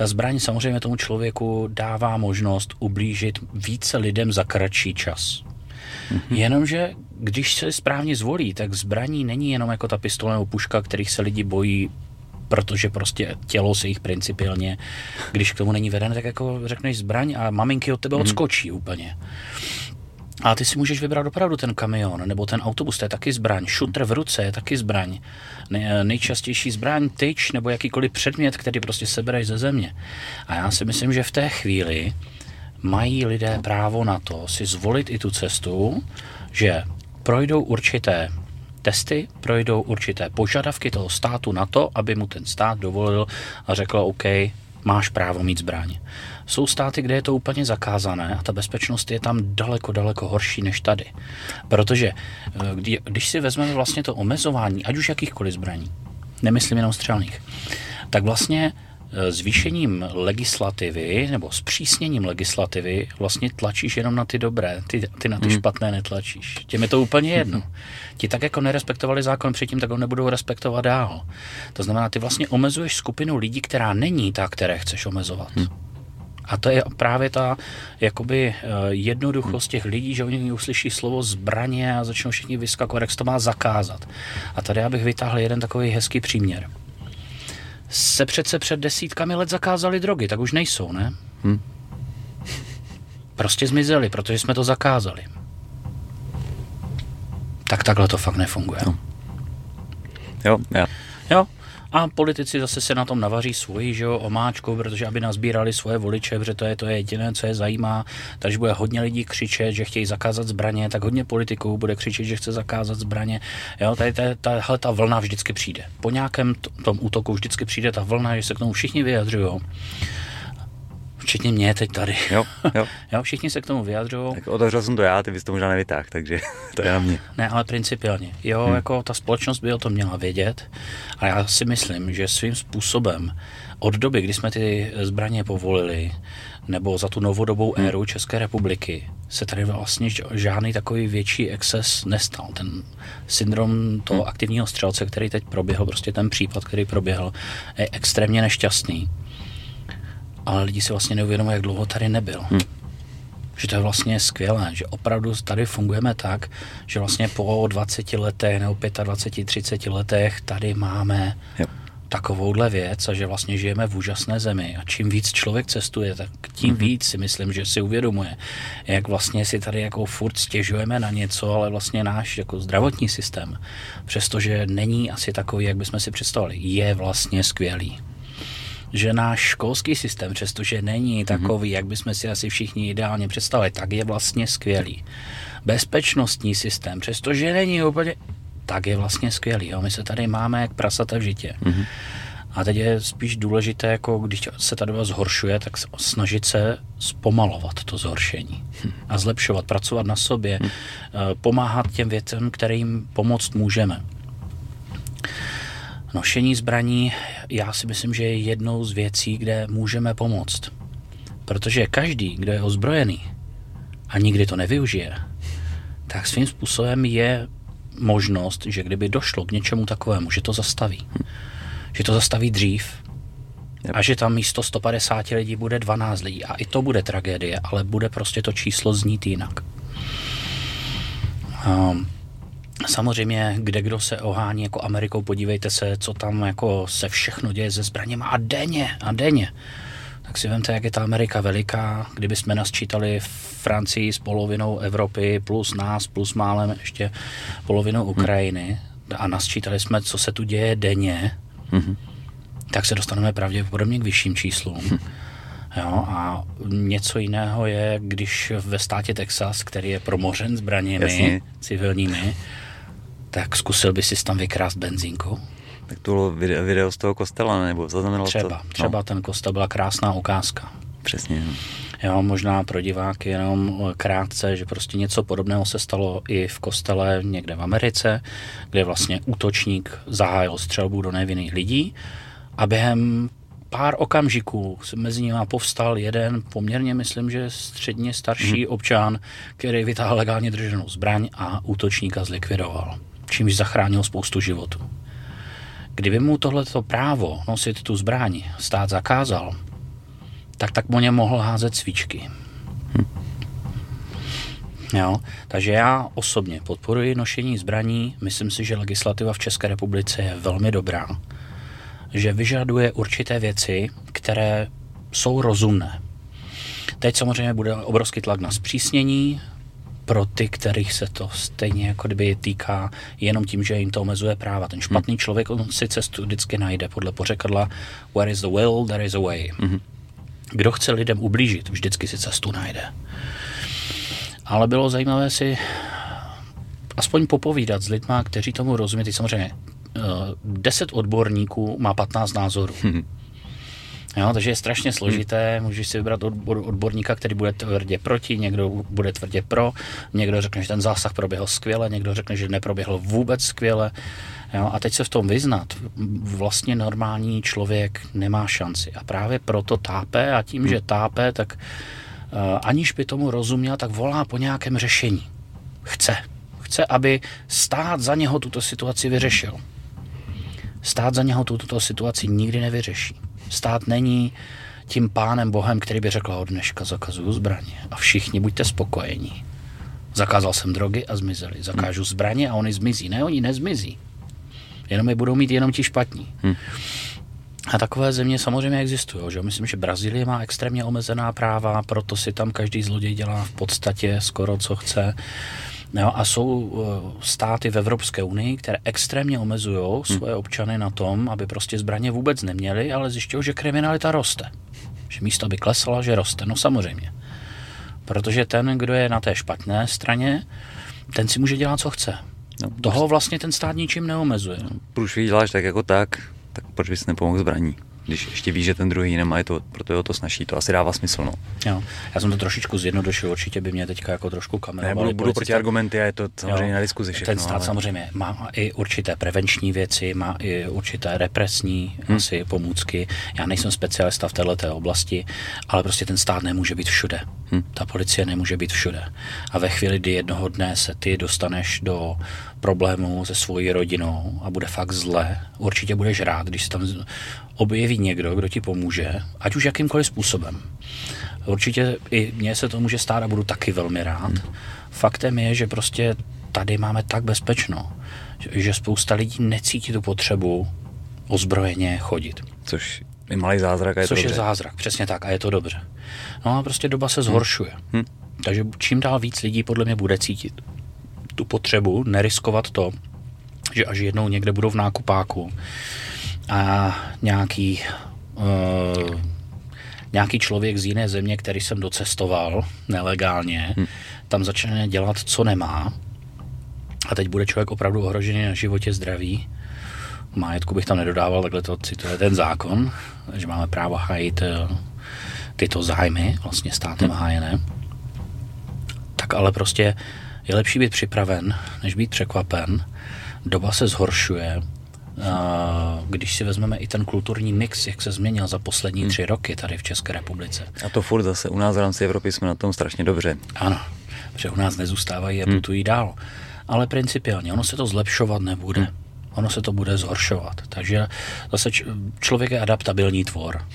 Ta zbraň samozřejmě tomu člověku dává možnost ublížit více lidem za kratší čas. Mm-hmm. Jenomže když se správně zvolí, tak zbraní není jenom jako ta pistole nebo puška, kterých se lidi bojí protože prostě tělo se jich principiálně, když k tomu není vedené, tak jako řekneš zbraň a maminky od tebe mm-hmm. odskočí úplně. A ty si můžeš vybrat opravdu ten kamion nebo ten autobus, to je taky zbraň. Šutr v ruce je taky zbraň. Nejčastější zbraň, tyč nebo jakýkoliv předmět, který prostě sebereš ze země. A já si myslím, že v té chvíli mají lidé právo na to si zvolit i tu cestu, že projdou určité testy, projdou určité požadavky toho státu na to, aby mu ten stát dovolil a řekl, OK, máš právo mít zbraň. Jsou státy, kde je to úplně zakázané a ta bezpečnost je tam daleko, daleko horší než tady. Protože eh, když si vezmeme vlastně to omezování, ať už jakýchkoliv zbraní, nemyslím jenom střelných, tak vlastně eh, zvýšením legislativy nebo zpřísněním legislativy vlastně tlačíš jenom na ty dobré, ty, ty na ty hmm. špatné netlačíš. Těm je to úplně jedno. Ti tak jako nerespektovali zákon předtím, tak ho nebudou respektovat dál. To znamená, ty vlastně omezuješ skupinu lidí, která není ta, které chceš omezovat. Hmm. A to je právě ta jakoby eh, jednoduchost těch lidí, že oni uslyší slovo zbraně a začnou všichni vyskakovat, jak se to má zakázat. A tady já bych vytáhl jeden takový hezký příměr. Se přece před desítkami let zakázali drogy, tak už nejsou, ne? Hmm. Prostě zmizely, protože jsme to zakázali. Tak takhle to fakt nefunguje. No. Jo, já. Jo, a politici zase se na tom navaří svoji že jo, omáčku, protože aby nazbírali svoje voliče, protože to je to je jediné, co je zajímá. Takže bude hodně lidí křičet, že chtějí zakázat zbraně, tak hodně politiků bude křičet, že chce zakázat zbraně. Jo, tady ta, ta, ta vlna vždycky přijde. Po nějakém tom útoku vždycky přijde ta vlna, že se k tomu všichni vyjadřují. Včetně mě teď tady. Jo, jo. <laughs> jo všichni se k tomu vyjadřují. Tak otevřel jsem to já, ty bys to možná nevytáhl, takže <laughs> to je na mě. Ne, ale principiálně. Jo, hmm. jako ta společnost by o tom měla vědět a já si myslím, že svým způsobem od doby, kdy jsme ty zbraně povolili, nebo za tu novodobou hmm. éru České republiky, se tady vlastně žádný takový větší exces nestal. Ten syndrom toho hmm. aktivního střelce, který teď proběhl, prostě ten případ, který proběhl, je extrémně nešťastný ale lidi si vlastně neuvědomují, jak dlouho tady nebyl. Hmm. že to je vlastně skvělé, že opravdu tady fungujeme tak, že vlastně po 20 letech nebo 25, 30 letech tady máme jo. takovouhle věc a že vlastně žijeme v úžasné zemi a čím víc člověk cestuje, tak tím mm-hmm. víc si myslím, že si uvědomuje, jak vlastně si tady jako furt stěžujeme na něco, ale vlastně náš jako zdravotní systém, přestože není asi takový, jak bychom si představili, je vlastně skvělý že náš školský systém, přestože není mhm. takový, mm-hmm. jak bychom si asi všichni ideálně představili, tak je vlastně skvělý. Bezpečnostní systém, přestože není úplně, tak je vlastně skvělý. Jo. My se tady máme jak prasata v žitě. Mm-hmm. A teď je spíš důležité, jako když se ta doba zhoršuje, tak snažit se zpomalovat to zhoršení a zlepšovat, pracovat na sobě, hmm. pomáhat těm věcem, kterým pomoct můžeme. Nošení zbraní, já si myslím, že je jednou z věcí, kde můžeme pomoct. Protože každý, kdo je ozbrojený a nikdy to nevyužije, tak svým způsobem je možnost, že kdyby došlo k něčemu takovému, že to zastaví. Že to zastaví dřív a že tam místo 150 lidí bude 12 lidí. A i to bude tragédie, ale bude prostě to číslo znít jinak. Um, Samozřejmě, kde kdo se ohání jako Amerikou, podívejte se, co tam jako se všechno děje se zbraněma a denně, a denně. Tak si vemte, jak je ta Amerika veliká, kdyby jsme nasčítali Francii s polovinou Evropy, plus nás, plus málem ještě polovinou hmm. Ukrajiny a nasčítali jsme, co se tu děje denně, hmm. tak se dostaneme pravděpodobně k vyšším číslům. Hmm. Jo, a něco jiného je, když ve státě Texas, který je promořen zbraněmi Jasně. civilními, tak zkusil by si tam vykrást benzínku? Tak to bylo video, video z toho kostela, nebo zaznamenal třeba, to? Třeba no. ten kostel byla krásná ukázka. Přesně. No. Jo, možná pro diváky jenom krátce, že prostě něco podobného se stalo i v kostele někde v Americe, kde vlastně útočník zahájil střelbu do nevinných lidí a během pár okamžiků se mezi nimi povstal jeden poměrně, myslím, že středně starší hmm. občan, který vytáhl legálně drženou zbraň a útočníka zlikvidoval čímž zachránil spoustu životů. Kdyby mu tohleto právo nosit tu zbraň stát zakázal, tak tak něm mohl házet svíčky. Hm. Jo? Takže já osobně podporuji nošení zbraní. Myslím si, že legislativa v České republice je velmi dobrá. Že vyžaduje určité věci, které jsou rozumné. Teď samozřejmě bude obrovský tlak na zpřísnění, pro ty, kterých se to stejně jako kdyby týká jenom tím, že jim to omezuje práva. Ten špatný hmm. člověk, on si cestu vždycky najde podle pořekadla where is the will, there is a way. Hmm. Kdo chce lidem ublížit, vždycky si cestu najde. Ale bylo zajímavé si aspoň popovídat s lidma, kteří tomu rozumí. samozřejmě 10 eh, odborníků má 15 názorů. Hmm. Jo, takže je strašně složité, můžeš si vybrat odborníka, který bude tvrdě proti, někdo bude tvrdě pro, někdo řekne, že ten zásah proběhl skvěle, někdo řekne, že neproběhl vůbec skvěle. Jo, a teď se v tom vyznat, vlastně normální člověk nemá šanci. A právě proto tápe a tím, že tápe, tak uh, aniž by tomu rozuměl, tak volá po nějakém řešení. Chce. Chce, aby stát za něho tuto situaci vyřešil. Stát za něho tuto situaci nikdy nevyřeší. Stát není tím pánem Bohem, který by řekl od dneška zakazuju zbraně a všichni buďte spokojení. Zakázal jsem drogy a zmizely. Zakážu zbraně a oni zmizí. Ne, oni nezmizí. Jenom je budou mít jenom ti špatní. Hmm. A takové země samozřejmě existují. Že? Myslím, že Brazílie má extrémně omezená práva, proto si tam každý zloděj dělá v podstatě skoro co chce. Jo, a jsou eh, státy v Evropské unii, které extrémně omezují hm. svoje občany na tom, aby prostě zbraně vůbec neměli, ale zjišťují, že kriminalita roste. Že místo by klesala, že roste. No samozřejmě. Protože ten, kdo je na té špatné straně, ten si může dělat, co chce. No, Toho vlastně ten stát ničím neomezuje. No, proč děláš tak jako tak, tak proč bys nepomohl zbraní? Když ještě ví, že ten druhý nemá, je to, proto je to snaží. To asi dává smysl. No. Jo. Já jsem to trošičku zjednodušil, určitě by mě teďka jako trošku kamerovali. Ne, budu, budu proti argumenty a je to samozřejmě jo. na diskuzi všechno. Ten stát ale... samozřejmě má i určité prevenční věci, má i určité represní hmm. asi pomůcky. Já nejsem specialista v této oblasti, ale prostě ten stát nemůže být všude. Hmm. Ta policie nemůže být všude. A ve chvíli, kdy jednoho dne se ty dostaneš do problémů se svojí rodinou a bude fakt zle, určitě budeš rád, když se tam objeví někdo, kdo ti pomůže, ať už jakýmkoliv způsobem. Určitě i mně se to může stát a budu taky velmi rád. Hmm. Faktem je, že prostě tady máme tak bezpečno, že spousta lidí necítí tu potřebu ozbrojeně chodit. Což je malý zázrak a je Což to je dobře. zázrak, přesně tak a je to dobře. No a prostě doba se zhoršuje. Hmm. Takže čím dál víc lidí podle mě bude cítit tu potřebu neriskovat to, že až jednou někde budou v nákupáku a nějaký uh, nějaký člověk z jiné země, který jsem docestoval nelegálně, hmm. tam začne dělat, co nemá. A teď bude člověk opravdu ohrožený na životě zdraví, majetku bych tam nedodával, takhle to cituje ten zákon, že máme právo hájit eh, tyto zájmy, vlastně státem hájené, tak ale prostě je lepší být připraven, než být překvapen. Doba se zhoršuje. Když si vezmeme i ten kulturní mix, jak se změnil za poslední tři roky tady v České republice. A to furt zase u nás v rámci Evropy jsme na tom strašně dobře. Ano, protože u nás nezůstávají a putují dál. Ale principiálně, ono se to zlepšovat nebude. Ono se to bude zhoršovat. Takže zase č- člověk je adaptabilní tvor.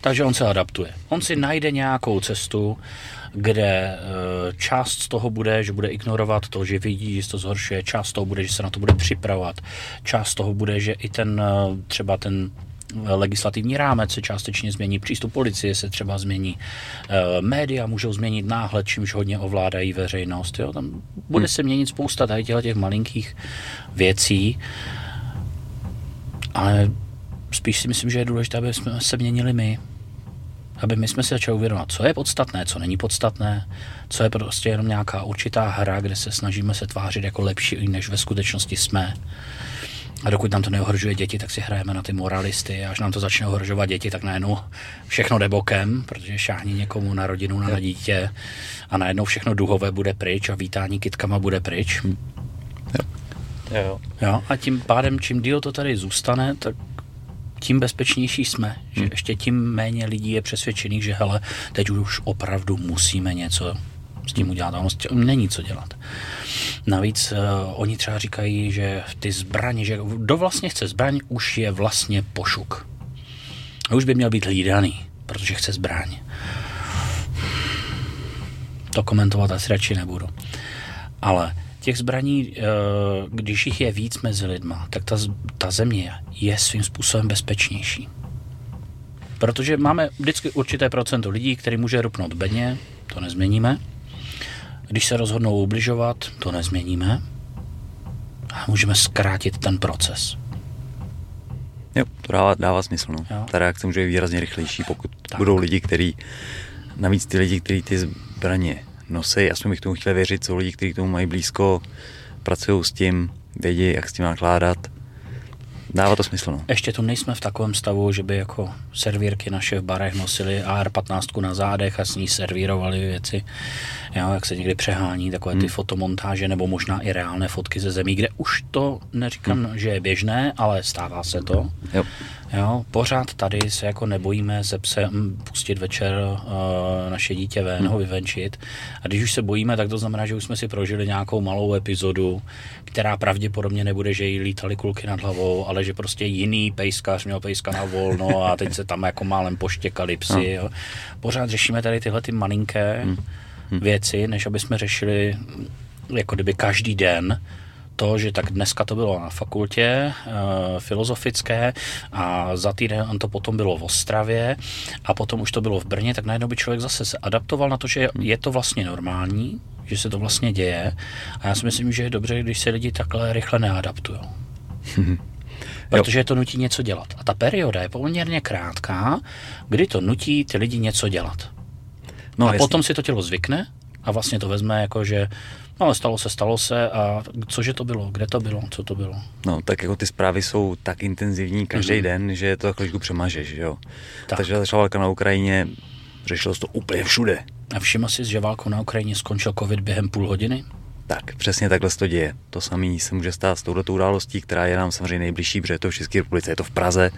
Takže on se adaptuje. On si najde nějakou cestu, kde e, část z toho bude, že bude ignorovat to, že vidí, že se to zhoršuje, část z toho bude, že se na to bude připravovat, část z toho bude, že i ten e, třeba ten legislativní rámec se částečně změní, přístup policie se třeba změní, média můžou změnit náhled, čímž hodně ovládají veřejnost. Jo? Tam bude hmm. se měnit spousta tady těch malinkých věcí, ale spíš si myslím, že je důležité, aby jsme se měnili my. Aby my jsme si začali uvědomovat, co je podstatné, co není podstatné, co je prostě jenom nějaká určitá hra, kde se snažíme se tvářit jako lepší, než ve skutečnosti jsme. A dokud nám to neohrožuje děti, tak si hrajeme na ty moralisty. A až nám to začne ohrožovat děti, tak najednou všechno jde bokem, protože šáhní někomu na rodinu, na dítě a najednou všechno duhové bude pryč a vítání kitkama bude pryč. Jo. Jo. Jo, a tím pádem, čím díl to tady zůstane, tak tím bezpečnější jsme, že Hmm. ještě tím méně lidí je přesvědčených, že hele, teď už opravdu musíme něco s tím udělat. Ono není co dělat. Navíc uh, oni třeba říkají, že ty zbraně, že kdo vlastně chce zbraň, už je vlastně pošuk. A už by měl být hlídaný, protože chce zbraň. To komentovat asi radši nebudu. Ale těch zbraní, eh, když jich je víc mezi lidma, tak ta, ta země je svým způsobem bezpečnější. Protože máme vždycky určité procento lidí, který může rupnout bedně, to nezměníme. Když se rozhodnou ubližovat, to nezměníme. A můžeme zkrátit ten proces. Jo, to dává, dává smysl. No. Jo. Ta reakce může být výrazně rychlejší, pokud tak. budou lidi, kteří, navíc ty lidi, kteří ty zbraně nosí, aspoň bych tomu chtěl věřit, jsou lidi, kteří k tomu mají blízko, pracují s tím, vědí, jak s tím nakládat. Dává to smysl. No. Ještě tu nejsme v takovém stavu, že by jako servírky naše v barech nosili AR-15 na zádech a s ní servírovali věci, jo, jak se někdy přehání, takové ty fotomontáže nebo možná i reálné fotky ze zemí, kde už to neříkám, že je běžné, ale stává se to. Jo. Jo, pořád tady se jako nebojíme se psem pustit večer uh, naše dítě ven, ho vyvenčit. A když už se bojíme, tak to znamená, že už jsme si prožili nějakou malou epizodu, která pravděpodobně nebude, že jí lítali kulky nad hlavou, ale že prostě jiný pejskař měl pejska na volno a teď se tam jako málem poštěkali psy. Jo. Pořád řešíme tady tyhle ty malinké věci, než aby jsme řešili jako kdyby každý den to, že tak dneska to bylo na fakultě e, filozofické a za týden to potom bylo v Ostravě a potom už to bylo v Brně, tak najednou by člověk zase se adaptoval na to, že je to vlastně normální, že se to vlastně děje a já si myslím, že je dobře, když se lidi takhle rychle neadaptují. Protože to nutí něco dělat. A ta perioda je poměrně krátká, kdy to nutí ty lidi něco dělat. No, a jasně. potom si to tělo zvykne a vlastně to vezme jako, že no ale stalo se, stalo se a cože to bylo, kde to bylo, co to bylo. No, tak jako ty zprávy jsou tak intenzivní každý Mhm. mm-hmm. den, že to chvíličku přemažeš, že jo. Tak. Tak. Takže začala válka na Ukrajině, řešilo se to úplně všude. A všiml jsi, že válkou na Ukrajině skončil covid během půl hodiny? Tak, přesně takhle se to děje. To samé se může stát s touto událostí, která je nám samozřejmě nejbližší, protože je to v České republice, je to v Praze.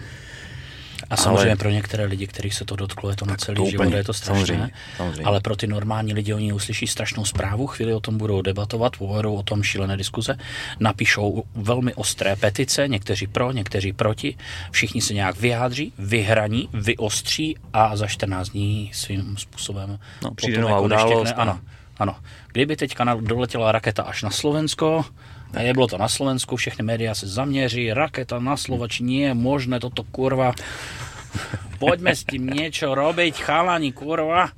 A samozřejmě ale... pro některé lidi, kterých se to dotklo, je to na celý to život, úplně, je to strašné. Samozřejmě, samozřejmě. Ale pro ty normální lidi, oni uslyší strašnou zprávu, chvíli o tom budou debatovat, povedou o tom šílené diskuze, napíšou velmi ostré petice, někteří pro, někteří proti, všichni se nějak vyjádří, vyhraní, vyostří a za 14 dní svým způsobem no, přijde nová jako událost. Ano, ano. Kdyby teďka doletěla raketa až na Slovensko, tak. Je bylo to na Slovensku, všechny média se zaměří, raketa na Slovač, nie je možné toto kurva. Pojďme s tím něco robiť, chalani kurva.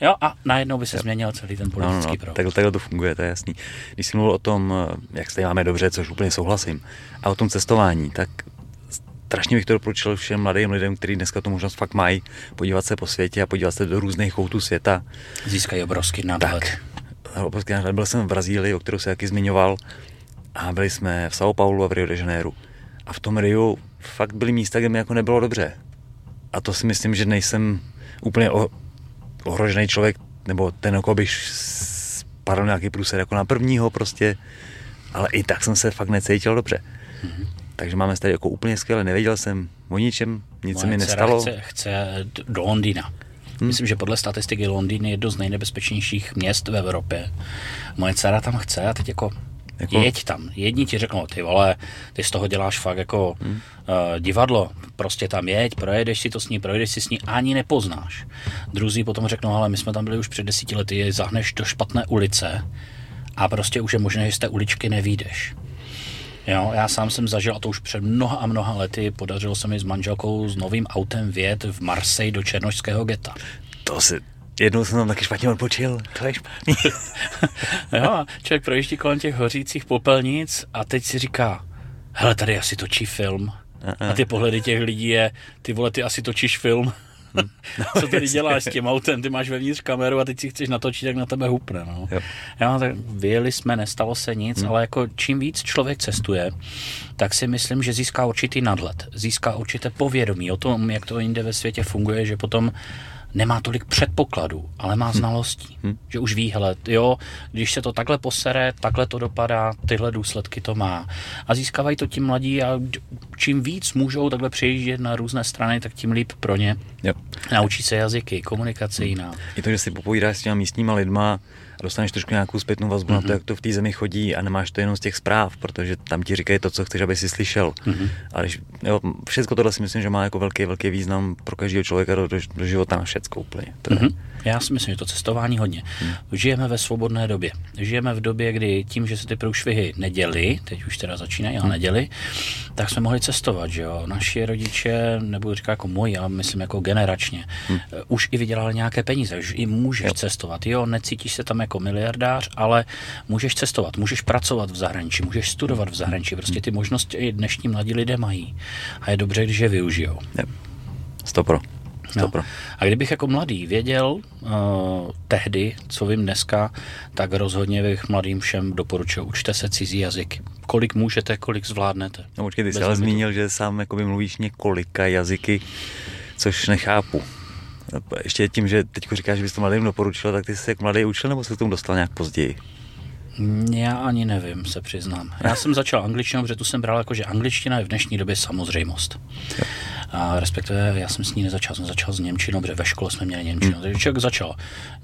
Jo, a najednou by se změnil celý ten politický no, no, no, takhle, takhle to funguje, to je jasný. Když jsi mluvil o tom, jak se máme dobře, což úplně souhlasím, a o tom cestování, tak strašně bych to doporučil všem mladým lidem, kteří dneska tu možnost fakt mají, podívat se po světě a podívat se do různých koutů světa. Získají obrovský náhled. Tak, obrovský náhled. Byl jsem v Brazílii, o kterou se taky zmiňoval, a byli jsme v São Paulo a v Rio de Janeiro. A v tom Riu fakt byly místa, kde mi jako nebylo dobře. A to si myslím, že nejsem úplně ohrožený člověk, nebo ten, jako bych spadl nějaký průsed jako na prvního prostě, ale i tak jsem se fakt necítil dobře. Mm-hmm. Takže máme tady jako úplně skvěle, nevěděl jsem o ničem, nic se mi nestalo. Chce, chce do Londýna. Hmm. Myslím, že podle statistiky Londýn je jedno z nejnebezpečnějších měst v Evropě. Moje dcera tam chce a teď jako jako... Jeď tam. Jedni ti řeknou, ty vole, ty z toho děláš fakt jako hmm. uh, divadlo, prostě tam jeď, projedeš si to s ní, projedeš si s ní, ani nepoznáš. Druzí potom řeknou, ale my jsme tam byli už před desíti lety, zahneš do špatné ulice a prostě už je možné, že z té uličky nevídeš. Jo, já sám jsem zažil, a to už před mnoha a mnoha lety, podařilo se mi s manželkou s novým autem vjet v Marseille do Černošského geta. To si, Jednou jsem tam taky špatně odpočil, to je špatný. <laughs> jo, člověk projíždí kolem těch hořících popelnic a teď si říká, hele, tady asi točí film. A ty pohledy těch lidí je, ty vole, ty asi točíš film. Hm. No, <laughs> Co tady děláš s tím autem? Ty máš vevnitř kameru a teď si chceš natočit, jak na tebe hupne. No. Jo. Jo, tak vyjeli jsme, nestalo se nic, hmm. ale jako čím víc člověk cestuje, tak si myslím, že získá určitý nadhled, získá určité povědomí o tom, jak to jinde ve světě funguje, že potom nemá tolik předpokladů, ale má hm. znalostí. Hmm. Že už ví, hele, jo, když se to takhle posere, takhle to dopadá, tyhle důsledky to má. A získávají to tím mladí a čím víc můžou takhle přejíždět na různé strany, tak tím líp pro ně. Jo. Naučí se jazyky, komunikace jiná. I to, že si popovídáš s těma místníma lidma, dostaneš trošku nějakou zpětnou vazbu mm-hmm. na to, mhm. jak to v té zemi chodí a nemáš to jenom z těch zpráv, protože tam ti říkají to, co chceš, aby si slyšel. Mm-hmm. Ale jo, všechno tohle si myslím, že má jako velký, velký význam pro každého člověka do, do, do života na všecko úplně. To mm-hmm. Já si myslím, že to cestování hodně. Hmm. Žijeme ve svobodné době. Žijeme v době, kdy tím, že se ty průšvihy neděli, teď už teda začínají, ale hmm. neděli, tak jsme mohli cestovat, že jo. Naši rodiče, nebudu říkat jako moji, ale myslím jako generačně, hmm. už i vydělali nějaké peníze, už i můžeš jo. cestovat. Jo, necítíš se tam jako miliardář, ale můžeš cestovat, můžeš pracovat v zahraničí, můžeš studovat v zahraničí. Prostě ty možnosti i dnešní mladí lidé mají. A je dobře, když je využijou. Yep. Stopro. No. A kdybych jako mladý věděl uh, tehdy, co vím dneska, tak rozhodně bych mladým všem doporučil, učte se cizí jazyky. Kolik můžete, kolik zvládnete. No počkej, ty jsi ale zmínil, že sám jakoby mluvíš několika jazyky, což nechápu. Ještě tím, že teď říkáš, že bys to mladým doporučil, tak ty jsi jak mladý učil, nebo se k tomu dostal nějak později? Já ani nevím, se přiznám. Já jsem začal angličtinou, protože tu jsem bral jako, že angličtina je v dnešní době samozřejmost. A respektive já jsem s ní nezačal, jsem začal s Němčinou, protože ve škole jsme měli Němčinu. Takže člověk začal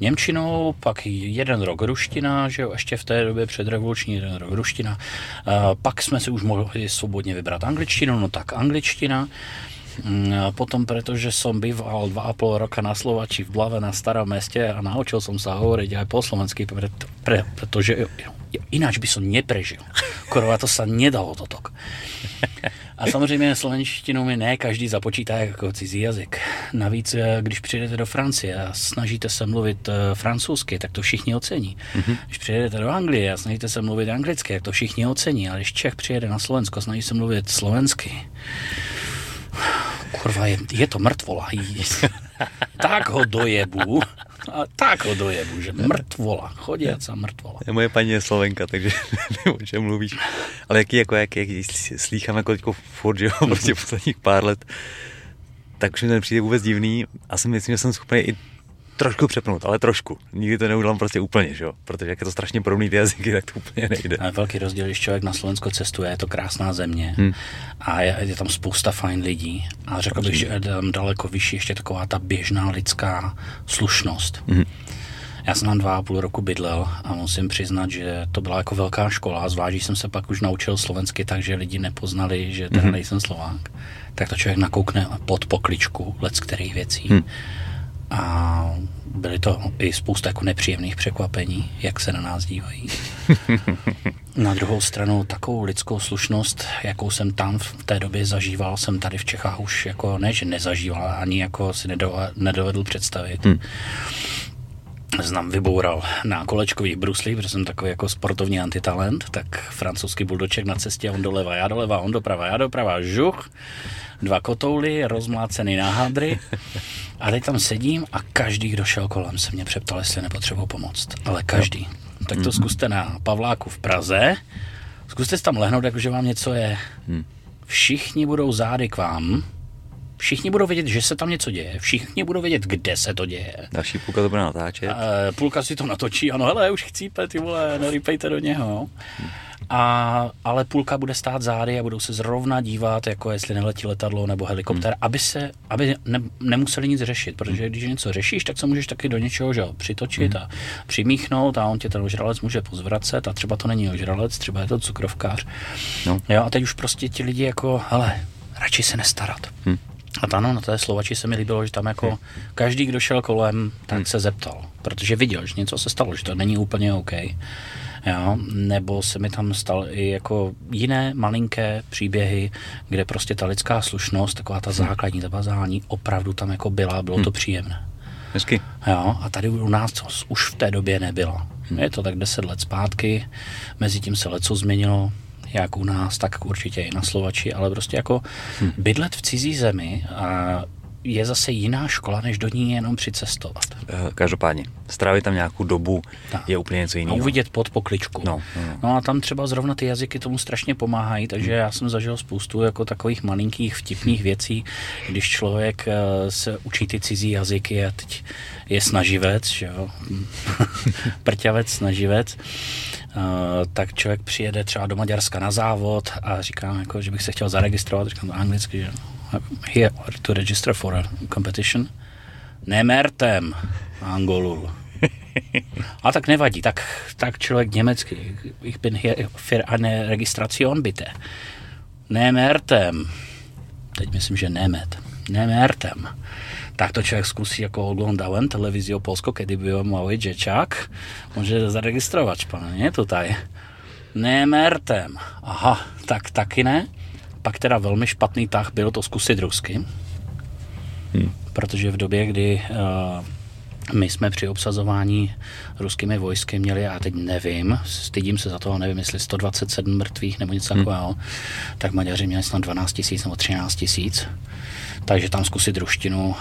Němčinou, pak jeden rok ruština, že jo, ještě v té době předrevoluční jeden rok ruština. A pak jsme si už mohli svobodně vybrat angličtinu, no tak angličtina. Mm, potom, protože som býval dva a pol roka na Slovači v Blave na starom meste a naučil som sa hovoriť aj po slovensky, preto, pre, pretože ináč by som neprežil. Korova to sa nedalo toto. A samozřejmě slovenštinu mi ne každý započítá jako cizí jazyk. Navíc, eh, když přijedete do Francie a snažíte se mluvit eh, francouzsky, tak to všichni ocení. Mm-hmm. Když přijedete do Anglie a snažíte se mluvit anglicky, tak to všichni ocení. Ale když Čech přijede na Slovensko a snaží se mluvit slovensky, kurva, je, je to mrtvola. <laughs> tak ho dojebu. A tak ho dojebu, že mrtvola, chodiaca mrtvola. Je moje paní je Slovenka, takže <laughs> nevím, o čem mluvíš. Ale jaký, jako, jaký, jaký slýchám jako teďko furt, že jo, prostě posledních pár let, tak už mi to přijde vůbec divný a si myslím, že jsem schopný i trošku přepnout, ale trošku. Nikdy to neudělám prostě úplně, že jo? Protože jak je to strašně podobný ty jazyky, tak to úplně nejde. Ale velký rozdíl, když člověk na Slovensko cestuje, je to krásná země hmm. a je, je, tam spousta fajn lidí. A řekl bych, že je tam daleko vyšší ještě taková ta běžná lidská slušnost. Hmm. Já jsem tam dva a půl roku bydlel a musím přiznat, že to byla jako velká škola. Zvlášť jsem se pak už naučil slovensky, takže lidi nepoznali, že teda hmm. nejsem Slovák. Tak to člověk nakoukne pod pokličku let kterých věcí. Hmm a byly to i spousta jako nepříjemných překvapení, jak se na nás dívají. <laughs> na druhou stranu takovou lidskou slušnost, jakou jsem tam v té době zažíval, jsem tady v Čechách už jako ne, že nezažíval, ani jako si nedovedl představit. Hmm znám vyboural na kolečkových bruslích, protože jsem takový jako sportovní antitalent, tak francouzský buldoček na cestě, on doleva, já doleva, on doprava, já doprava, žuch, dva kotouly, rozmlácený na hadry a teď tam sedím a každý, kdo šel kolem, se mě přeptal, jestli nepotřebuji pomoct. Ale každý. Jo. Tak to mhm. zkuste na Pavláku v Praze, zkuste si tam lehnout, jakože vám něco je. Hmm. Všichni budou zády k vám, Všichni budou vědět, že se tam něco děje. Všichni budou vědět, kde se to děje. Další půlka to bude natáčet. A, půlka si to natočí, ano, hele, už chcípe, ty vole, nerýpejte do něho. A, ale půlka bude stát zády a budou se zrovna dívat, jako jestli neletí letadlo nebo helikopter, hmm. aby se, aby ne, nemuseli nic řešit, protože hmm. když něco řešíš, tak se můžeš taky do něčeho že, přitočit hmm. a přimíchnout a on tě ten ožralec může pozvracet a třeba to není ožralec, třeba je to cukrovkář. No. Jo, a teď už prostě ti lidi jako, hele, radši se nestarat. Hmm. A no, na té Slovači se mi líbilo, že tam jako hmm. každý, kdo šel kolem, tak hmm. se zeptal, protože viděl, že něco se stalo, že to není úplně OK. Jo? Nebo se mi tam stal i jako jiné malinké příběhy, kde prostě ta lidská slušnost, taková ta hmm. základní, ta bazální, opravdu tam jako byla, bylo hmm. to příjemné. Hezky. Jo, a tady u nás to už v té době nebylo. Je to tak deset let zpátky, mezi tím se leco změnilo, jak u nás, tak určitě i na Slovači, ale prostě jako hmm. bydlet v cizí zemi a je zase jiná škola, než do ní jenom přicestovat. Eh, každopádně, strávit tam nějakou dobu tak. je úplně něco jiného. A uvidět pod pokličku. No, no, no. no a tam třeba zrovna ty jazyky tomu strašně pomáhají, takže hmm. já jsem zažil spoustu jako takových malinkých vtipných věcí, když člověk eh, se učí ty cizí jazyky a teď je snaživec, že jo, <laughs> prťavec, snaživec, Uh, tak člověk přijede třeba do Maďarska na závod a říká, jako, že bych se chtěl zaregistrovat, říkám to anglicky, že here to register for a competition. Nemertem, Angolul. <laughs> A tak nevadí, tak, tak člověk německy. Ich bin hier für eine Registration bitte. Nemertem. Teď myslím, že nemet. Nemertem tak to člověk zkusí jako oglądałem televizi o Polsko, kedy byl malý děčák, může zaregistrovat španě tutaj. Nemertem. Aha, tak taky ne. Pak teda velmi špatný tah bylo to zkusit rusky. Hmm. Protože v době, kdy uh, my jsme při obsazování ruskými vojsky měli, a teď nevím, stydím se za to, nevím, jestli 127 mrtvých nebo něco hmm. takového, tak Maďaři měli snad 12 tisíc nebo 13 tisíc. Takže tam zkusit ruštinu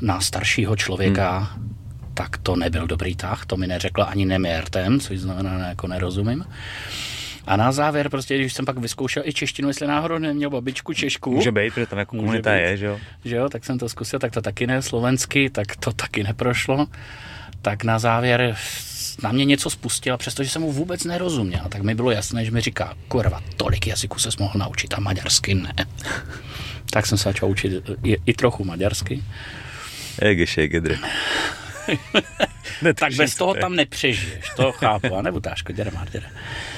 na staršího člověka, hmm. tak to nebyl dobrý tah, to mi neřekla ani neměrtem, což znamená, jako nerozumím. A na závěr prostě, když jsem pak vyzkoušel i češtinu, jestli náhodou neměl babičku Češku. Může být, protože tam jako komunita je, že jo? Že jo, tak jsem to zkusil, tak to taky ne, slovensky, tak to taky neprošlo. Tak na závěr na mě něco spustil, přestože jsem mu vůbec nerozuměl, tak mi bylo jasné, že mi říká, kurva, tolik jazyků se mohl naučit a maďarsky ne. <laughs> tak jsem se začal učit i, i trochu maďarsky. Egészség egedre. <laughs> tak bez toho tam nepřežiješ, to chápu. A nebo táško, jdere. Uh,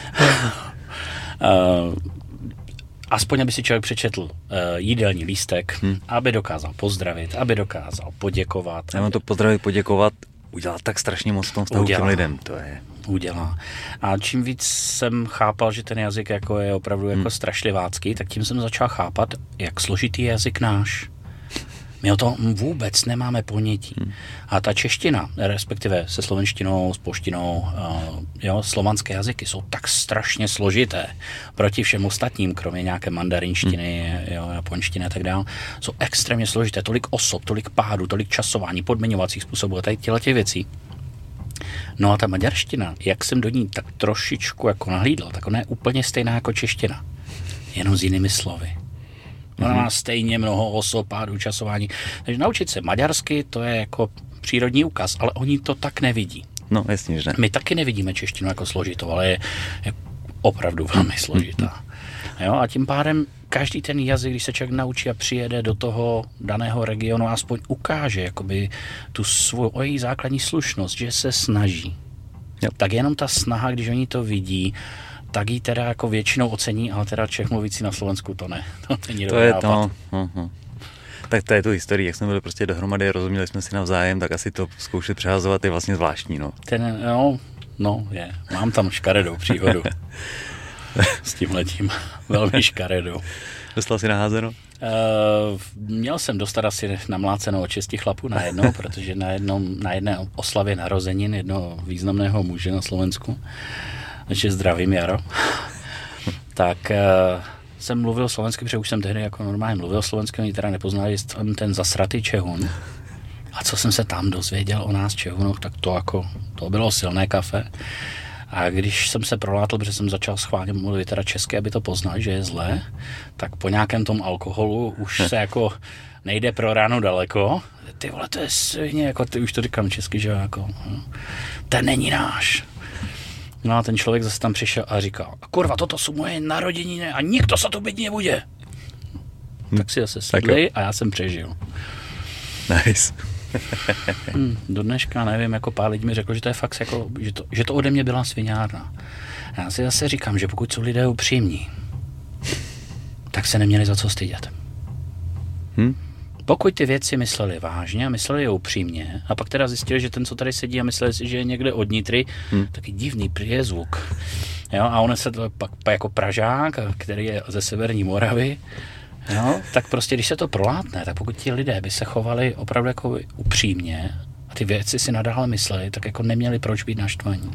aspoň, aby si člověk přečetl uh, jídelní lístek, hmm. aby dokázal pozdravit, aby dokázal poděkovat. Já mám to pozdravit, poděkovat, udělat tak strašně moc v tom vztahu těm lidem, to je udělá. A čím víc jsem chápal, že ten jazyk jako je opravdu jako hmm. strašlivácký, tak tím jsem začal chápat, jak složitý je jazyk náš. My o tom vůbec nemáme ponětí. Hmm. A ta čeština, respektive se slovenštinou, s poštinou, uh, jo, slovanské jazyky jsou tak strašně složité proti všem ostatním, kromě nějaké mandarinštiny, hmm. jo, japonštiny a tak dále, jsou extrémně složité. Tolik osob, tolik pádů, tolik časování, podmiňovacích způsobů a tady těle těch věcí. No a ta maďarština, jak jsem do ní tak trošičku jako nahlídl, tak ona je úplně stejná jako čeština, jenom s jinými slovy. Ona má stejně mnoho osob, pádů, časování. Takže naučit se maďarsky, to je jako přírodní úkaz, ale oni to tak nevidí. No, jasně, že ne. My taky nevidíme češtinu jako složitou, ale je, je opravdu velmi složitá. Jo, a tím pádem každý ten jazyk, když se člověk naučí a přijede do toho daného regionu, aspoň ukáže jakoby tu svoji základní slušnost, že se snaží. Jo. Tak jenom ta snaha, když oni to vidí, tak ji teda jako většinou ocení, ale teda Čech mluvící na Slovensku to ne. <laughs> To není to je to. Uh-huh. Tak to je tu historii, jak jsme byli prostě dohromady, rozuměli jsme si navzájem, tak asi to zkoušet přehazovat je vlastně zvláštní. No. Ten, no, no, je. Mám tam škaredou příhodu. s tím letím. <laughs> Velmi škaredou. Dostal si naházeno? Uh, měl jsem dostat asi namlácenou od šesti chlapů na jedno, <laughs> protože na, jednom, na jedné oslavě narozenin jednoho významného muže na Slovensku, takže zdravím Jaro, tak uh, jsem mluvil slovensky, protože už jsem tehdy jako normálně mluvil slovensky, oni teda nepoznali, jsem ten zasratý Čehun. A co jsem se tam dozvěděl o nás Čehunoch, tak to jako, to bylo silné kafe. A když jsem se prolátl, protože jsem začal schválně mluvit teda česky, aby to poznal, že je zlé, tak po nějakém tom alkoholu už se jako nejde pro ráno daleko. Ty vole, to je svině, jako ty už to říkám česky, že jako, hm, ten není náš. No a ten člověk zase tam přišel a říkal, a kurva, toto jsou moje narozeniny a nikdo se to být nebude. Hm. Tak si zase sedli a já jsem přežil. Nice. <laughs> hmm, do dneška nevím, jako pár lidí mi řekl, že to je fakt jako, že to, že to ode mě byla sviňárna. Já si zase říkám, že pokud jsou lidé upřímní, tak se neměli za co stydět. Hmm? Pokud ty věci mysleli vážně a mysleli je upřímně, a pak teda zjistili, že ten, co tady sedí a mysleli si, že je někde od Nitry, hmm. taky divný priezvuk. Jo, a on se to pak jako Pražák, který je ze severní Moravy, jo, tak prostě když se to prolátne, tak pokud ti lidé by se chovali opravdu jako upřímně a ty věci si nadále mysleli, tak jako neměli proč být naštvaní.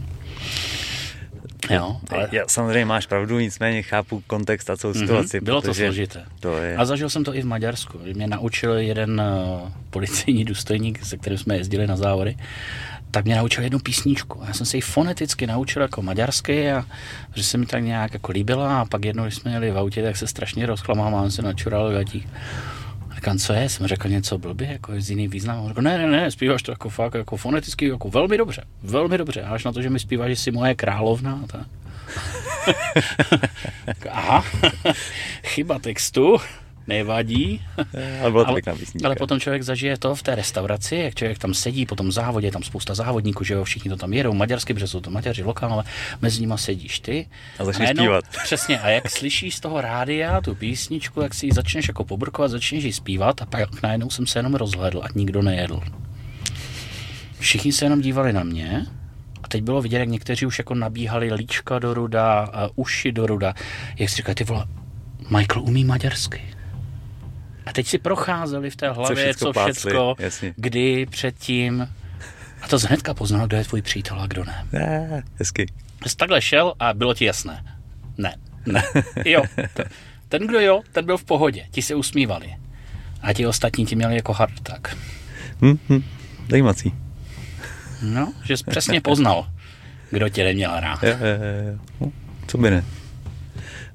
Jo, ale... Já, samozřejmě máš pravdu, nicméně chápu kontext a celou mhm, situaci. Mm-hmm, bylo to složité. To je... A zažil jsem to i v Maďarsku. Mě naučil jeden uh, policejní důstojník, se kterým jsme jezdili na závody, tak mě naučil jednu písničku. Já jsem se ji foneticky naučil jako maďarsky a že se mi tak nějak jako líbila a pak jednou, když jsme jeli v autě, tak se strašně rozklamám a on se načural gatí. Říkám, co je? Jsem řekl něco blbě, jako z jiný význam. On řekl, ne, ne, ne, zpíváš to jako fakt, jako foneticky, jako velmi dobře, velmi dobře. Až na to, že mi zpíváš, že jsi moje královna. Tak. <laughs> Aha, <laughs> chyba textu nevadí. <laughs> ale bylo ale, ale potom člověk zažije to v té restauraci, jak člověk tam sedí po tom závodě, tam spousta závodníků, že jo, všichni to tam jedou, maďarsky, protože jsou to Maďaři lokálové, mezi nimi sedíš ty. A začneš a zpívat. <laughs> Přesně, a jak slyšíš z toho rádia tu písničku, jak si ji začneš jako pobrkovat, začneš ji zpívat a pak najednou jsem se jenom rozhledl a nikdo nejedl. Všichni se jenom dívali na mě, a teď bylo vidět, jak někteří už jako nabíhali líčka do ruda, uši do ruda. Jak si říkali, ty vole, Michael umí maďarsky. A teď si procházeli v té hlavě, co všecko, co všecko kdy, předtím. A to hnedka poznal, kdo je tvůj přítel a kdo ne. ne hezky. Jsi takhle šel a bylo ti jasné. Ne, ne. Jo. Ten, kdo jo, ten byl v pohodě. Ti se usmívali. A ti ostatní ti měli jako hard tak. Hm, hm. Zajímací. No, že jsi přesně poznal, kdo tě neměl rád. Jo, jo, jo. No, co by ne.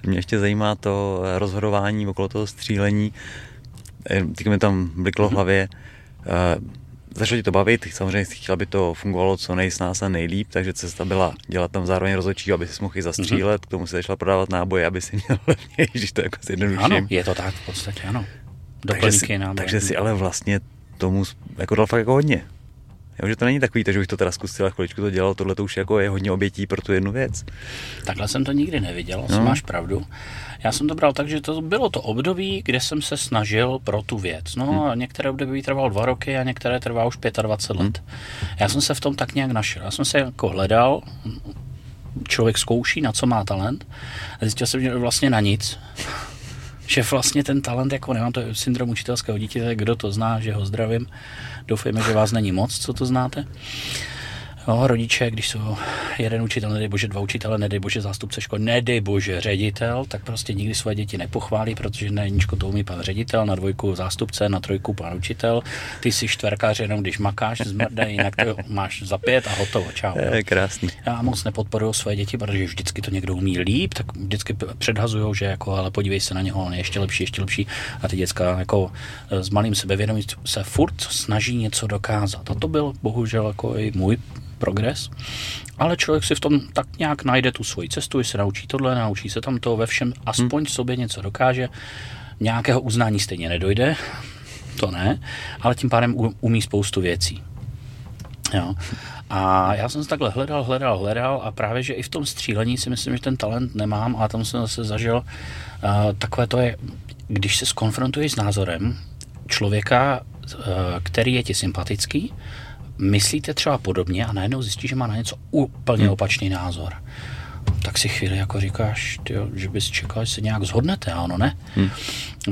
Mě ještě zajímá to rozhodování okolo toho střílení. Teď mi tam bliklo v mhm. hlavě. Uh, začalo ti to bavit, samozřejmě chtěl, aby to fungovalo co nejsnás a nejlíp, takže cesta byla dělat tam zároveň rozhodčí, aby si mohl i zastřílet, mm-hmm. k tomu si začala prodávat náboje, aby si měl levněji, <laughs> když to jako zjednoduším. Ano, je to tak v podstatě, ano. takže si, takže si ale vlastně tomu jako dal fakt jako hodně. Jo, že to není takový, takže bych to teda zkusil a chviličku to dělal, tohle to už jako je hodně obětí pro tu jednu věc. Takhle jsem to nikdy neviděl, no. máš pravdu. Já jsem to bral tak, že to bylo to období, kde jsem se snažil pro tu věc. No hmm. a některé období trvalo dva roky a některé trvá už 25 let. Hmm. Já jsem se v tom tak nějak našel. Já jsem se jako hledal, člověk zkouší, na co má talent. A zjistil jsem, že vlastně na nic <laughs> že vlastně ten talent, jako nemám to syndrom učitelského dítěte, kdo to zná, že ho zdravím. Doufejme, že vás není moc, co to znáte. No, rodiče, když jsou jeden učitel, nedej bože, dva učitele, nedej bože, zástupce školy, nedej bože, ředitel, tak prostě nikdy své děti nepochválí, protože na jedničko to umí pan ředitel, na dvojku zástupce, na trojku pan učitel. Ty jsi čtverkář jenom když makáš, zmrde, jinak to máš za pět a hotovo, čau. Je krásný. Já moc nepodporuju své děti, protože vždycky to někdo umí líp, tak vždycky předhazují, že jako, ale podívej se na něho, on je ještě lepší, ještě lepší. A ty děcka jako eh, s malým sebevědomím se furt snaží něco dokázat. A to byl bohužel jako i můj progres, ale člověk si v tom tak nějak najde tu svoji cestu, se naučí tohle, naučí se tam to ve všem, aspoň hmm. sobě něco dokáže, nějakého uznání stejně nedojde, to ne, ale tím pádem umí spoustu věcí. Jo. A já jsem se takhle hledal, hledal, hledal a právě, že i v tom střílení si myslím, že ten talent nemám a tam jsem zase zažil uh, takové to je, když se skonfrontuješ s názorem člověka, uh, který je ti sympatický, myslíte třeba podobně a najednou zjistí, že má na něco úplně hmm. opačný názor. Tak si chvíli jako říkáš, tyjo, že bys čekal, že se nějak zhodnete, a ono ne. Hmm.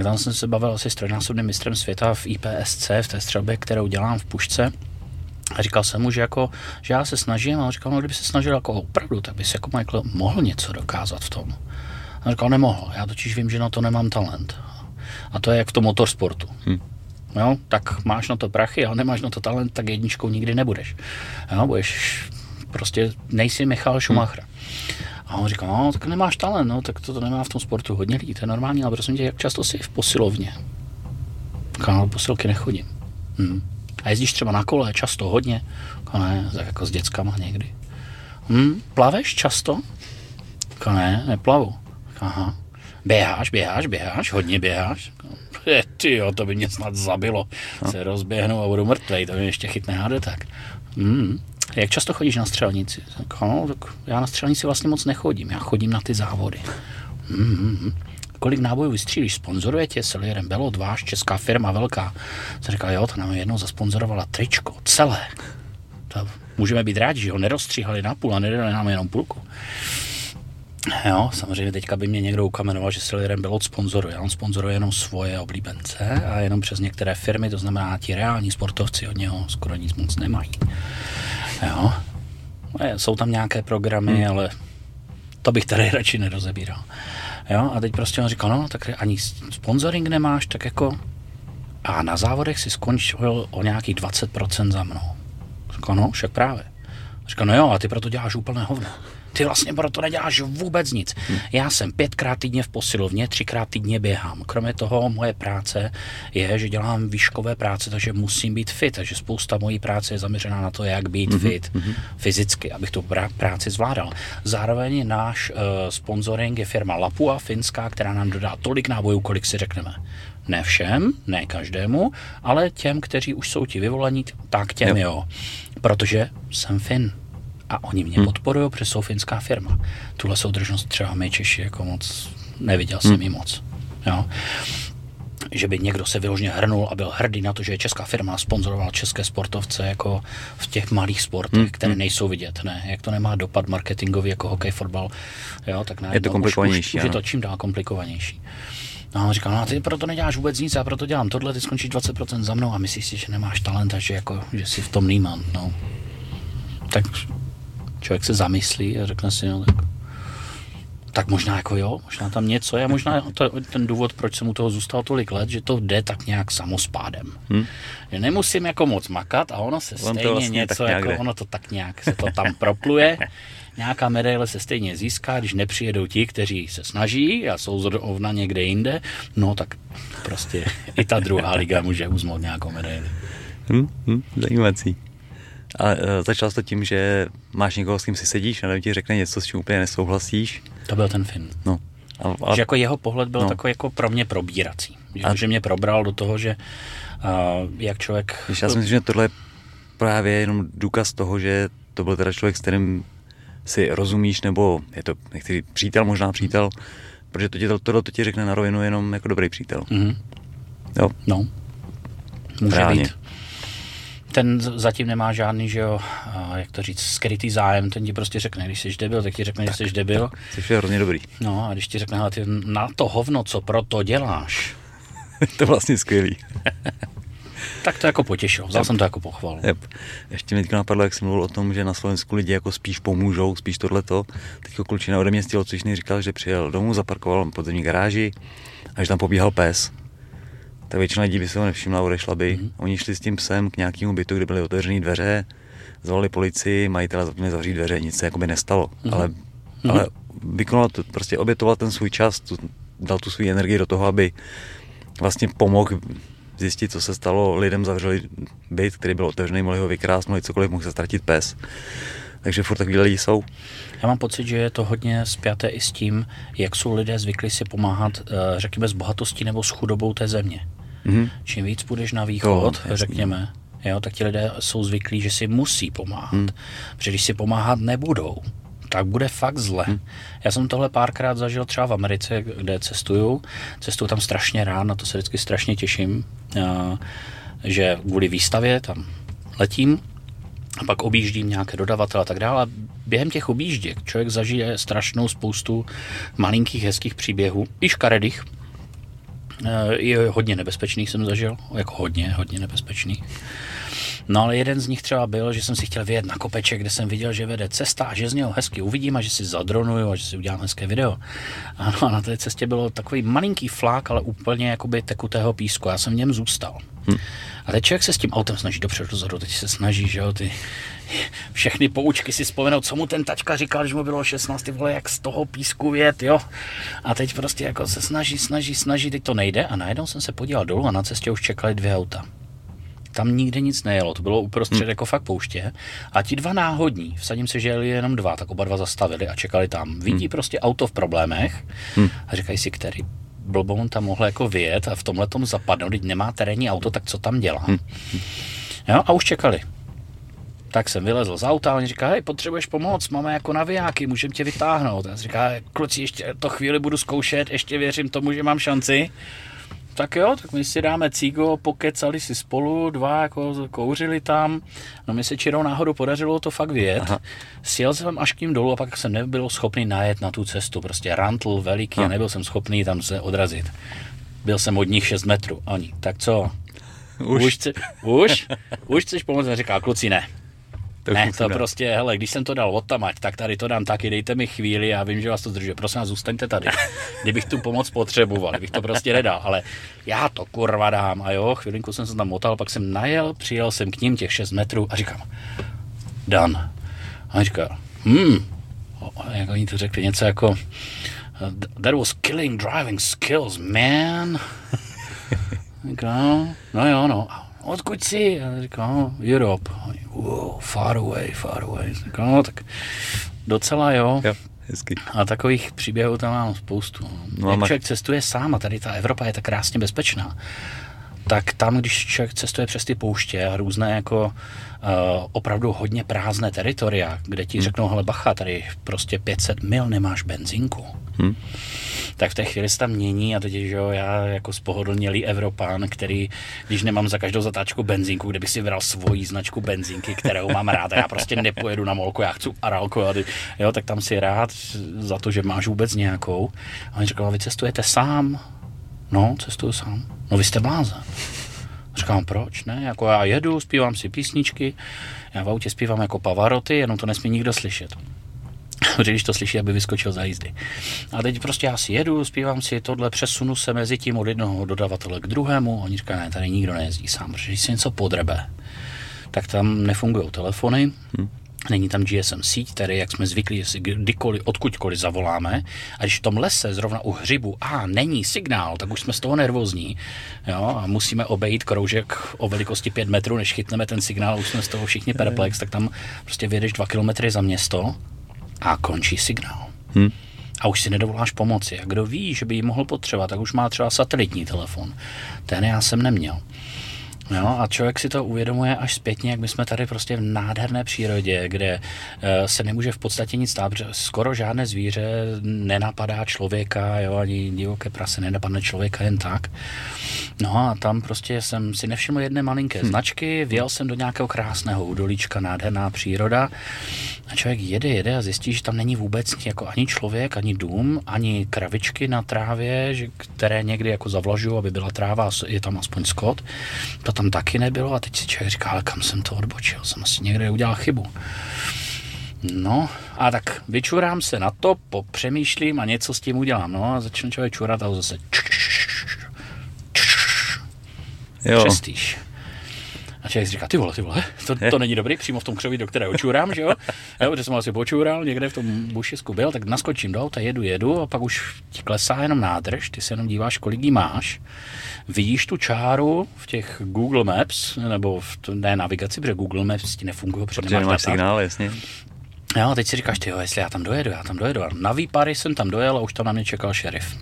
Tam jsem se bavil asi s trojnásobným mistrem světa v IPSC, v té střelbě, kterou dělám v pušce. A říkal jsem mu, že, jako, že já se snažím, a on říkal, no kdyby se snažil jako opravdu, tak bys jako Michael mohl něco dokázat v tom. A říkal, nemohl, já totiž vím, že na to nemám talent. A to je jak v tom motorsportu. Hmm. Jo, tak máš na to prachy, ale nemáš na to talent, tak jedničkou nikdy nebudeš. Jo, budeš prostě nejsi Michal Schumacher. Hmm. A on říkal, no, tak nemáš talent, no, tak to, to nemá v tom sportu hodně lidí, to je normální, ale prosím tě, jak často jsi v posilovně? Říkal, no, posilky nechodím. Hmm. A jezdíš třeba na kole často, hodně? Říkal, ne, tak jako s dětskama někdy. Hmm, plaveš často? Říkal, ne, neplavu. Říkal, aha. Běháš, běháš, běháš, hodně běháš? Je, <laughs> ty jo, to by mě snad zabilo. No. Se rozběhnu a budu mrtvej, to mě ještě chytne háde tak. Hmm. Jak často chodíš na střelnici? Tak, no, tak já na střelnici vlastně moc nechodím, já chodím na ty závody. Hmm. Kolik nábojů vystřílíš? Sponzoruje tě Selierem Belot, váš česká firma velká. Jsem říkal, jo, to nám jednou zasponzorovala tričko, celé. To můžeme být rádi, že ho nerozstříhali na půl a nedali nám jenom půlku. <clears throat> Jo, samozřejmě teďka by mě někdo ukamenoval, že Silverem Belot sponzoruje. On sponzoruje jenom svoje oblíbence a jenom přes některé firmy, to znamená, ti reální sportovci od něho skoro nic moc nemají. Jo. Jsou tam nějaké programy, hmm. ale to bych tady radši nerozebíral. Jo, a teď prostě on říkal, no, tak ani sponsoring nemáš, tak jako a na závodech si skončil o nějakých 20% za mnou. Říkal, no, však právě. Říkal, no jo, a ty proto děláš úplné hovno ty vlastně proto neděláš vůbec nic. Hmm. Já jsem pětkrát týdně v posilovně, třikrát týdně běhám. Kromě toho moje práce je, že dělám výškové práce, takže musím být fit, takže spousta mojí práce je zaměřená na to, jak být hmm. fit hmm. fyzicky, abych tu práci zvládal. Zároveň náš uh, sponsoring je firma Lapua, finská, která nám dodá tolik nábojů, kolik si řekneme. Ne všem, ne každému, ale těm, kteří už jsou ti vyvolení, tak těm jo. jo. Protože jsem Fin a oni mě hmm. podporují, protože jsou finská firma. Tuhle soudržnost třeba my Češi jako moc neviděl jsem hmm. ji moc. Jo. Že by někdo se vyložně hrnul a byl hrdý na to, že je česká firma a sponzoroval české sportovce jako v těch malých sportech, hmm. které hmm. nejsou vidět. Ne? Jak to nemá dopad marketingový jako hokej, fotbal, jo, tak je to komplikovanější. Už, už, už je to čím dál komplikovanější. No a on říkal, no ty proto neděláš vůbec nic, já proto dělám tohle, ty skončíš 20% za mnou a myslíš si, že nemáš talent a že, jako, že jsi v tom nímant. No. Tak člověk se zamyslí a řekne si, no tak, tak možná jako jo, možná tam něco je, možná to ten důvod, proč jsem u toho zůstal tolik let, že to jde tak nějak samospádem. Hmm. Že nemusím jako moc makat a ono se on stejně vlastně něco, jako jde. ono to tak nějak se to tam propluje. Nějaká medaile se stejně získá, když nepřijedou ti, kteří se snaží a jsou zrovna někde jinde, no tak prostě i ta druhá liga může uzmout nějakou medaili. Hmm, hmm, zajímací. A uh, začal to tím, že máš někoho, s kým si sedíš a ti řekne něco, s čím úplně nesouhlasíš. To byl ten film. No. A, a... Že jako jeho pohled byl no. takový jako pro mě probírací. Že, a... že mě probral do toho, že uh, jak člověk... Když já si myslím, že tohle je právě jenom důkaz toho, že to byl teda člověk, s kterým si rozumíš, nebo je to nechci přítel, možná přítel, protože to ti, to, tohle to ti řekne na rovinu jenom jako dobrý přítel. Mm-hmm. Jo. No. Může Reálně. být ten zatím nemá žádný, že jo, jak to říct, skrytý zájem, ten ti prostě řekne, když jsi debil, tak ti řekne, tak, že jsi debil. Což je hrozně dobrý. No a když ti řekne, ty na to hovno, co pro to děláš. <laughs> to vlastně skvělý. <laughs> tak to jako potěšilo, vzal yep. jsem to jako pochvalu. Yep. Ještě mi napadlo, jak jsem mluvil o tom, že na Slovensku lidi jako spíš pomůžou, spíš tohleto. Teď klučina ode mě z tělocvičny říkal, že přijel domů, zaparkoval podzemní garáži a že tam pobíhal pes. Tak většina lidí by se ho nevšimla, odešla by. Mm-hmm. Oni šli s tím psem k nějakému bytu, kde byly otevřené dveře, zvolali policii, majitele zapomněli zavřít dveře, nic se jako by nestalo. Mm-hmm. Ale, mm-hmm. ale vykonal to, prostě obětoval ten svůj čas, tu, dal tu svou energii do toho, aby vlastně pomohl zjistit, co se stalo. Lidem zavřeli byt, který byl otevřený, mohli ho vykrást, mohli cokoliv, mohl se ztratit pes. Takže furt takový lidi jsou. Já mám pocit, že je to hodně spjaté i s tím, jak jsou lidé zvyklí si pomáhat, eh, řekněme, s bohatostí nebo s chudobou té země. Mm-hmm. Čím víc půjdeš na východ, to, řekněme, jo, tak ti lidé jsou zvyklí, že si musí pomáhat. Mm. Protože když si pomáhat nebudou, tak bude fakt zle. Hmm. Já jsem tohle párkrát zažil třeba v Americe, kde cestuju. Cestuju tam strašně rád, na to se vždycky strašně těším, že kvůli výstavě tam letím a pak objíždím nějaké dodavatele a tak dále. Během těch objížděk člověk zažije strašnou spoustu malinkých hezkých příběhů, i škaredých, je hodně nebezpečných jsem zažil, jako hodně, hodně nebezpečných. No ale jeden z nich třeba byl, že jsem si chtěl vyjet na kopeček, kde jsem viděl, že vede cesta a že z něho hezky uvidím a že si zadronuju a že si udělám hezké video. Ano, a na té cestě bylo takový malinký flák, ale úplně jakoby tekutého písku. Já jsem v něm zůstal. Hm. A teď člověk se s tím autem snaží dopředu dozadu, teď se snaží, že jo, ty všechny poučky si vzpomenout, co mu ten tačka říkal, když mu bylo 16, ty vole, jak z toho písku vět, jo. A teď prostě jako se snaží, snaží, snaží, teď to nejde a najednou jsem se podíval dolů a na cestě už čekali dvě auta tam nikde nic nejelo, to bylo uprostřed hmm. jako fakt pouště. A ti dva náhodní, vsadím se, že jeli jenom dva, tak oba dva zastavili a čekali tam. Vidí hmm. prostě auto v problémech hmm. a říkají si, který blboun tam mohl jako vyjet a v tomhle tom zapadnout, když nemá terénní auto, tak co tam dělá? Hmm. Jo, a už čekali. Tak jsem vylezl z auta a oni říká, hej, potřebuješ pomoc, máme jako navijáky, můžeme tě vytáhnout. A říká, kluci, ještě to chvíli budu zkoušet, ještě věřím tomu, že mám šanci tak jo, tak my si dáme cígo, pokecali si spolu, dva jako kouřili tam, no mi se čirou náhodou podařilo to fakt vyjet. Aha. Sjel jsem až k ním dolů a pak jsem nebyl schopný najet na tu cestu, prostě rantl veliký Aha. a nebyl jsem schopný tam se odrazit. Byl jsem od nich 6 metrů, oni, tak co? Už? Už, chci, už? už chceš pomoct? A říká, kluci ne, to ne, to prostě, hele, když jsem to dal odtamať, tak tady to dám taky, dejte mi chvíli, já vím, že vás to zdržuje, prosím vás, zůstaňte tady. <laughs> Kdybych tu pomoc potřeboval, kdybych to prostě nedal, ale já to kurva dám. A jo, chvilinku jsem se tam motal, pak jsem najel, přijel jsem k ním těch 6 metrů a říkám, Dan. A říkal, hm, jak oni to řekli, něco jako, that was killing driving skills, man. <laughs> Říkal, no jo, no odkud jsi? A říkám, no, Europe. Wow, far away, far away. Říkám, no, tak docela jo. jo. Hezky. A takových příběhů tam mám spoustu. No, Jak člověk cestuje sám a tady ta Evropa je tak krásně bezpečná, tak tam, když člověk cestuje přes ty pouště a různé jako uh, opravdu hodně prázdné teritoria, kde ti hmm. řeknou, hele bacha, tady prostě 500 mil nemáš benzínku. Hmm tak v té chvíli se tam mění a teď, že jo, já jako spohodlnělý Evropán, který, když nemám za každou zatáčku benzínku, kde bych si vybral svoji značku benzínky, kterou mám rád a já prostě nepojedu na molku, já chci aralku, jo, tak tam si rád za to, že máš vůbec nějakou. A on říkal, vy cestujete sám? No, cestuju sám. No vy jste blázen. Říkám, proč ne? Jako já jedu, zpívám si písničky, já v autě zpívám jako Pavaroty, jenom to nesmí nikdo slyšet. <laughs> protože když to slyší, aby vyskočil za jízdy. A teď prostě já si jedu, zpívám si tohle, přesunu se mezi tím od jednoho dodavatele k druhému. Oni říkají, ne, tady nikdo nejezdí sám, protože když se něco podrebe, tak tam nefungují telefony, hmm. Není tam GSM síť, tady jak jsme zvyklí, že si kdykoliv, odkudkoliv zavoláme. A když v tom lese, zrovna u hřibu, a není signál, tak už jsme z toho nervózní. Jo, a musíme obejít kroužek o velikosti 5 metrů, než chytneme ten signál, už jsme z toho všichni perplex, tak tam prostě vyjedeš 2 kilometry za město a končí signál. Hmm. A už si nedovoláš pomoci. A kdo ví, že by ji mohl potřebovat, tak už má třeba satelitní telefon. Ten já jsem neměl. No a člověk si to uvědomuje až zpětně, jak my jsme tady prostě v nádherné přírodě, kde uh, se nemůže v podstatě nic stát, protože skoro žádné zvíře nenapadá člověka, jo, ani divoké prase nenapadne člověka jen tak. No a tam prostě jsem si nevšiml jedné malinké hmm. značky, vjel jsem do nějakého krásného údolíčka, nádherná příroda a člověk jede, jede a zjistí, že tam není vůbec jako ani člověk, ani dům, ani kravičky na trávě, že, které někdy jako zavlažují, aby byla tráva, je tam aspoň skot. To tam taky nebylo a teď si člověk říká, ale kam jsem to odbočil, jsem asi někde udělal chybu. No a tak vyčurám se na to, popřemýšlím a něco s tím udělám. No a začne člověk čurat a zase Jo. přestýš. A člověk si říká, ty vole, ty vole, to, to není dobrý, přímo v tom křoví, do kterého čurám, že jo? <laughs> jo protože jsem asi počural, někde v tom bušisku byl, tak naskočím do auta, jedu, jedu a pak už ti klesá jenom nádrž, ty se jenom díváš, kolik jí máš, vidíš tu čáru v těch Google Maps, nebo v t- ne navigaci, protože Google Maps ti nefungují, protože Protože nemáš nemáš signál, jasně. Jo, teď si říkáš, ty jo, jestli já tam dojedu, já tam dojedu. A na výpary jsem tam dojel a už tam na mě čekal šerif.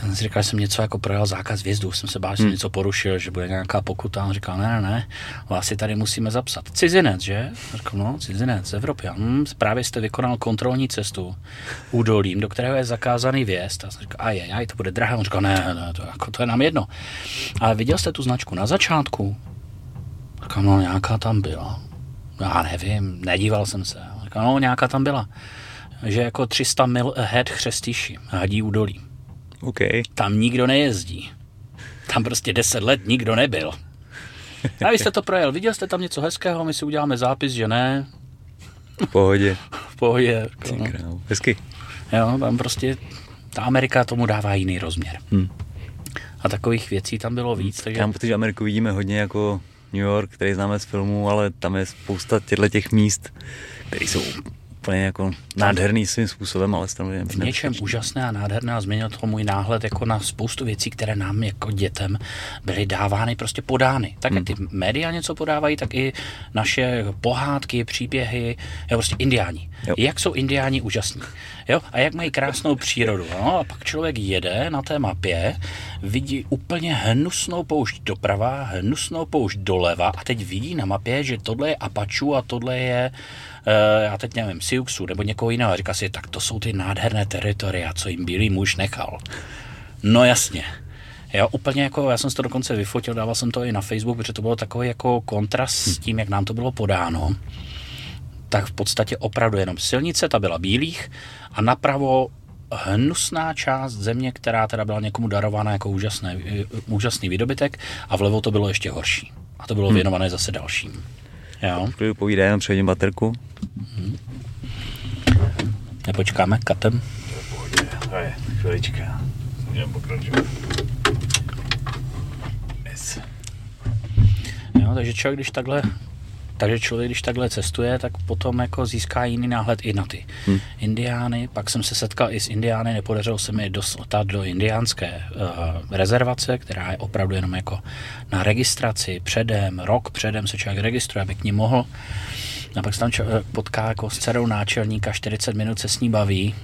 Jsem si říkal, že jsem něco jako projel zákaz vjezdu, jsem se bál, že jsem něco porušil, že bude nějaká pokuta. On říkal, ne, ne, ne, vás si tady musíme zapsat. Cizinec, že? Říkal, no, cizinec z Evropy. Hm, právě jste vykonal kontrolní cestu údolím, do kterého je zakázaný vjezd. A jsem říkal, a je, to bude drahé. On říkal, ne, ne, to, jako, to je nám jedno. Ale viděl jste tu značku na začátku? Říkal, no, nějaká tam byla. Já nevím, nedíval jsem se. Říkal, no, nějaká tam byla. Že jako 300 mil ahead chřestíši, hadí údolí. OK. Tam nikdo nejezdí. Tam prostě 10 let nikdo nebyl. <laughs> A vy jste to projel, viděl jste tam něco hezkého, my si uděláme zápis, že ne, V pohodě. <laughs> v pohodě. Ty No. Hezky. Jo, tam prostě ta Amerika tomu dává jiný rozměr. Hm. A takových věcí tam bylo víc, takže Já mám pocit, že Ameriku vidíme hodně jako New York, který známe z filmů, ale tam je spousta těchto těch míst, které jsou úplně jako nádherný svým způsobem, ale samozřejmě v něčem úžasné a nádherné a změnil to můj náhled jako na spoustu věcí, které nám jako dětem byly dávány, prostě podány. Tak jak ty média něco podávají, tak i naše pohádky, příběhy, jo, prostě indiáni. Jo. Jak jsou indiáni úžasní. Jo? A jak mají krásnou přírodu. No? A pak člověk jede na té mapě, vidí úplně hnusnou poušť doprava, hnusnou poušť doleva a teď vidí na mapě, že tohle je Apačů a tohle je já teď nevím, Siouxu nebo někoho jiného. Říká si, tak to jsou ty nádherné teritoria, co jim bílý muž nechal. No jasně. Jo, úplně jako, já jsem si to dokonce vyfotil, dával jsem to i na Facebook, protože to bylo takový jako kontrast s tím, jak nám to bylo podáno. Tak v podstatě opravdu jenom silnice, ta byla bílých a napravo hnusná část země, která teda byla někomu darována jako úžasné, úžasný výdobytek a vlevo to bylo ještě horší. A to bylo věnované zase dalším. Jo. Povídá, jenom předím baterku. Nepočkáme katem. To je chvilička. Můžeme pokračovat. Yes. Jo, takže člověk, když takhle takže člověk, když takhle cestuje, tak potom jako získá jiný náhled i na ty hmm. indiány. Pak jsem se setkal i s indiány, nepodařilo se mi dostat do indiánské uh, rezervace, která je opravdu jenom jako na registraci předem, rok předem se člověk registruje, aby k ní mohl. A pak se tam člověk potká jako s dcerou náčelníka, 40 minut se s ní baví.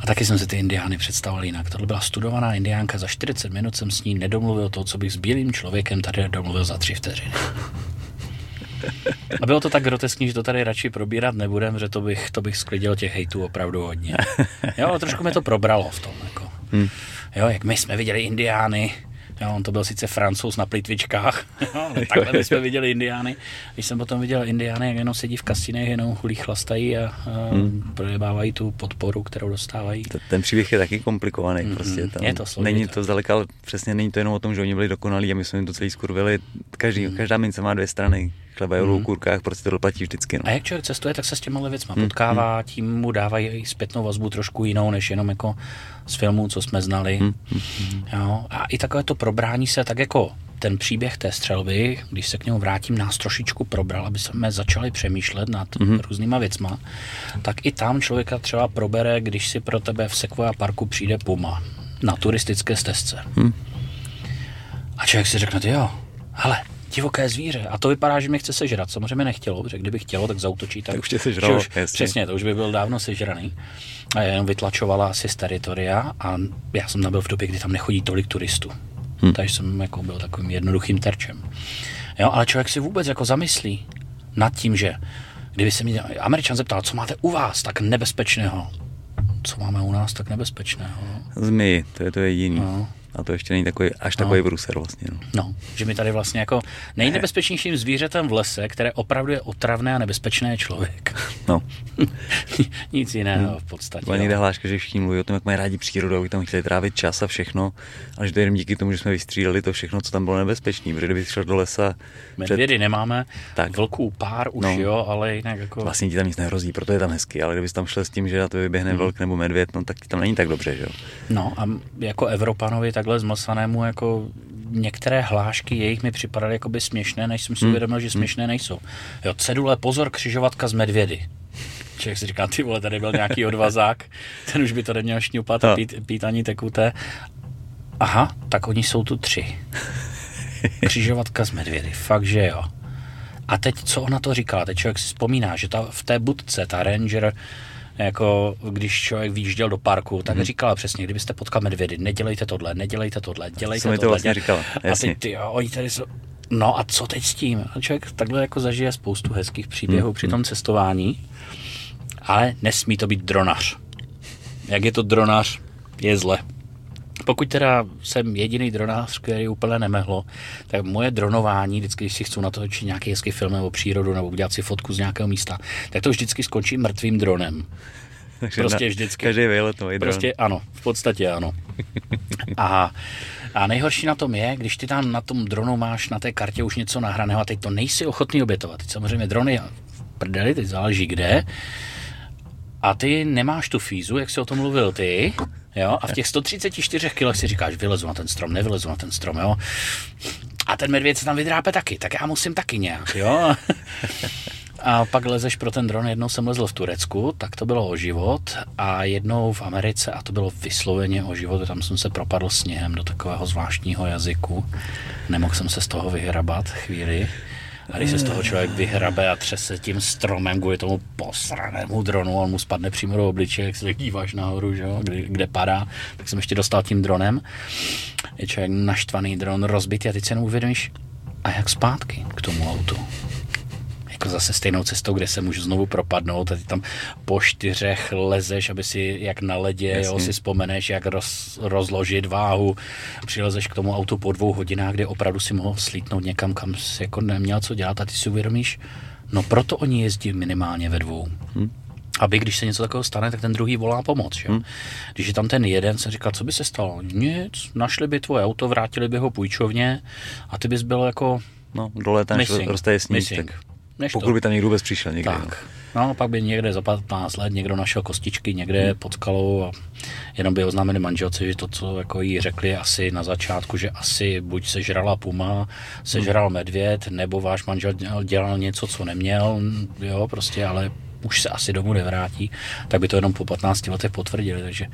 A taky jsem si ty indiány představoval jinak. Tohle byla studovaná indiánka, za 40 minut jsem s ní nedomluvil to, co bych s bílým člověkem tady domluvil za tři vteřiny. A bylo to tak groteskní, že to tady radši probírat nebudem, že to bych, to bych sklidil těch hejtů opravdu hodně. Jo, ale trošku mě to probralo v tom. Jako. Hmm. Jo, jak my jsme viděli indiány, Jo, on to byl sice francouz na plitvičkách, <laughs> jo, ale <laughs> takhle my jsme viděli indiány. Když jsem potom viděl indiány, jak jenom sedí v kasinech, jenom chulí chlastají a, a hmm. projebávají tu podporu, kterou dostávají. Ten příběh je taky komplikovaný. Mm-hmm. Prostě tam Je to složité. není to zdaleka, ale přesně není to jenom o tom, že oni byli dokonalí a my jsme jim to celý skurvili. Každý, mm. Každá mince má dvě strany. Chleba je mm. kurkách, prostě to doplatí vždycky. No. A jak člověk cestuje, tak se s těma věcma hmm. potkává, tím mu dávají i zpětnou vazbu trošku jinou, než jenom jako z filmů, co jsme znali. Hmm. Jo? A i takové to probrání se, tak jako ten příběh té střelby, když se k němu vrátím, nás trošičku probral, aby jsme začali přemýšlet nad mm-hmm. různýma věcma, tak i tam člověka třeba probere, když si pro tebe v Sequoia parku přijde puma na turistické stezce. Mm. A člověk si řekne, jo, hele, divoké zvíře. A to vypadá, že mě chce sežrat. Samozřejmě nechtělo, protože kdyby chtělo, tak zautočí. Tak, tak už tě sežralo. Už, přesně, to už by byl dávno sežraný. A jenom vytlačovala asi z teritoria a já jsem nabil v době, kdy tam nechodí tolik turistů. Hmm. Takže jsem jako byl takovým jednoduchým terčem. Jo, ale člověk si vůbec jako zamyslí nad tím, že kdyby se mě Američan zeptal, co máte u vás tak nebezpečného, co máme u nás tak nebezpečného. Zmy, to je to jediný. No. A to ještě není takový, až No. takový bruser vlastně. No. No, že mi tady vlastně jako nejnebezpečnějším zvířetem v lese, které opravdu je otravné a nebezpečné, je člověk. no. <laughs> Nic jiného v podstatě. Byla někde hláška, že všichni mluví o tom, jak mají rádi přírodu, jak tam chtěli trávit čas a všechno, ale že to je jenom díky tomu, že jsme vystřídali to všechno, co tam bylo nebezpečné, protože kdyby šel do lesa, před, Medvědy nemáme, Tak. vlků pár už No. jo, ale jinak jako... vlastně ti tam nic nehrozí, proto je tam hezky, ale kdybys tam šel s tím, že na to vyběhne Hmm. vlk nebo medvěd, no tak ti tam není tak dobře, že jo. No a jako Evropanovi takhle zmlsanému jako některé hlášky jejich mi připadaly jakoby směšné, než jsem si Hmm. uvědomil, že směšné nejsou. Jo, cedule, pozor, křižovatka z medvědy. Člověk si říká, ty vole, tady byl nějaký odvazák, ten už by to neměl šňupat a pít, pít ani tekuté. Aha, tak oni jsou tu tři. Křižovatka z medvědy, fakt, že jo. A teď, co ona to říkala? Teď člověk si vzpomíná, že ta, v té budce, ta Ranger, jako když člověk vyjížděl do parku, tak Mhm. mm-hmm. říkala přesně, kdybyste potkal medvědy, nedělejte tohle, nedělejte tohle, dělejte mi to tohle. vlastně říkala, A jasně. teď ty, jo, oni tady jsou, no a co teď s tím? A člověk takhle jako zažije spoustu hezkých příběhů Mhm. při tom cestování, ale nesmí to být dronař. Jak je to dronař, je zle. Pokud teda jsem jediný dronář, který úplně nemehlo, tak moje dronování, vždycky, když si chci natočit nějaký hezký film nebo přírodu nebo udělat si fotku z nějakého místa, tak to vždycky skončí mrtvým dronem. <laughs> Takže Prostě na, vždycky. Každý výlet nový dron. Prostě ano, v podstatě ano. <laughs> A, a nejhorší na tom je, když ty tam na tom dronu máš na té kartě už něco nahraného a teď to nejsi ochotný obětovat. Teď samozřejmě drony prdeli, teď záleží kde. A ty nemáš tu fízu, jak jsi o tom mluvil ty, jo, a v těch 134 kg si říkáš, vylezu na ten strom, nevylezu na ten strom, jo. A ten medvěd se tam vydrápe taky, tak já musím taky nějak, jo. A pak lezeš pro ten dron, jednou jsem lezl v Turecku, tak to bylo o život a jednou v Americe a to bylo vysloveně o život, tam jsem se propadl sněhem do takového zvláštního jazyku, nemohl jsem se z toho vyhrabat chvíli. A když se z toho člověk vyhrabe a třese tím stromem kvůli tomu posranému dronu, on mu spadne přímo do obličeje, jak se díváš nahoru, že jo, kde, kde padá, tak jsem ještě dostal tím dronem. Je člověk naštvaný dron, rozbitý a teď se jenom uvědomíš, a jak zpátky k tomu autu jako zase stejnou cestou, kde se můžu znovu propadnout a ty tam po čtyřech lezeš, aby si jak na ledě, jo, si vzpomeneš, jak roz, rozložit váhu, přilezeš k tomu autu po dvou hodinách, kde opravdu si mohl slítnout někam, kam jsi jako neměl co dělat a ty si uvědomíš, no proto oni jezdí minimálně ve dvou. Hm. Aby když se něco takového stane, tak ten druhý volá pomoc. Jo? Když je tam ten jeden, jsem říkal, co by se stalo? Nic, našli by tvoje auto, vrátili by ho půjčovně a ty bys byl jako No, dole tam missing. roztaje sníh, tak Než pokud to. by tam někdo vůbec přišel někdy. no. Tak. No, pak by někde za 15 let někdo našel kostičky někde pod skalou a jenom by oznámili manželce, že to, co jako jí řekli asi na začátku, že asi buď sežrala puma, sežral medvěd, nebo váš manžel dělal něco, co neměl, jo, prostě, ale už se asi domů nevrátí, tak by to jenom po 15 letech potvrdili. Takže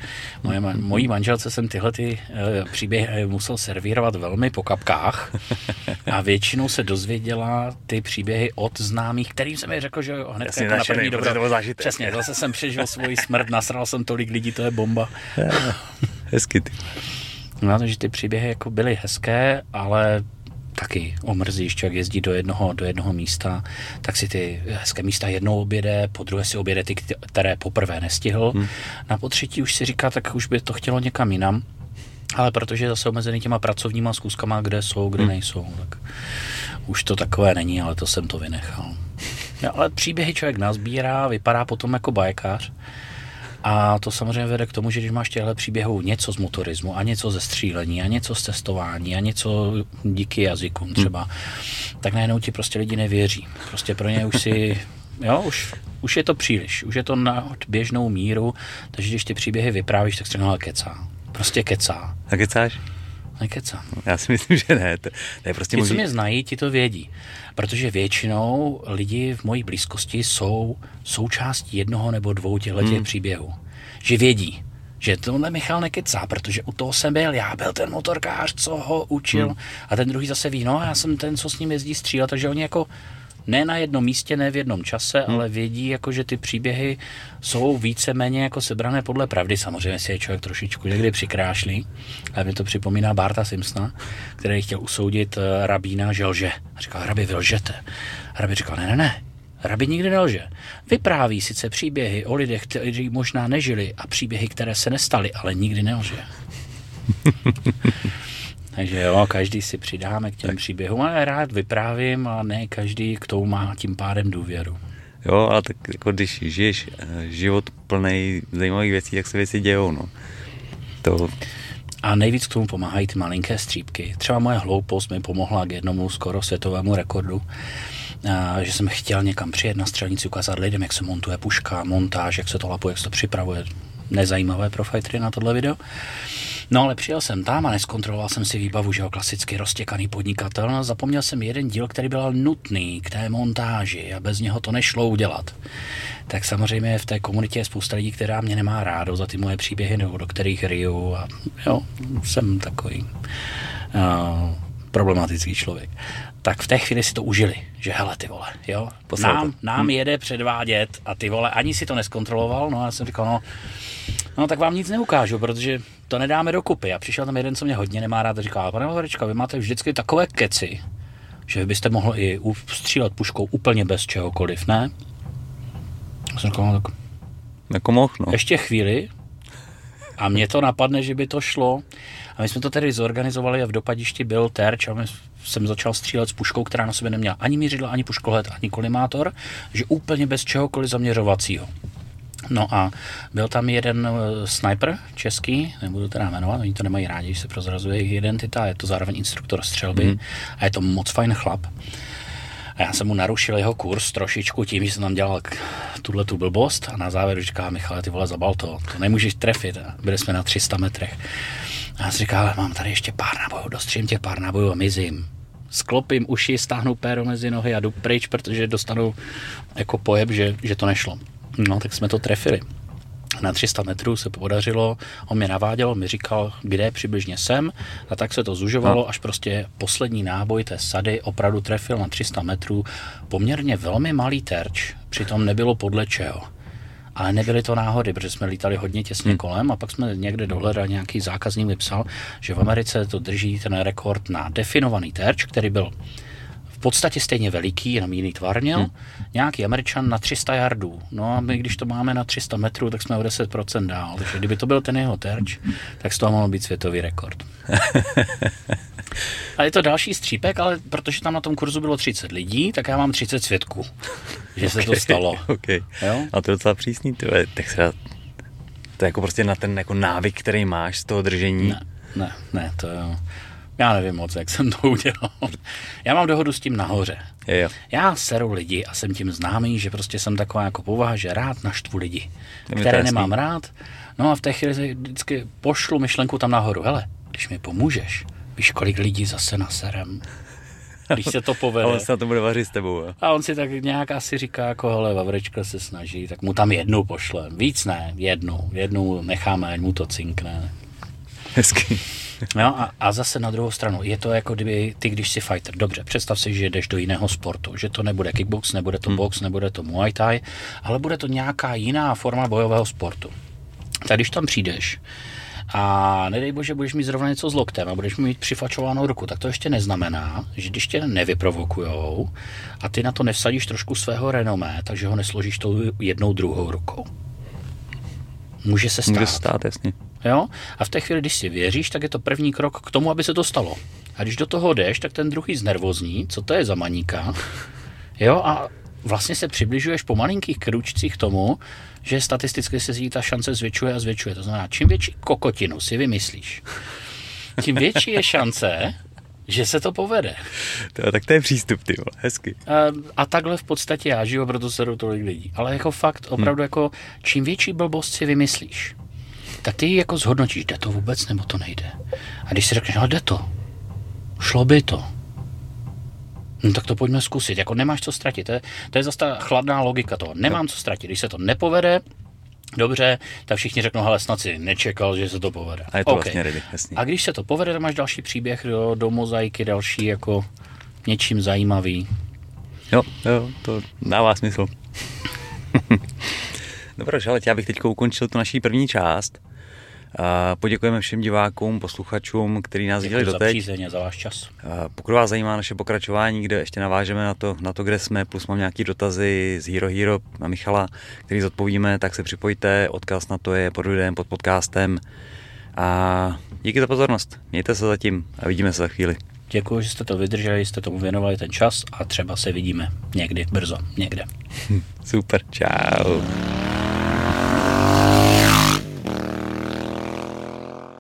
moje, mojí manželce jsem tyhle ty, e, příběhy eh, musel servírovat velmi po kapkách <laughs> a většinou se dozvěděla ty příběhy od známých, kterým jsem mi řekl, že jo, hned jako na první dobro. Přesně, zase jsem přežil svoji smrt, nasral jsem tolik lidí, to je bomba. <laughs> Hezky ty. No, takže ty příběhy jako byly hezké, ale taky omrzíš, člověk jezdí do jednoho, do jednoho místa, tak si ty hezké místa jednou objede, po druhé si objede ty, které poprvé nestihl, hmm. na potřetí už si říká, tak už by to chtělo někam jinam, ale protože je zase omezený těma pracovníma zkuskama, kde jsou, kde hmm. nejsou, tak už to takové není, ale to jsem to vynechal. <laughs> No, ale příběhy člověk nazbírá, vypadá potom jako bajkář, a to samozřejmě vede k tomu, že když máš těchto příběhů něco z motorismu a něco ze střílení a něco z cestování a něco díky jazykům třeba, hmm. tak najednou ti prostě lidi nevěří. Prostě pro ně už si, <laughs> jo, už, už je to příliš, už je to na běžnou míru, takže když ty příběhy vyprávíš, tak se ale kecá. Prostě kecá. A kecáš? Nekecá. Já si myslím, že ne. To, to je prostě Ti, můj... co mě znají, ti to vědí. Protože většinou lidi v mojí blízkosti jsou součástí jednoho nebo dvou těchto hmm. příběhů. Že vědí, že tohle Michal nekecá, protože u toho jsem byl, já byl ten motorkář, co ho učil. Hmm. A ten druhý zase ví, no já jsem ten, co s ním jezdí střílet, takže oni jako ne na jednom místě, ne v jednom čase, hmm. ale vědí, jako, že ty příběhy jsou víceméně jako sebrané podle pravdy. Samozřejmě si je člověk trošičku někdy přikrášlí, ale mi to připomíná Barta Simpsona, který chtěl usoudit uh, rabína, že lže. A říkal, rabi, vy lžete. A rabi říkal, ne, ne, ne, Rabi nikdy nelže. Vypráví sice příběhy o lidech, kteří možná nežili a příběhy, které se nestaly, ale nikdy nelže. <laughs> Takže jo, každý si přidáme k těm tak. příběhům, ale rád vyprávím a ne každý k tomu má tím pádem důvěru. Jo, ale tak jako když žiješ eh, život plný zajímavých věcí, tak se věci dějou, no. To... A nejvíc k tomu pomáhají ty malinké střípky. Třeba moje hloupost mi pomohla k jednomu skoro světovému rekordu, že jsem chtěl někam přijet na střelnici, ukázat lidem, jak se montuje puška, montáž, jak se to lapuje, jak se to připravuje. Nezajímavé pro fightery na tohle video. No ale přijel jsem tam a neskontroloval jsem si výbavu, že jo, klasicky roztěkaný podnikatel. No, zapomněl jsem jeden díl, který byl nutný k té montáži a bez něho to nešlo udělat. Tak samozřejmě v té komunitě je spousta lidí, která mě nemá rádo za ty moje příběhy, nebo do kterých riju a jo, jsem takový uh, problematický člověk tak v té chvíli si to užili, že hele ty vole, jo, nám, nám hmm. jede předvádět a ty vole, ani si to neskontroloval, no a já jsem říkal, no, no tak vám nic neukážu, protože to nedáme dokupy. A přišel tam jeden, co mě hodně nemá rád a říkal, pane Lavarička, vy máte vždycky takové keci, že byste mohl i střílet puškou úplně bez čehokoliv, ne? A jsem říkal, no, tak... Jako mohl, no. Ještě chvíli a mně to napadne, že by to šlo. A my jsme to tedy zorganizovali a v dopadišti byl terč a my jsem začal střílet s puškou, která na sobě neměla ani mířidlo, ani puškolet, ani kolimátor, že úplně bez čehokoliv zaměřovacího. No a byl tam jeden uh, sniper český, nebudu teda jmenovat, oni to nemají rádi, když se prozrazuje jejich identita, je to zároveň instruktor střelby mm. a je to moc fajn chlap. A já jsem mu narušil jeho kurz trošičku tím, že jsem tam dělal tuhle tu blbost a na závěr říká, Michale, ty vole, zabal to, to nemůžeš trefit. A byli jsme na 300 metrech. A já si říkal, ale mám tady ještě pár nábojů, dostřím tě pár nábojů a mizím. Sklopím uši, stáhnu péro mezi nohy a jdu pryč, protože dostanu jako pojeb, že, že to nešlo. No, tak jsme to trefili. Na 300 metrů se podařilo, on mě naváděl, mi říkal, kde přibližně jsem, a tak se to zužovalo, no. až prostě poslední náboj té sady opravdu trefil na 300 metrů poměrně velmi malý terč, přitom nebylo podle čeho. Ale nebyly to náhody, protože jsme lítali hodně těsně hmm. kolem a pak jsme někde dohledali, nějaký zákazník vypsal, že v Americe to drží ten rekord na definovaný terč, který byl podstatě stejně veliký, jenom jiný tvar měl, hmm. nějaký američan na 300 yardů. No a my, když to máme na 300 metrů, tak jsme o 10% dál. Takže kdyby to byl ten jeho terč, tak z toho mohl být světový rekord. <laughs> a je to další střípek, ale protože tam na tom kurzu bylo 30 lidí, tak já mám 30 svědků, <laughs> že okay, se to stalo. Okay. Jo? A to je docela přísný, to je, tak se to je jako prostě na ten jako návyk, který máš z toho držení. Ne, ne, ne to je, já nevím moc, jak jsem to udělal. Já mám dohodu s tím nahoře. Je, jo. Já seru lidi a jsem tím známý, že prostě jsem taková jako povaha, že rád naštvu lidi, které nemám rád. No a v té chvíli vždycky pošlu myšlenku tam nahoru. Hele, když mi pomůžeš, víš, kolik lidí zase naserem. Když se to povede. <laughs> A on se na to bude vařit s tebou. Jo? A on si tak nějak asi říká, jako hele, Vavrečka se snaží, tak mu tam jednu pošle. Víc ne, jednu. Jednu necháme, ať mu to cinkne. Hezky. <laughs> No a, a zase na druhou stranu, je to jako kdyby ty, když jsi fighter, dobře, představ si, že jdeš do jiného sportu, že to nebude kickbox, nebude to hmm. box, nebude to muay thai, ale bude to nějaká jiná forma bojového sportu. Tak když tam přijdeš, a nedej bože, budeš mít zrovna něco s loktem a budeš mít přifačovanou ruku, tak to ještě neznamená, že když tě nevyprovokujou a ty na to nevsadíš trošku svého renomé, takže ho nesložíš tou jednou druhou rukou. Může se stát. Může stát, jasně. Jo? A v té chvíli, když si věříš, tak je to první krok k tomu, aby se to stalo. A když do toho jdeš, tak ten druhý znervozní, co to je za maníka. Jo, a vlastně se přibližuješ po malinkých kručcích k tomu, že statisticky se ta šance zvětšuje a zvětšuje. To znamená, čím větší kokotinu si vymyslíš, tím větší je šance, že se to povede. To, tak to je přístup, ty vole, hezky. A, a takhle v podstatě já žiju, proto se do tolik lidí. Ale jako fakt, opravdu hmm. jako, čím větší blbost si vymyslíš, tak ty jako zhodnotíš, jde to vůbec nebo to nejde. A když si řekneš, ale jde to, šlo by to, No tak to pojďme zkusit. Jako nemáš co ztratit. To je, to je zase ta chladná logika toho. Nemám co ztratit. Když se to nepovede, dobře, tak všichni řeknou, ale snad si nečekal, že se to povede. A je to okay. vlastně jasný. A když se to povede, tak máš další příběh do, do mozaiky, další jako něčím zajímavý. Jo, jo, to dává smysl. <laughs> Dobře, ale já bych teď ukončil tu naší první část. Poděkujeme všem divákům, posluchačům, kteří nás viděli doteď. Za za váš čas. Pokud vás zajímá naše pokračování, kde ještě navážeme na to, na to, kde jsme, plus mám nějaké dotazy z Hero Hero a Michala, který zodpovíme, tak se připojte. Odkaz na to je pod videem, pod podcastem. A díky za pozornost. Mějte se zatím a vidíme se za chvíli. Děkuji, že jste to vydrželi, jste tomu věnovali ten čas a třeba se vidíme někdy brzo, někde. <laughs> Super, čau.